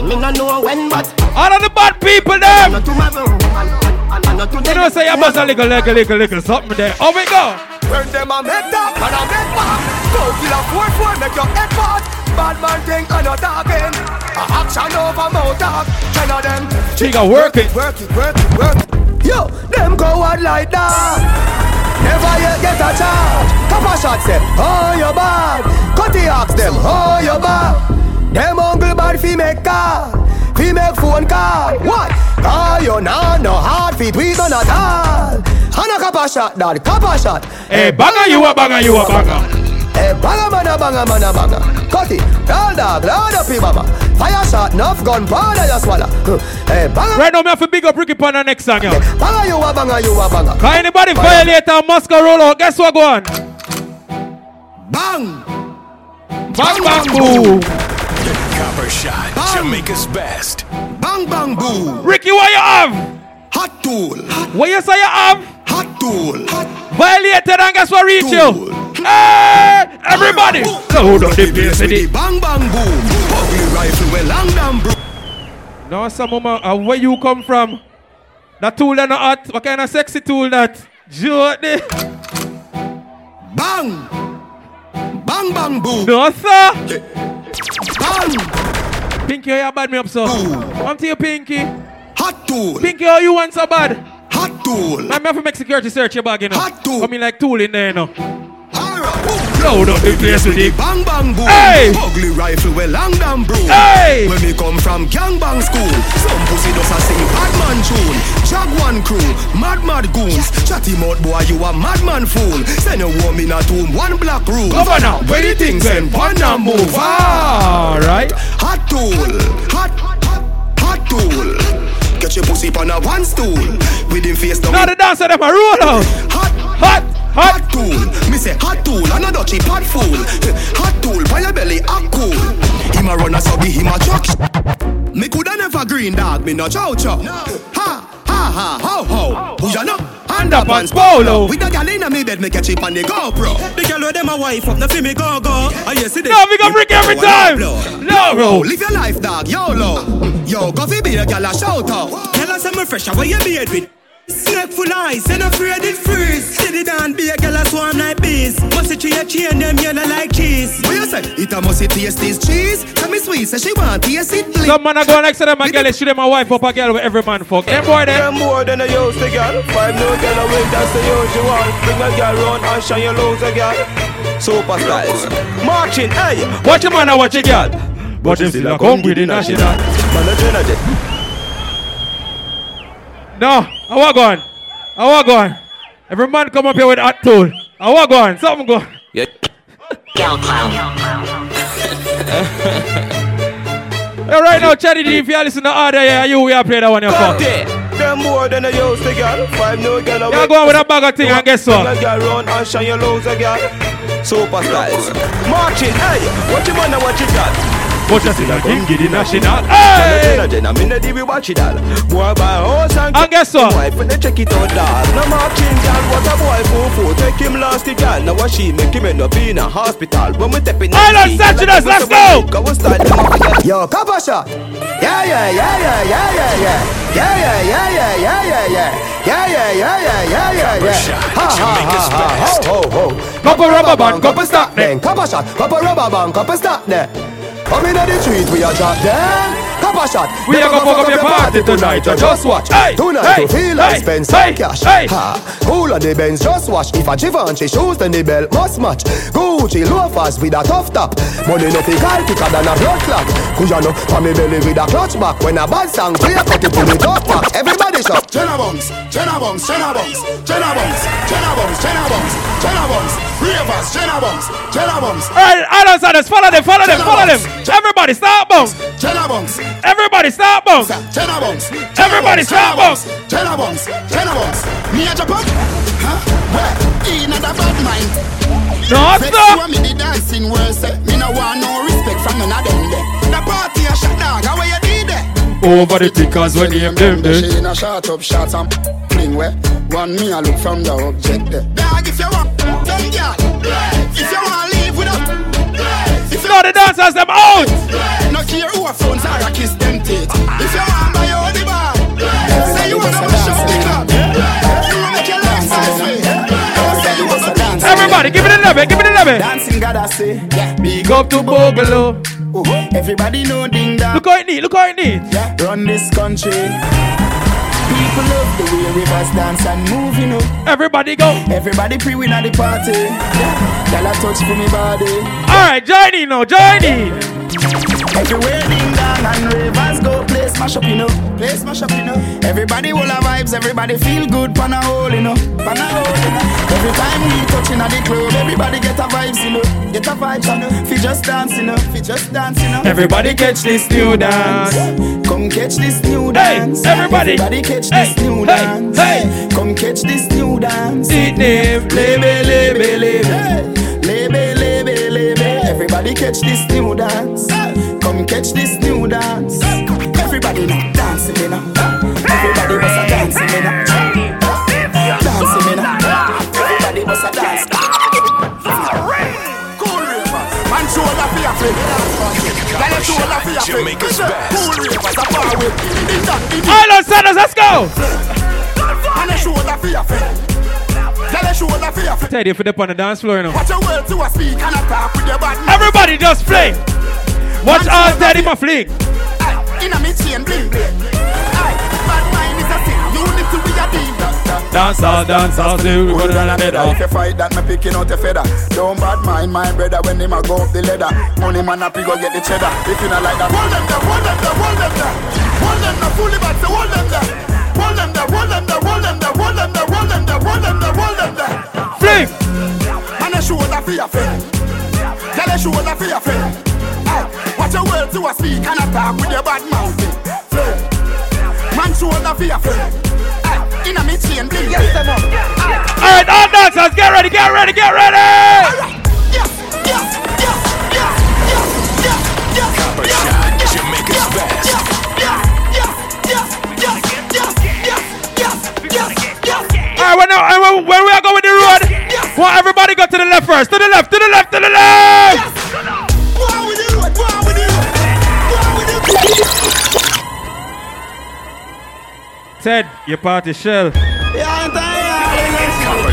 Me no know when but All of the bad people them. Not tomorrow and, and not You know say you bust a little, little, little, little something there. Oh we go. When them a make talk and a make back Go kill a four four make your head part Bad man think I'm not talking. A action over mouth talk. Ten of them. She got work it. Work it, work it, work it. Yo, them go out like that. Never yet get a charge Couple shots them, oh you bad. Cutty ask them, oh you bad. Them uncle bad fi make car Fi make phone call What? Cause you nah no hard feet We gonna all And a couple shot dad, couple shot Hey, banger you a banger you a banger. Eh, hey, banga mana banga mana banga Cut it, roll dog, load up your mama Fire shot, enough gun, powder you swallow eh, Huh. Hey, banga Right now, me have to big up Ricky Pan the next song, yo. Banga you a banga you a banga Can anybody violate a Moscow roll out? Guess what go on? Bang! Bang bang boom. Copper Shot, Jamaica's best. Bang bang boom Ricky, what you have? Hot tool What you say you have? Hot tool Violated and guess what reach you? Hey, everybody. Load up the place with it. Bang bang boom Ugly rifle with long damn bro Now, some mama, uh, where you come from? That tool that not hot? What kind of sexy tool that? Jody. Bang Bang bang boom No, sir. Bang Pinky, how you are bad me up, so? Come to you, Pinky. Hot tool Pinky, how you want so bad? Hot tool me have to make security search your bag, you know. Hot tool. Come in like tool in there, you know. Load up the place with it. Bang bang boom Hey! Ugly rifle with long damn bro Hey! When me come from gang bang school Some pussy does a sing bad man tune Jaguan crew, mad mad goons Chatty mouth boy you a madman fool Send a woman in a tomb, one black room Governor, where the things and pan and move All right. Hot tool, hot, hot, hot tool Get your pussy on a one stool With him face down Now the dancer them a roll out. Hot, Hot, hot. Hot tool. Me say hot tool, and a dutchy pot fool. Hot tool, by your belly, act cool. Him a run a subby, him a chuck Me coulda never green dog, me no chow chow. Ha, ha, ha, ho, ho. Who ya know? Underpants polo. With a gal inna me bed, me catch it on the GoPro. The gal with them a wife up, no fi me go go. I you see No, we got Ricky every time. No, bro. Live your life, dog, YOLO. Yo, go fi be a gal a shout out. Tell us I'm fresh, how you beard with make full eyes, and afraid it freeze. See the down, be a girl a swarm like bees. Must it a chain, them yellow like cheese. What you say? It a must taste this cheese. Tell me sweet, say she want taste it please. Some man a go next to them and girl, shoot them my wife up a girl with every man fuck. Them boy there. Them more than a used to girl. Five no girl away, that's the usual. Bring a girl round and shine your lose a girl. Super styles. Marching, hey. Watch your man and watch your girl. But him still a come with the national. Man, a Trinidad. No, I walk on. I walk on. Every man come up here with hot tool. I walk on. Something go. Yeah. Girl Hey, right now, Charity, if you listen to order, yeah, you we are playing that one your fuck. Them more than a used to girl. Five no girl away. You go on with a bag of thing and guess what? Bring a girl round and shine your lose a girl. Super styles. Marching, hey. What you man and what you got? But you still a king, get the national. Hey! Jenna, Jenna, me not we watch it all. Boy buy a house and guess what? Wife and they check it out, dog. No marching, girl. What a boy for for. Take him last the girl. Now what she make him end up in a hospital. When we step in. Island Saturdays, let's go! Go start them up again. Yo, Kabasha. Yeah, yeah, yeah, yeah, yeah, yeah, yeah. Yeah, yeah, yeah, yeah, yeah, yeah, yeah. Yeah, yeah, yeah, yeah, yeah, yeah, yeah. Ha, ha, ha, ha, ho, ho, ho. Couple rubber band, couple stock then. Kabasha, couple rubber band, couple stock there. Come in the street, we a drop them. Copper shot. We a go fuck up your party tonight, you just watch. Hey, Tonight hey, you feel like hey, spend hey, some cash. hey. Ha. Cool on the Benz, just watch. If a Givenchy shoes, then the belt must match. Gucci loafers with a tough top. Money no fi call quicker than a blood clot. Cause you know, for me belly with a clutch back. When a bad song play, cut it to the top back. Everybody shop. Jenna Bungs, Jenna Bungs, Jenna Bungs, Jenna Bungs, Jenna Bungs, Jenna Bungs, Jenna Bungs, Ravers, Jenna Bungs, Jenna Bungs. Alright, Island follow them, follow them, follow them. Everybody start bounce. Jenna Bungs, Everybody start bounce. Jenna Bungs, Everybody start bounce. Jenna Bungs, Jenna Bungs. Me a Japan, huh? Where? In a bad mind. No, stop. me the dancing worse. Me no want no respect from none of them. The party a shot dog, how you did there? Over the tickers when name them there. She in a shot up shots and fling where One me a look from the object there Dog if you want, If the dancers them out. No care who a phones or a kiss them teeth If you want buy your the bar Say you wanna mash up the club You wanna make your life nice way Say you wanna dance Everybody, give it a leve, give it a leve. Dancing God I say Big up to Bogolo. Oh, Everybody know ding dong Look how it need, look how it need. yeah, run this country. People love the way rivers dance and move, you know. Everybody go. Everybody pre win at the party. Yeah, Girl, I touch for me body. Alright, join in now, join in. Everywhere ding dong and ravers go play smash up, you know. Play smash up, you know. Everybody will have vibes, everybody feel good, pan a hole, you know. Pan a hole, you know. Every time we touching at the club, everybody get a vibes, you know. Get a vibes, you know. Fi just dance, you know. Fi just dance, you know. Everybody catch this new dance. Come catch this new Hey, dance. everybody. Everybody catch Hey, this new hey, dance. hey. Come catch this new dance. It name. Lebe, lebe, lebe. Lebe, lebe, lebe. Everybody catch this new dance. Come catch this new dance. Everybody now dancing now. Everybody was a dancing now. Dancing now. Everybody was a dance. Man your. Girl, you shoulder for your friend. Jamaica's best. Cool ravers a far away. Dong, ding ding. Island Saturdays, let's go. Shoulder for your friend. Girl, you shoulder for your friend. Teddy for the on the dance floor, you know. Watch your words to a speak and a talk with your bad. Everybody just play. Watch all Teddy my fling. In a me chain bling bling. Aye, bad mind is a sin. You need to be a deal. Dance all, dance all, see we go down the If you fight that, me picking out a feather. Don't bad mind my brother when him a go up the ladder. Money man up, he go get the cheddar. If you not like that, hold them there, hold them there, hold them there. Hold them there, fully back, so hold them there. Hold them there, hold them there, hold them there, hold them there, hold them there, hold them there, hold them there. Fling. And a shoulder for your friend. Tell a shoulder for your friend. Aye, Watch your words to a speak and a talk with your bad mouth. Friend. Man shoulder for your friend. In a me chain bling. Yes, them up. Alright, all dancers, get ready, get ready, get ready. Copper Shot, Jamaica's best. Alright, when, now, when, when we are going the road, want everybody go to the left first. To the left, to the left, to the left. Ted, your party shell. Copper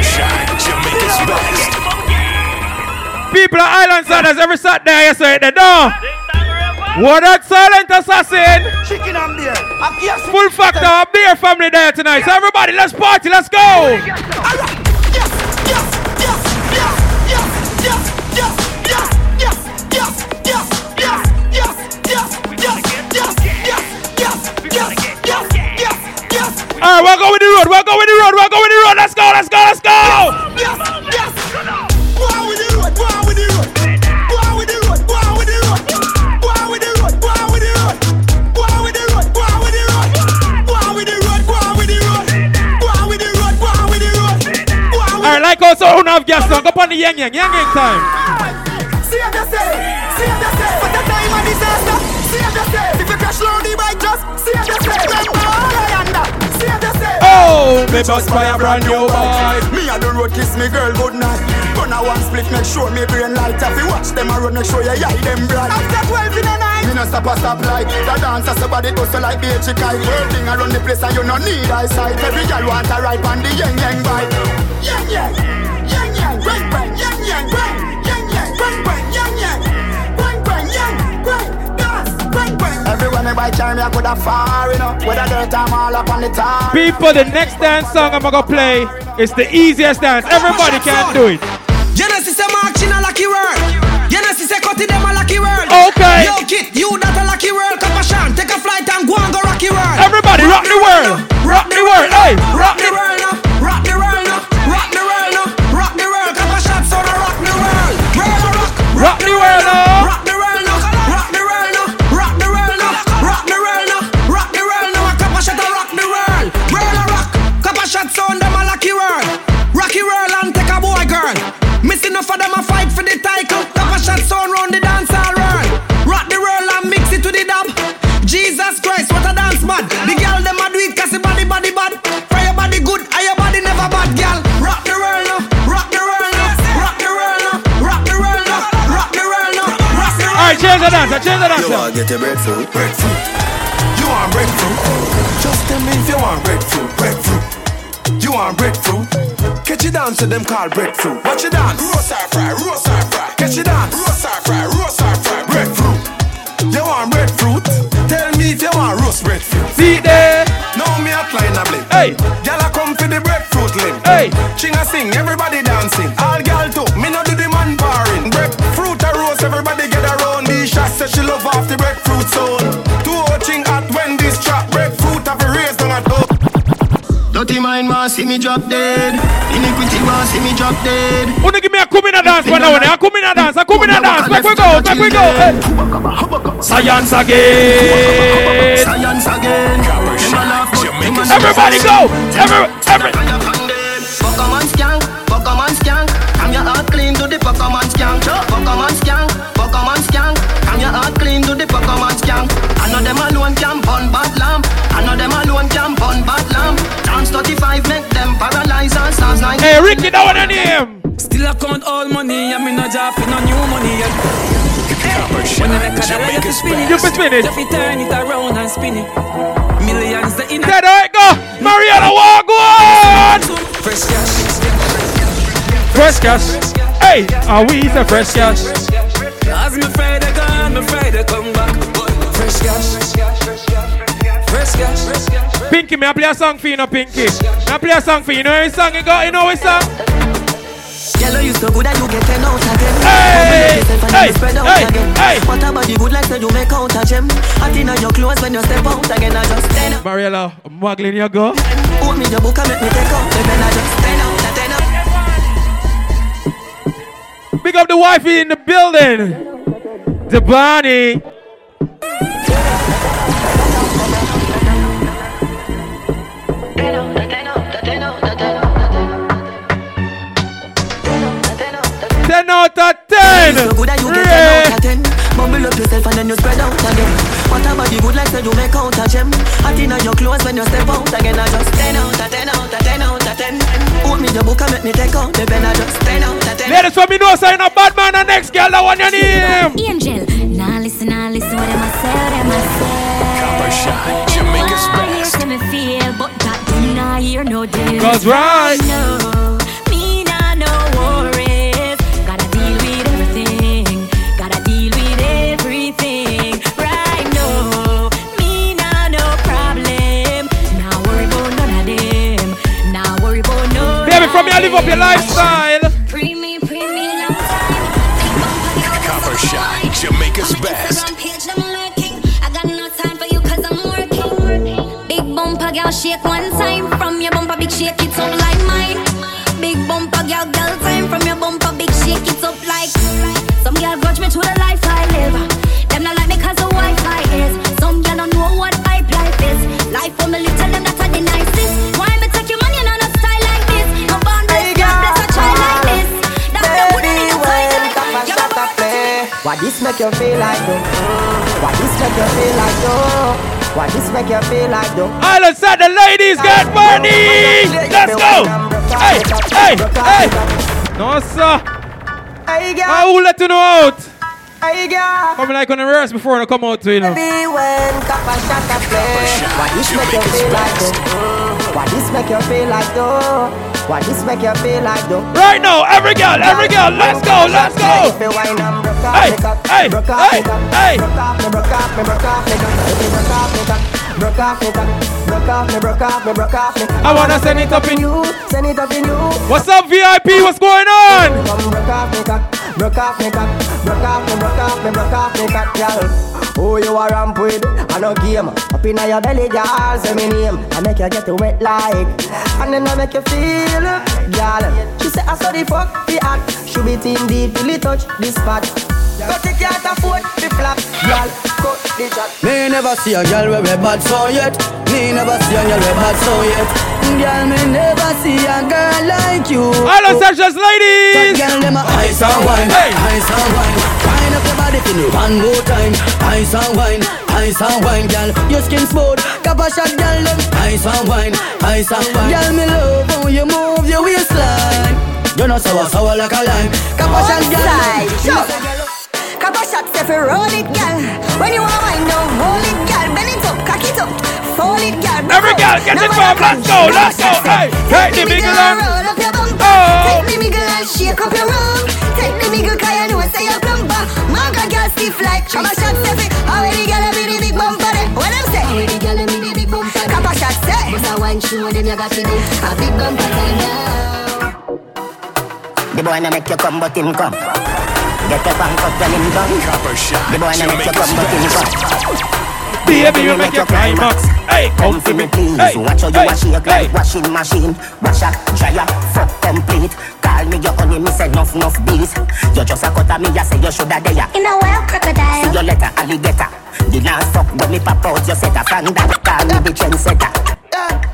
Shot, Jamaica's best. People of Island Saturdays every Saturday, you say they know. What that silent assassin? Chicken and beer. Yes. Full factor of beer family there tonight. So everybody, let's party, let's go. All right, we'll go with the road. We'll go with the road. We'll go with the road. Let's go. Let's go. Let's go. All right, like also who have gas. Go on the yang yang yang yang time. Save yourself, save yourself. For the time of disaster, save yourself. If you crash low the bike, just save. Remember Oh, me bust by a brand new boy. Me a the road kiss me girl good night. Run a one split, make sure me brain light. If you watch them a run, make sure you eye them bright. After 12 in the night, Me no stop a stop light. The dancer somebody goes so like the. World thing around the place and you no need eyesight. Every girl want a ride on the yang yang bike. Yang yang, by time you coulda far, you know. Whether dirt time all up on the tar. People, the next dance song I'm gonna play is the easiest dance. Everybody can do it. You know, sister Mark, she a lucky word. You know, sister Cutty, them a lucky word. Okay. Yo, kid, you that a lucky word. Kapashan, take a flight and go and go rocky world. Everybody, rock the world. Rock the world. Hey, rock the world Missing enough of them a fight for the title. Kapashan sound round the dance all world. Rock the world and mix it to the dub. Jesus Christ, what a dance man. The girl them a do it cause the body body bad. For your body good, and your body never bad, girl. Rock the world now. Rock the world now. Rock the world now. Rock the world now. Rock the world now. Rock the world All right, change the dance. Uh, change the dance. You uh. want get your breadfruit, breadfruit. You want breadfruit? Just tell me if you want breadfruit, breadfruit. Want breadfruit? Catch you dance to them called breadfruit. Watch you dance. Roast or fry, roast or fry. Catch you dance. Roast or fry, roast or fry. Breadfruit. You want breadfruit? Tell me if you want roast breadfruit. See there. Now me a climb a blink. Hey. Gyal a come for the breadfruit limb. Hey. Ching a sing, everybody dancing. All gyal too. Me no do the man barring. Breadfruit a roast, everybody get around. The shot say she love off the breadfruit sound. Mind want see me drop dead. Iniquity want see me drop dead. Wanna give me a kumina dance for now? A kumina dance. A kumina dance. Make we go. Make we go. Science again. Science again. Everybody go. Every, every. Pokemon skank, Pokemon skank. I'm your heart clean to the Pokemon skank. Pokemon skank, Pokemon skank. I'm your heart clean to the Pokemon skank. I know them alone can burn bad Ricky, that one on him. Still I count all money, and me no job for no new money yet. When I make a dollar, you spin it. You spin it. You turn it around and spin it. Millions the in Dead, all right, go. Mariana, walk on. Fresh cash. Fresh cash. Hey, are we the fresh cash? As me Friday gone, me Friday come back. Fresh cash. Fresh cash. Pinky, me I play a song for you, no Pinky. Me I play a song for you. You know which song you got? You know which song? Yellow you so good that you get 10 out of 10 Hey, hey, spread out hey, again. hey. What about the good like say you make out a gem Hot in your clothes when you step out again I just 10 out Mariella, muggling you go. Hold me your book and make me take out Then I just 10 out of 10 out Big up the wifey in the building. The Bonnie. Ten out of ten. So good that you get 10 out of 10 Bumble up yourself and then you spread out again What about the good like say you make out a gem Hot in your clothes when you step out again I just 10 out of 10 out of 10 out of 10 Hold me your book and make me take out The pen I just 10 out of 10 Ladies, for me know sign a bad man and next girl that one your name. Angel, nah listen, nah listen what them a say, what them a say. Copper Shot, Them Jamaica's want hear best. say me feel, but that them nah hear no this. Cause right now, up your lifestyle. Pre me, pre me, long Copper Shot, Jamaica's best. I got no time for you cause I'm working. Big bumper girl shake one time from your bumper big shake it up this make you feel like though? Why this make you feel like though? Why this make you feel like though? Island side, the ladies got money. Let's go. Hey, hey, hey. No, sir. Hey, girl. I will let you know out. Hey, girl. Come like on the rehearse before I come out to you know. Baby, when Copper Shot a play. Why this make you feel like though? Why this make you feel like though? Why this make you feel like though? Right now, every girl, every girl, let's go, let's go. If you wine and broke Hey, hey, broke hey, hey. broke off me, broke off me, broke off me, broke off me, broke off me, broke off me, broke off me, broke off me. I wanna send it up in you, send it up in you. What's up, VIP? What's going on? Come broke off me, cock, broke off me, cock, broke off me, broke off me, broke off me, cock, girl. Who you a ramp with? I no game. Up inna your belly, girl, say me name. I make you get wet like, and then I make you feel, girl. She say I saw the fuck the act. Should be team deep, really touch this spot. But you can't afford the flap, girl. Cut the chat. Me never see a girl with a bad song yet. Me never see a girl with a bad song yet. Girl, me never see a girl like you. Hello, Sanchez ladies. Top girl, them a ice and wine, ice and wine. Wine up your body for me one more time. Ice and wine, ice and wine, girl. Your skin smooth, copper shot, girl. Them ice and wine, ice and wine. Girl, me love how you move your waistline. You're not sour, sour like a lime. Copper shot, girl. Copper shot, say fi roll it, girl. When you want wine, don't hold it, girl. Bend it up, cock it up, fold it, girl. Every girl, get it from. Let's go, let's go. Hey, them you got to do a big bumper time now. The boy no make you come, but him come. Get your pants up when him done. Copper Shot, The boy no make you come, but him come. Baby, you make your climax. Hey, Come for me, please. Hey, Watch how you hey, wash your hey. like washing machine. Wash up, dry up, fuck complete. Call me your honey, me say nuff, nuff bees. You just a cut me, I say you shoulda there. In a wild crocodile. See your letter, alligator. The last fuck when me pop out, you set a fan that. Call me the trendsetter.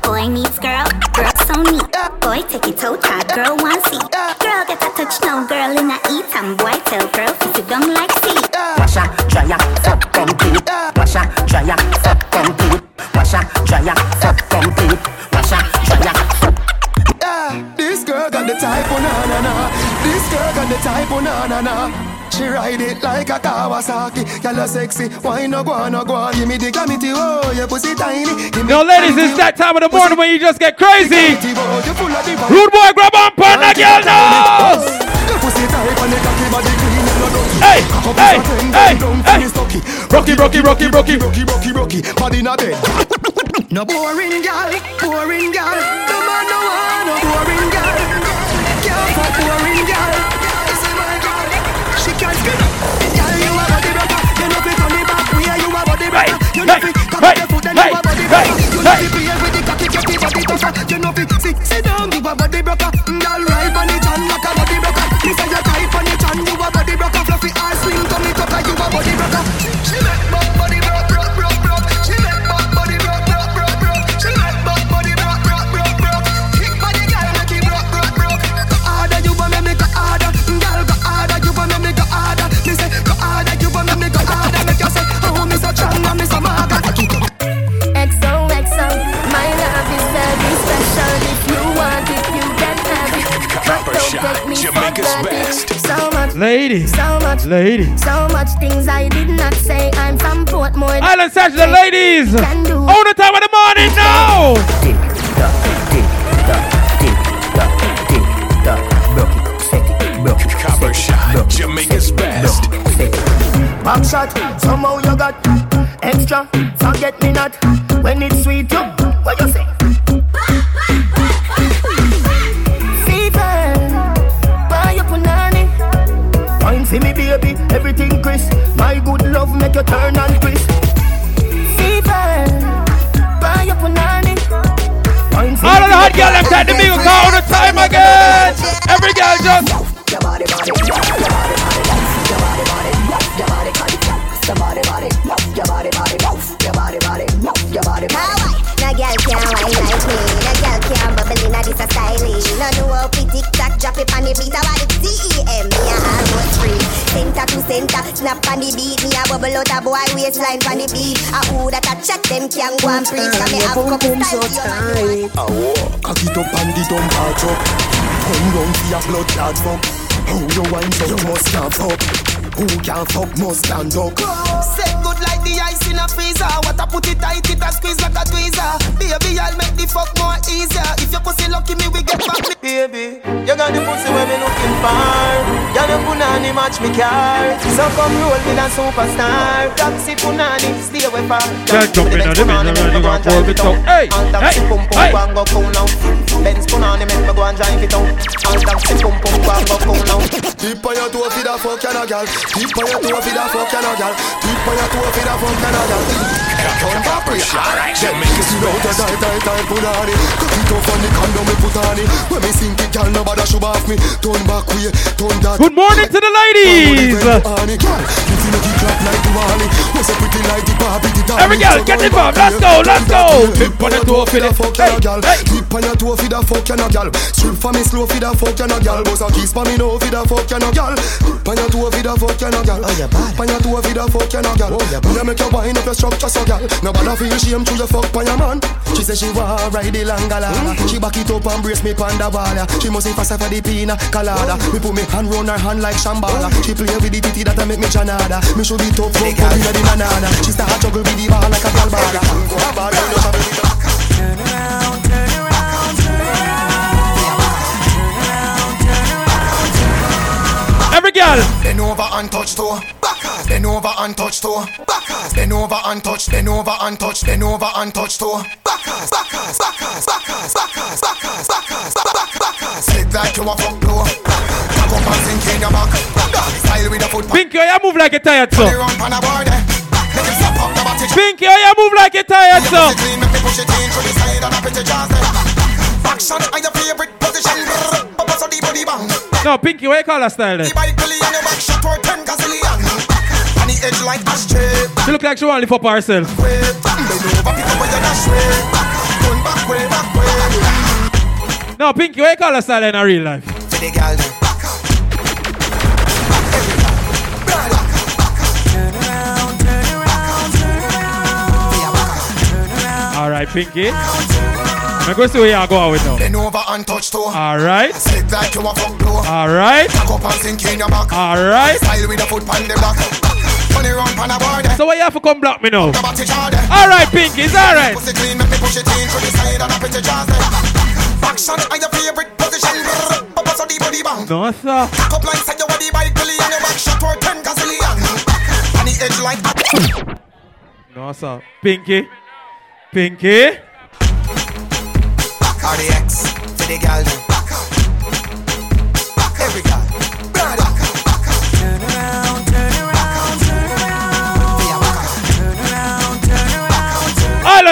Boy needs girl, girl so neat. Boy take it out, hard girl want see. Girl get a touch now, girl in a eat and boy tell girl if you don't like tea. Wash up, dry up, fuck complete. Wash up, dry up, fuck complete. Wash up, dry up, fuck complete. Wash up, dry up. This girl got the type, oh na na na. This girl got the type, oh na na na. She ride it like a Kawasaki. Y'all are sexy. Why no go on, no go on? Give me the glamity, oh, your pussy tiny. Give me Yo, ladies, it's that time of the morning when you just get crazy. Oh, you full of the Rude boy, grab on, pun that girl now. Your pussy tight and the cocky body clean and no. Hey, hey, hey, hey. Rocky, Rocky, Rocky, Rocky. Rocky, Rocky, Rocky. Body in a bed. No boring girl, boring girl. No man no want You know fi cock up you body. You know play with the cocky, get the body tougher. You know fi sit, sit down, you a body broker. Girl, ride on it and Lady. So much. Lady. So much things I did not say. I'm from Portmore. Island Sash, the ladies. Do. All the time of the morning now. Jamaica's best. Shot. Somehow you got extra. Forget me not. When it's sweet. What you say? Chris. My good love make you turn on all of the hot girls left at the big all the time again. Every girl just. Your body, body, your body, body, your body, body. No girl can bubble in a this a styling. No know how oh, fi tick tock drop it on the beat. I want the TEM. Eh, me a almost free. Center to center, snap on the beat. Me a bubble out a boy waistline on the beat. A who that a check them can go and preach. preach. 'Cause me have couple style. Awo, cock it up and the dumb heart up. Come round for your blood clot fuck. How you wine so you must can't fuck. Who can't fuck must stand up. Set good like the ice in a freezer. What I put it tight, it a squeeze like a tweezer. Baby, I'll make the fuck more easier. If your pussy lucky, me we get back. Me. Baby, you got the pussy where me looking for. You know punani match me car. So come roll with a superstar. Taxi punani, stay away far. Girl jump in on the middle and you want to it out. Hey, taxi hey, pum pum hey. go and go cool now. Benz punani make me go and drive it out. All taxi pum pum go and go cool now. Tip on your toe for the fuck and a gal. Tip on your toe for the fuck and a gal. Tip on your toe for the fuck and a Good morning to the ladies. Every girl, get involved. Let's go, let's go. Tip on the toe for the fuck and a gal. Tip on your toe for the fuck and a gal. Strip for me slow for the fuck and a gal. Boss a kiss for me no for the fuck and a gal. Tip on your toe for the fuck and a gal. Tip on your toe for the fuck and a gal. When you make your wine up your structure so gal. Nobody feel shame to your fuck by your man. She say she wanna ride the langala. She back it up and brace me pon the wall. She must be faster for the pina colada. Me put me hand round her hand like Shambhala. She play with the titty that I make me chanada. Me show the top front put in the banana. She start juggle with the ball like a gal bada. Go a bada, no trouble with the- Turn around, turn around, Every girl. Bend over and touch toe. Backers. Bend over and touch toe. Backers. Bend over and touch. Bend over and touch. Bend over and touch toe. Backers. Backers. Backers. Backers. Backers. Backers. Backers. Backers. Backers. Sit like you a fuck blow. Cock up and sink in your back. Pinky, how you move like a tired son? Pinky, how you move like a tired so. No, Pinky, what you call that style then? She look like she want to up herself. No, Pinky, what you call that style in real life? For the girl them. All right, Pinky. I'm going to see where you go out with now. Bend over and touch toe. All right. Sit like you a fuck blow. All right. Cock up and sink in your back. All right. Style with a foot pan the back. Turn it round pan a board. So why you have to come block me now? The body charge. All right, Pinky, it's all right. Pussy clean, make me push it in the side and a pretty jaws there. Action are your favorite position. So the body bang. No, sir. Cock up like say you a the bike belly and your back shot worth ten gazillion. On the edge like No, sir. Pinky. Pinky. Back the X to the gal. Back. Back. Every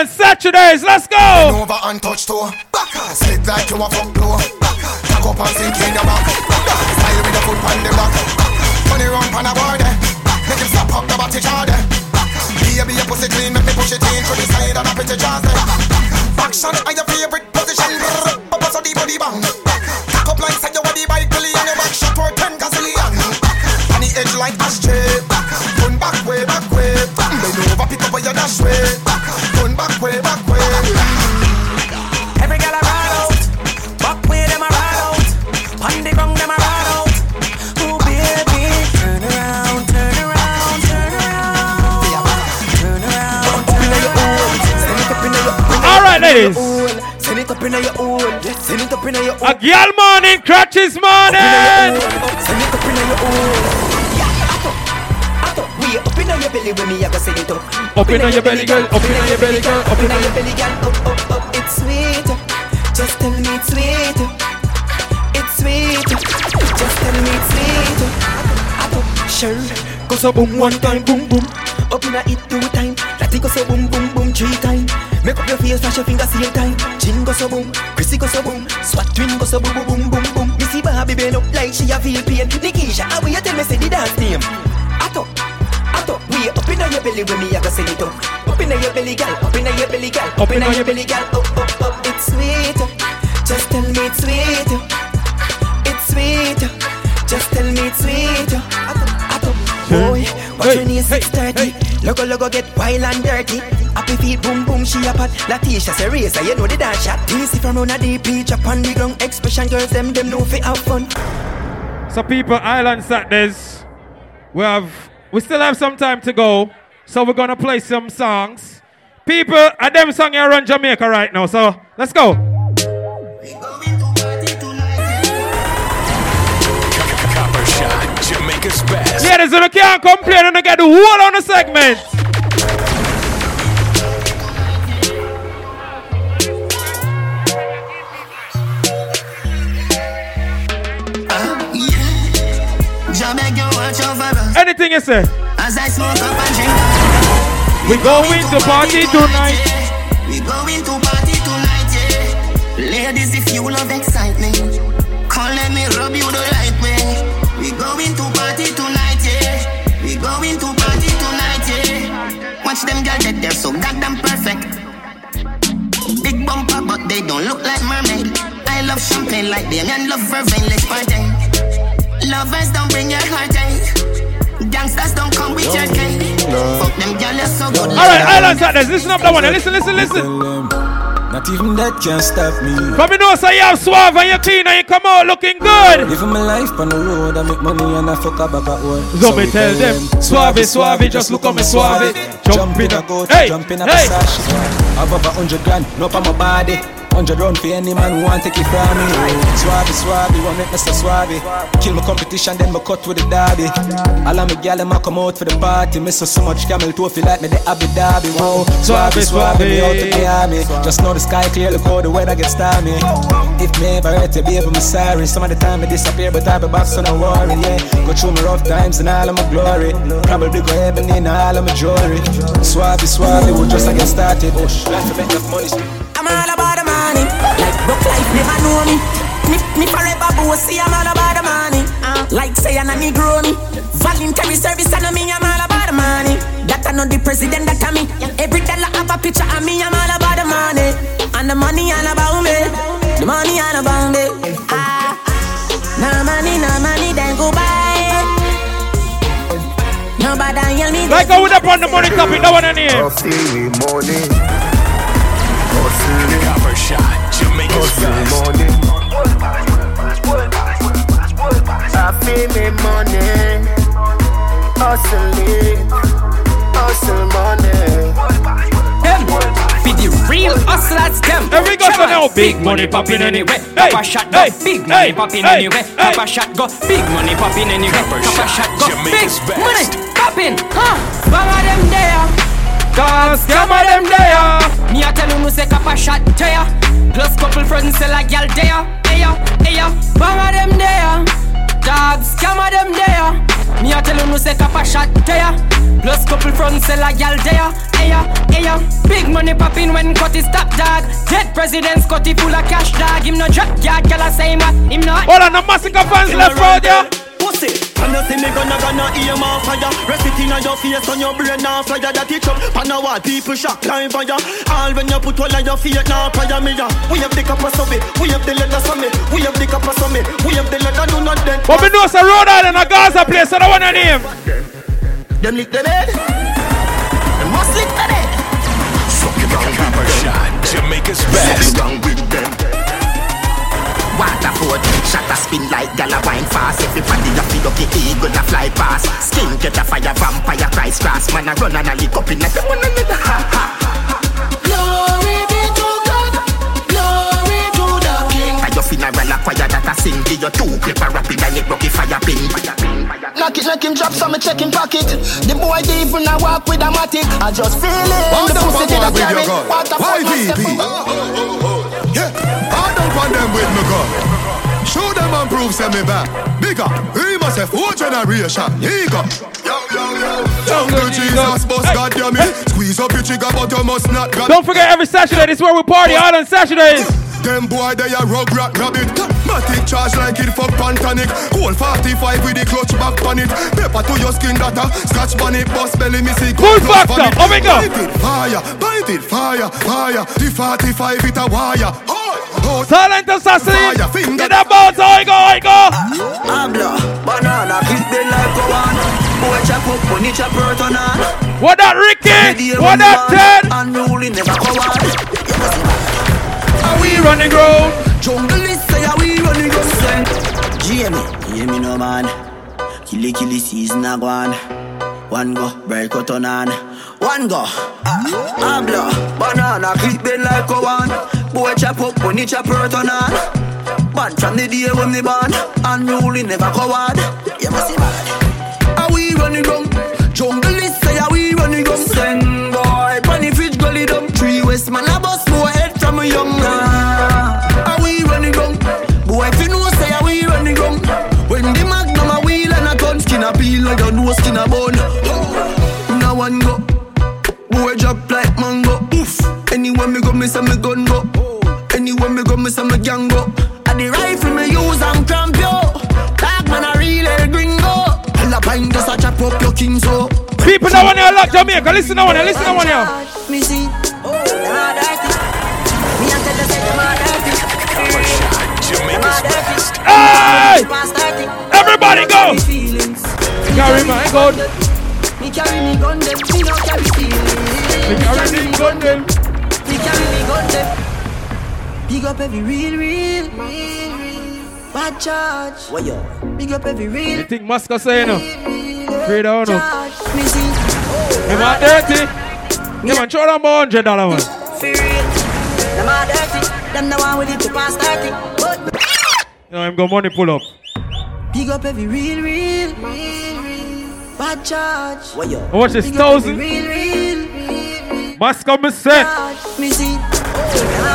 Saturdays, let's go. Over and touch. Back. Sit like you blow. Back up. And sink in back. Style with the foot on the back. Funny run on. Make him stop up the body pussy clean. Make me push it in through the and a pretty jaws there. Eh? Action are your favorite position. Papa so the body bang. Cock up like say you a the bike belly and your back shot worth ten gazillion. On the edge like ashtray. Turn back way, back way. Bend over, pick up where you dash way. Turn back way, back ladies. send it up in your own, send it up in your A girl morning, crutches morning. Send it up in your own. I I up in your belly when me I go send it up. Up your belly, girl. Up inna your belly, girl. Up inna your belly, girl. Up, up, up. It's sweet. Just tell me it's sweet. It's sweet. Just tell me it's sweet. Sure. Go so boom one time, boom boom. Up inna it two time. That go so boom boom boom three time. Make up your face, flash your fingers same time. Chin go so boom, Chrissy go so boom, Swat twin go so boom boom boom boom boom. Missy Barbie bend up like she a feel pain. Nikisha, how you tell me say the dance name? Ato, ato, we up inna your belly when me a go send it up. Up inna your belly, gal. Up inna your belly, gal. Up inna your belly, gal. Up, up, up. It's sweet. Just tell me it's sweet. It's sweet. Just tell me it's sweet. Ato. Boy, watch when you 6:30. Logo, logo, get wild and dirty. Happy feet, boom, boom, she a pat. Latisha razor, you know the dance shot. Easy from round a up on the ground. Expression girls, them, them know fi have fun. So people, Island Saturdays, we have, we still have some time to go. So we're gonna play some songs. People, at them song here around Jamaica right now. So let's go. Shot, Jamaica's best. Ladies, you can't complain and get the whole on the segment. Jamaica, watch over us. Anything you say. As I smoke up and drink. We going to party tonight. We going to party tonight, yeah. Ladies, if you love excitement, come let me rub you the right they're so goddamn perfect. Big bumper, but they don't look like mermaid. I love champagne like them and love vervain. Let's party. Lovers don't bring your heartache. Eh? Gangsters don't come with your cake. Fuck them girls, you're so good. Alright, Island Saturdays, listen up that one. Listen, listen, listen. Not even that can stop me. From me know say you have suave and you clean and you come out looking good. Living my life on the road, I make money and I fuck up about work. So me tell them, suave, suave, just look at me suave. Jump in a go, hey, jump in a hey. Versace. Above a hundred grand, no on my body. Hundred round for any man who want take it from me. Suave, suave, want make me so suave. Kill my competition, then me cut with the derby. All of me gal them a come out for the party. Me so so much camel toe feel like me the Abu Dhabi. Whoa, suave, suave, me out to Miami. Just know the sky clear, look how the weather gets stormy. If me ever hurt you, baby, I'm sorry. Some of the time I disappear, but I be back, so no worry. Yeah, go through my rough times and all of my glory. Probably go heaven in all of my jewelry. Suave, suave, we just a get started. Life to make enough money. I'm all about the money. Like broke life never know me. Me, me forever bossy, I'm all about the money. Uh, like say I'm a Negro me. Voluntary service, and me, I'm all about the money. That I know the president, that I me. Every dollar have a picture of me, I'm all about the money. And the money all about me. The money all about me. Ah, no money, no money, then go buy. Nobody yell me. Like I would up on the money topic, that one in here. Hustle money. Hustle Copper Shot, Jamaica's best. money. I feel me money. Hustling. Hustle money. Them be the real hustlers, them. Here we go, now Big money popping anyway. Hey, Papa shot go. hey, Big hey, money popping hey, anyway. hey. Papa shot go. Big money popping anyway. Copper Papa shot, shot go. Big money popping. Huh? Bang them there. Cause some of them there. Me a tell you no say Papa shot there. Plus couple friends say like y'all there. Hey yo. Bang of them there. Dogs, scam of them there. Me a tell you no say Papa shot there. Plus couple friends say like y'all there. Hey yo. Big money popping when cut is top dog. Dead president Scotty full of cash dog. Him no drop yard, girl a say him? Him not. Hold on, the massacre fans left road, yeah. Pussy, can you see me gonna gonna aim off fire? Rest it in your face on your brain now fire that it up. Pan a wall, people shock line fire. All when you put all on your feet now fire me ya. We have the copper of it, we have the leather some it, we have the copper some it, we have the leather do not dead. But me know it's a Rhode Island, a Gaza place, so that one in name. Them lick the bed, them must lick the bed. Copper Shot, Jamaica's best. Waterford, shot a spin like gala wine fast. Everybody a feel okay, eagle a fly past. Skin get a fire, vampire price grass. Man a run and a lick up in a them one another. Ha ha. Funeral a choir that a sing. Give you two clip a rapid and it broke fire pin. Knock it, knock him drop, so me check him pocket. The boy dey even a walk with a matic. I just feel it. The pussy did a carry. What the fuck? YVP. Yeah, I don't want them with me gun. Show them and prove send me back. Bigger, we must have four generation. Nigga. Jungle Jesus, boss, goddamn it. Squeeze up your trigger, but you must not. God- Don't forget every Saturday, this is where we party hard on Saturdays. Them boy they a rug rat rabbit. Matic charge like it for pantanic. Cold 45 with the clutch back on it. Pepper to your skin data Scratch bunny bust belly me see Full factor, oh my God. Bite it fire, bite it fire, fire. The 45 it a wire. Oh, Silent assassin. Get that bounce, how it go, how it go Habla, banana, clip them like a one. Boy chop up, money chop hurt on on. What that Ricky? What that Ted? Unruly never go on. We the ground? Jungle is say we running ground. Say, Jamie, hear me no man. Killy killy season a gone. One go, break out on on. One go, ah, habla, banana, clip them like a one. Boy chop up, money chop hurt on on. Bad from the day when me born Unruly never coward You must see bad How we running down Jungle no skin a bone. Now one go. Boy drop like mango. Oof. Anywhere me go me say me gun go. Anywhere me go me say me gang go. And the rifle me use and cramp yo. Dog man a real El Gringo. Hell a pint just a chop up your king so People that one here lock Jamaica, listen to one here, listen to one here. Me see. Oh, them dirty Me a tell you say them a dirty. Them a Hey! Everybody go! Feelings Carry my gun. Me carry me gun them Me no carry feelings Me carry me gun them. Me carry me gun them Big up every real, real, real, real Bad charge What yo? Big up every real You think Moscow say no? Free down no. charge Me see Them are dirty. Them man throw down about hundred dollar man. For real Them are dirty Them the one with it to pass 30 But You know him go money pull up. Big up every real, real, real, real Bad charge. What yo? And watch this. Big up every thousand. real, real, real Moscow me say. charge. Me see. Them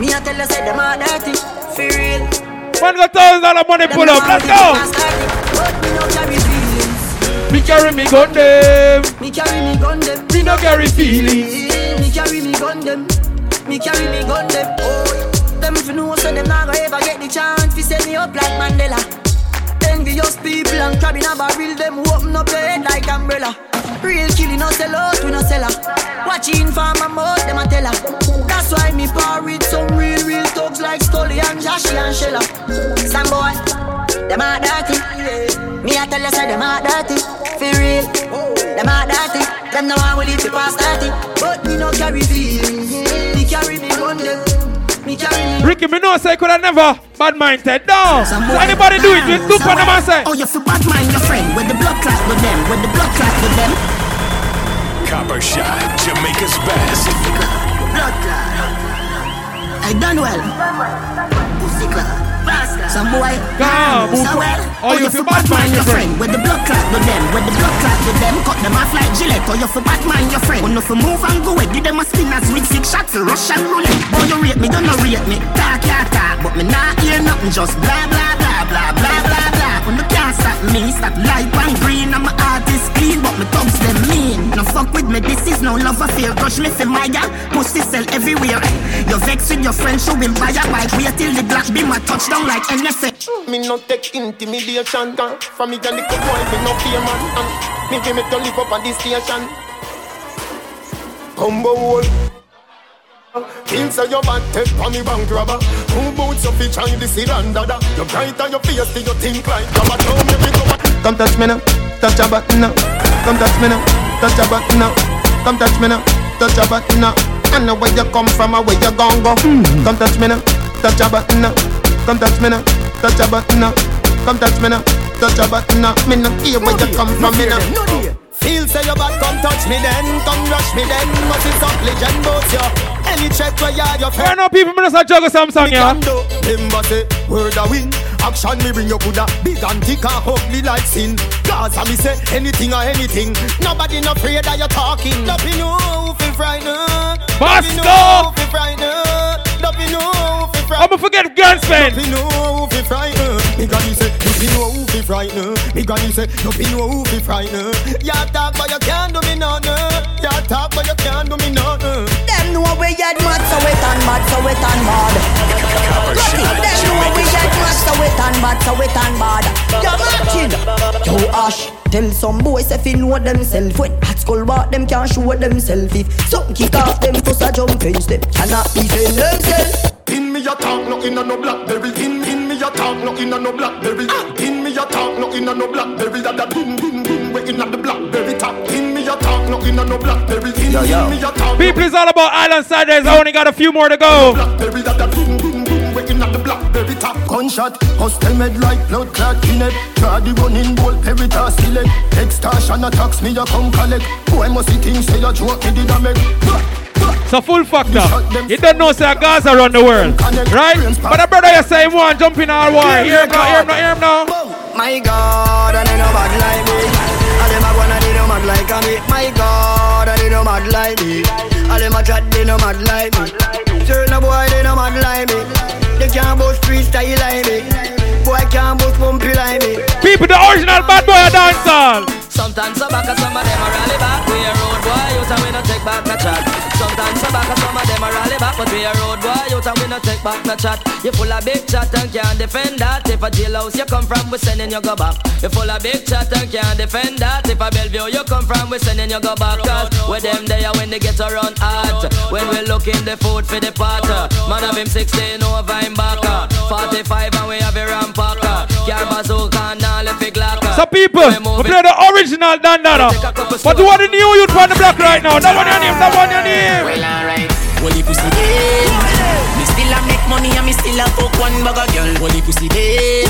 Me a tell you say them are dirty For real. Man got thousand dollar money pull up. Let's go. Me carry Me gun them. Me carry me gun them. Me no carry feelings. Me carry me gun them. Me carry me gun them. Oh. Them if you know so them not gonna ever get the chance To set me up like Mandela Envious people and crab in a barrel Them open up their head like umbrella. Real killing no sell out, we no sell her Watching for my mouth, them a tell her. That's why me par with some real, real thugs Like Stolly and Joshy and Shella Some boy, them are dirty. Me a tell you say them are dirty. For real, them are dirty. Them no one will live to pass 30 But me no carry feelings Me carry me gun them Ricky, me know say could have never bad minded. No. Anybody do it, just look on them and say. Oh, you feel bad mind your friend With the blood clot with them With the blood clot with them Copper shot, Jamaica's best. Blood clot I done well Pussy clot Some boy Come, so move. well Oh, you feel bad mind your friend. With the blood clot with them With the blood clot with them. Cut them off like Gillette Oh, you feel bad mind your friend. When you feel move and go away Give them a spinners with six shots of Russian roulette. Oh, you rate me, don't no rate me. Talk, yeah, talk But me not hear nothing Just blah, blah, blah, blah, blah, blah, blah When you can't stop me Stop light and green. I'm a artist clean But me thugs them mean. No fuck with me This is no love affair. Crush me for my gal Pussy sell everywhere. You vex with your friends Show him buy a bike Wait till the black be my touchdown like NFL Me no take intimidation can From me and little boy me no fear man. And me give me to live up on this station. Combo wall Things are your bad take on me bank robber Who boots your feet and the sedan dada You bright on your face till you think like Come show me me go Come touch me now, touch a button now. Come touch me now, touch a button now. Come touch me now, touch a button now. I know where you come from or where you gon' go. Come touch me now, touch a button now. Come touch me now, touch a button now. Come touch me now, touch a button now. Me no care where you come from, me now. Feel say you bad, come touch me then, come rush me then. Must is up legend both you. Any check where you are your Right now, people, me just juggle some song, yeah. Remember say, word a win. Action me bring you coulda big and thick and ugly like sin. Cause I me say anything or anything. Nobody no afraid that you talking. Nothing know who fi frightened. Nothing Bosco! know who fi frightened. Nothing know who fi frightened. I'ma forget Gunsman. Nothing know who fi frightened. Me granny say, nothing know who fi frightened. Me granny say, nothing know who fi frightened. You talk but you can't do me nothing. You talk but you can't do me nothing. Them know we get mad, so it and bad, so it and bad. Rocky, them know we get mad, so it and bad, so it and bad. You're marching. Yo, Ash, tell some boys if you know themself. When at school walk, them can't show themself. If something kick off them, fuss a jump fence, them cannot defend themselves. Pin me a talk, no in a no blackberry. Pin, pin me a talk, no in a no blackberry. Ah! Pin me a talk, no in a no blackberry. That that pin, pin, pin, we in a the blackberry top. Pin me a talk, no in a no blackberry. Pin, pin me a talk. People is all about Island Saturdays. I only got a few more to go. Blackberry, that that pin, pin, pin, we in a the blackberry top. Gunshot, hostel med like blood clot kinet Try the gun in bold peritas select Extortion attacks me you come collect Boy must see things say you joke me did a make So full factor. You don't know say Gaza around the world, right? But the brother you say want jump in all war. Hear him now, hear him now, hear him now. My God, they no bad like me. All them a wanna they no mad like me. My God, they no mad like me. All them a chat they no mad like me. Certain boy they no mad like me. They can't boast freestyle like me. Boy can't boast bumpy like me. People, the original bad boy a dancehall. Sometimes so back, some of them are rally back. We a road boy, you and we no take back no chat. Sometimes so back, some of them are rally back, but we a road boy, you and we no take back no chat. You full of big chat and can't defend that. If a jailhouse you come from, we sending you go back. You full of big chat and can't defend that. If a Bellevue you come from, we sending you go back. Cause with them there when they get around hot. When we looking the food for the pot. Man of him 16 over him back. 45 and we have a rampacker. Car bazooka and all the fig locker. So people, we play the original Dandana. But what the new youth on the block right now? That one your name, that one your name. Well, alright. Well, if you see me still a make money and me still a fuck one bag of girl. Well, if you see them,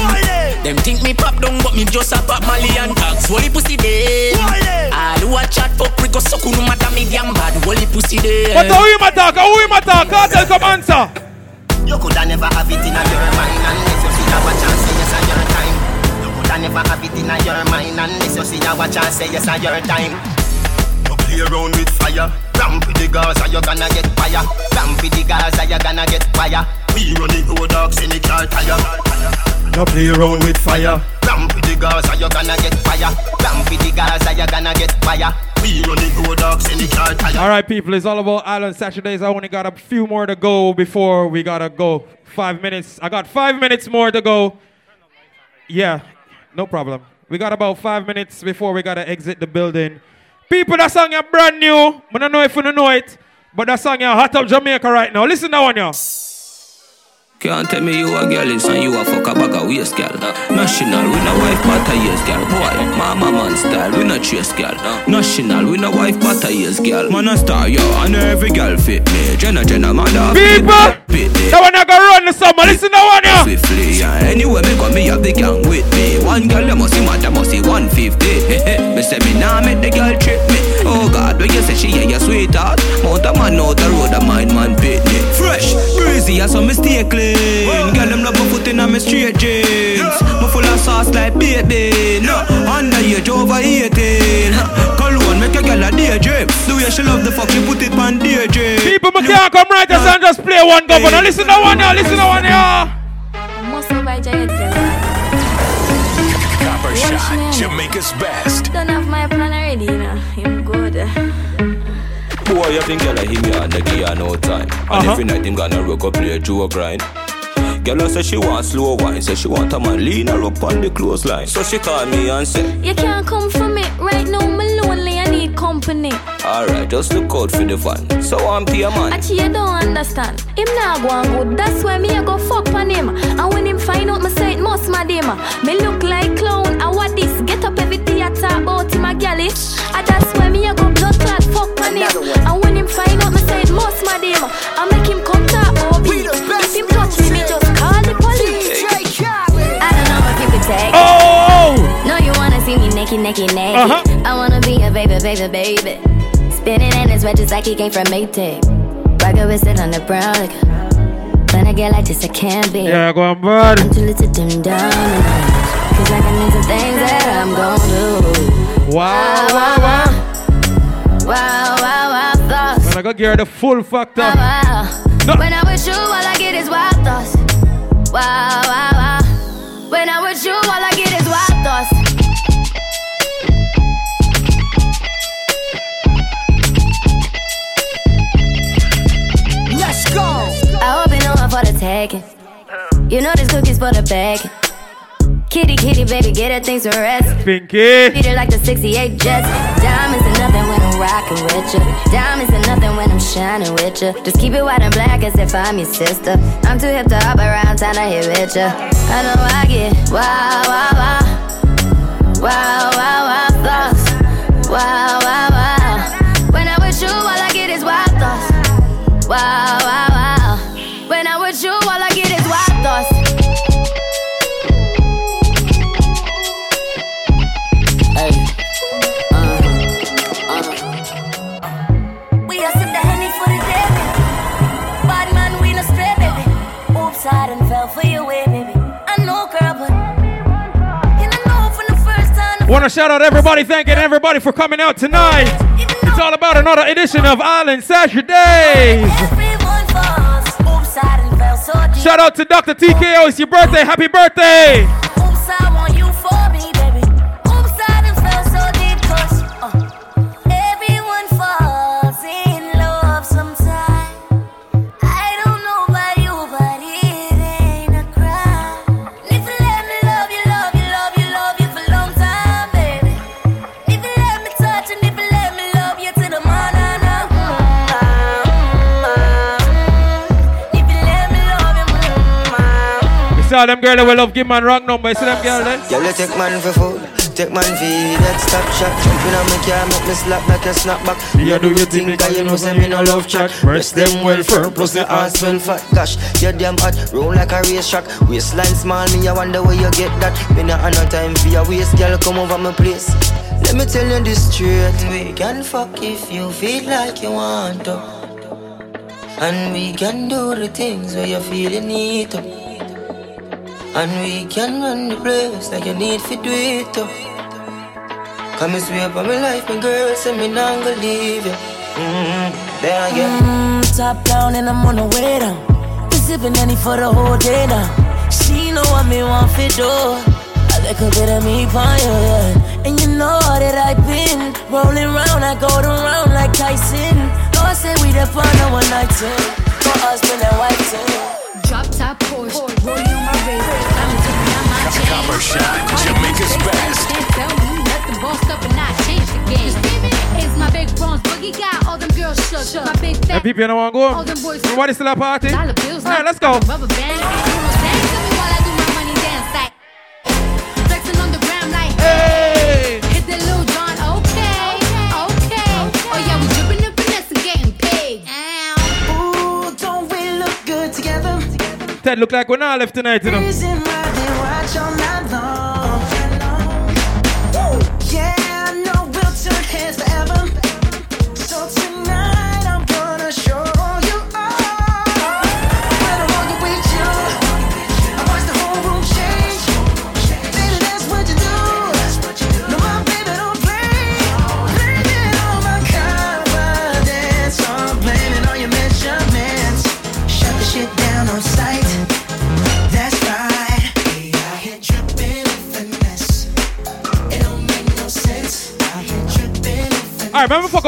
them think me pop down, but me just a pop Mali and tax. Well, if you see them, all who a chat fuck we go suck no matter me damn bad. Well, if you see them, But who him attack? Who him attack? Cartel come answer. You coulda never have it in your mind unless you see a watch and say yes, a your time. Coulda never have it in your mind unless you see a watch and say yes, a your time. You play around with fire. Ramp with the Gaza, you gonna get fire. Ramp with the Gaza, you gonna get fire. We running road dogs in the car tire. You play around with fire. Ramp with the Gaza, you gonna get fire. Ramp with the Gaza, you gonna get fire. The. All right, people, it's all about Island Saturdays. I only got a few more to go before we gotta go. Five minutes. I got five minutes more to go. Yeah, no problem. We got about five minutes before we gotta exit the building. People, that song is brand new. I don't know if you know it, but that song is hot up Jamaica right now. Listen to that one, yo. Can't tell me you a girl is and you a fuck a bag of waist, girl. National, we no wife but a years, girl. Boy, mama man style, we no chase, girl. National, we no wife but a years, girl. Man a star, yo, and every girl fit me. Jenna, Jenna, mother. People, that one I run the summer. Listen to one, yo. Swiftly, yeah. Anyway, me got me have the gang with me. One girl, they must see mad, they must see 150. me say me nah make the girl trip me. Oh God, when you say she yeah, your sweetheart. Mount a man out the road, a mind man pitney. Fresh, breezy, I saw me stay clean. Girl, them love my foot in my straight jeans. Me full of sauce like baby. No, underage over 18. Cologne make a girl a daydream. The way she love the fuck, you put it on daydream. People, can't come right as and just play one governor. Listen to one, yo. Listen to one, yo. Muscle by Giant Copper Shot, Jamaica's best. Don't have my plan already, you know. I'm good. Boy, you think girl him here and the give her no time. And Uh-huh. every night him gonna rock up play Joe grind. Girl say she want slow wine, say she want a man lean her up on the clothesline. So she call me and say, You can't come for me right now. I'm lonely. I company. Alright, just look out for the van. So I'm pay a man. Actually, you don't understand. Him nah go on good. That's why me a go fuck on him. And when him find out, me say it must mad him. Me look like clown. I what this? Get up every theater about him a galley. Eh? And that's why me a go blood clot fuck on him. And when him find out, me say it must mad him. I make him come naked, naked, naked. Uh-huh. I wanna be a baby, baby, baby. Spinning in his red just like he came from Maytag. Rocket with it on the brown like When I get like this, I can't be. Yeah, go on, bud. I'm too little to dim down. Cause I can into things that I'm gon' do. Wow, wow, wow. Wow, wow, wow, thoughts. When I go her the full factor. Wow, wow. When I'm with you, all I get is wild thoughts. Wow, wow, wow. When I'm with you, all I for the taking. You know this cookie's for the bag. Kitty, kitty, baby, get her things to rest. Pinky. Beat her like the 68 Jets. Diamonds are nothing when I'm rocking with you. Diamonds are nothing when I'm shining with you. Just keep it white and black as if I'm your sister. I'm too hip to hop around, time to hit with you. I know I get wow, wow, wow. Wow, wow, wow, thoughts. Wow, wow, wow. Want to shout out everybody, thanking everybody for coming out tonight. It's all about another edition of Island Saturdays. Everyone falls. Oops, I done fell so deep. Shout out to Dr. TKO. It's your birthday. Happy birthday. You saw them girl that will love give man wrong number. You see them girl there? Eh? Girl, you take man for food, take man for that stop shot. Jumping on my car, make me slap like a snapback. Yeah, do your thing, Cause you know, say me no love chat. Breast them well firm, plus the ass well fat. Gosh, you damn hot, roll like a race track. Waistline small, me I wonder where you get that. Me not have no time for your waist, girl, come over my place. Let me tell you this straight. We can fuck if you feel like you want to. And we can do the things where you feel you need to. And we can run the place like you need to do it too. Come and swear by my life, my girl, say me not gonna leave you. Mm-hmm. There again. Mm, top down and I'm on the way down. We sipping any for the whole day now. She know what me want for do. A little bit of me pon you, yeah. And you know that I've been rolling round, I go around like Tyson. Lord say we the fun of one night stand. For husband and wife team. Drop top Porsche, rolling on my wrist. I'm taking out. Copper shot, Jamaica's best. Can't tell me nothing, bossed up and I changed the game. It's my big bronze boogie got all them girls shook. My big Hey, fat people, don't want to all go? them boys Everybody still at party? All dollar bills. right, let's go. Rubber band, you 10 look like we're not left tonight, you know.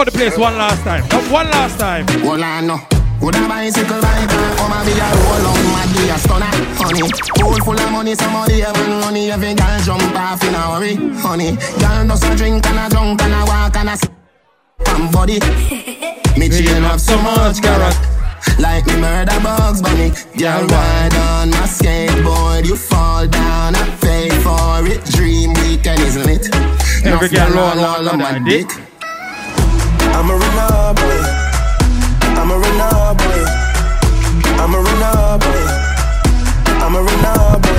Out the place one last time. One last time. Hold on, no. Would a bicycle rider come and be a roll on my be stunner, honey. Pool full of money, somebody having money, every girl jump off in a hurry, honey. Girl does a drink and a drunk and a walk and a s- and body. Me chain have so much carrot. Like me murder bugs bunny Girl ride on my skateboard You fall down, I pay for it Dream weekend, isn't it? Every girl roll all on my dick I'm a runner boy. I'm a boy. I'm a boy. I'm a boy. I'm a runner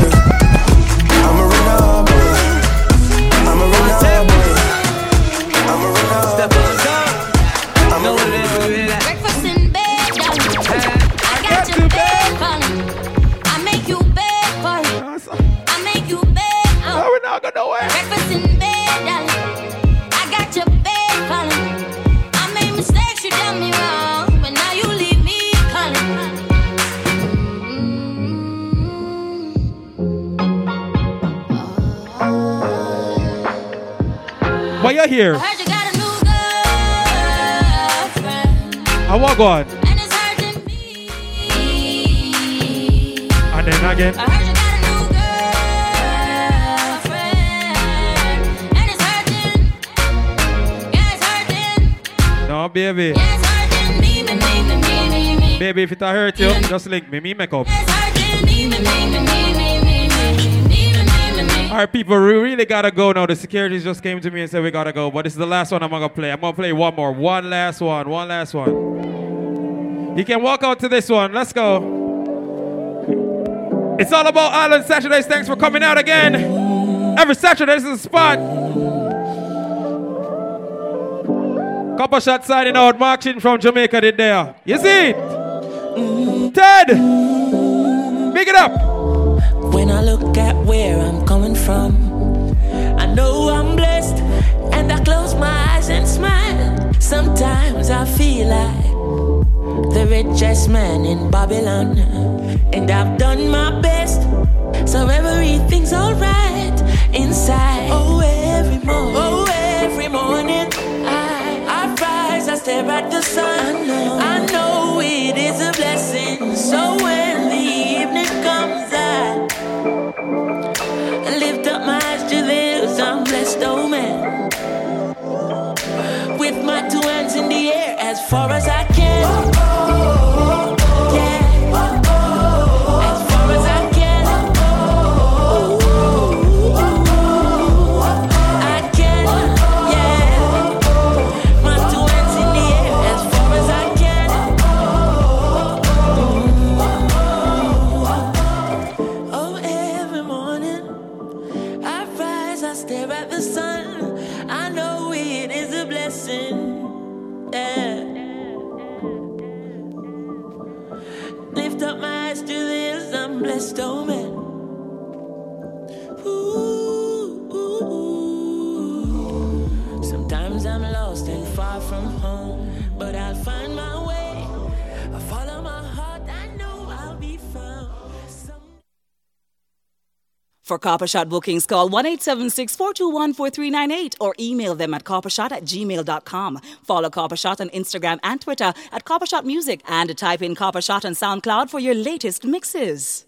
you here? I, you I walk on. And it's hurting me. And then again. I heard you got No, baby. Yeah, it's me, me, me, me, me, me. Baby, if it hurt you, just link me, me, make up. It's me, me, me, me. All right, people, we really gotta go now. The securities just came to me and said we gotta go. But this is the last one I'm gonna play. I'm gonna play one more. One last one. One last one. You can walk out to this one. Let's go. It's all about Island Saturdays. Thanks for coming out again. Every Saturday, this is the spot. Copper shot signing out. Marching from Jamaica did there. You see it? Ted! Big it up! When I where I'm coming from, I know I'm blessed, and I close my eyes and smile. Sometimes I feel like the richest man in Babylon, and I've done my best, so everything's alright inside. Oh, every morning, oh, every morning, I, I rise, I stare at the sun. I know, I know it is a blessing. So I'm blessed, oh man. With my two hands in the air as far as I can. Oh. Ooh, ooh, ooh. Sometimes I'm lost and far from home, but I'll find my way. I follow my heart, I know I'll be found. For Coppershot bookings, call 1 421 4398 or email them at coppershot at gmail.com. Follow on Instagram and Twitter at Coppershot Music and type in Coppershot on SoundCloud for your latest mixes.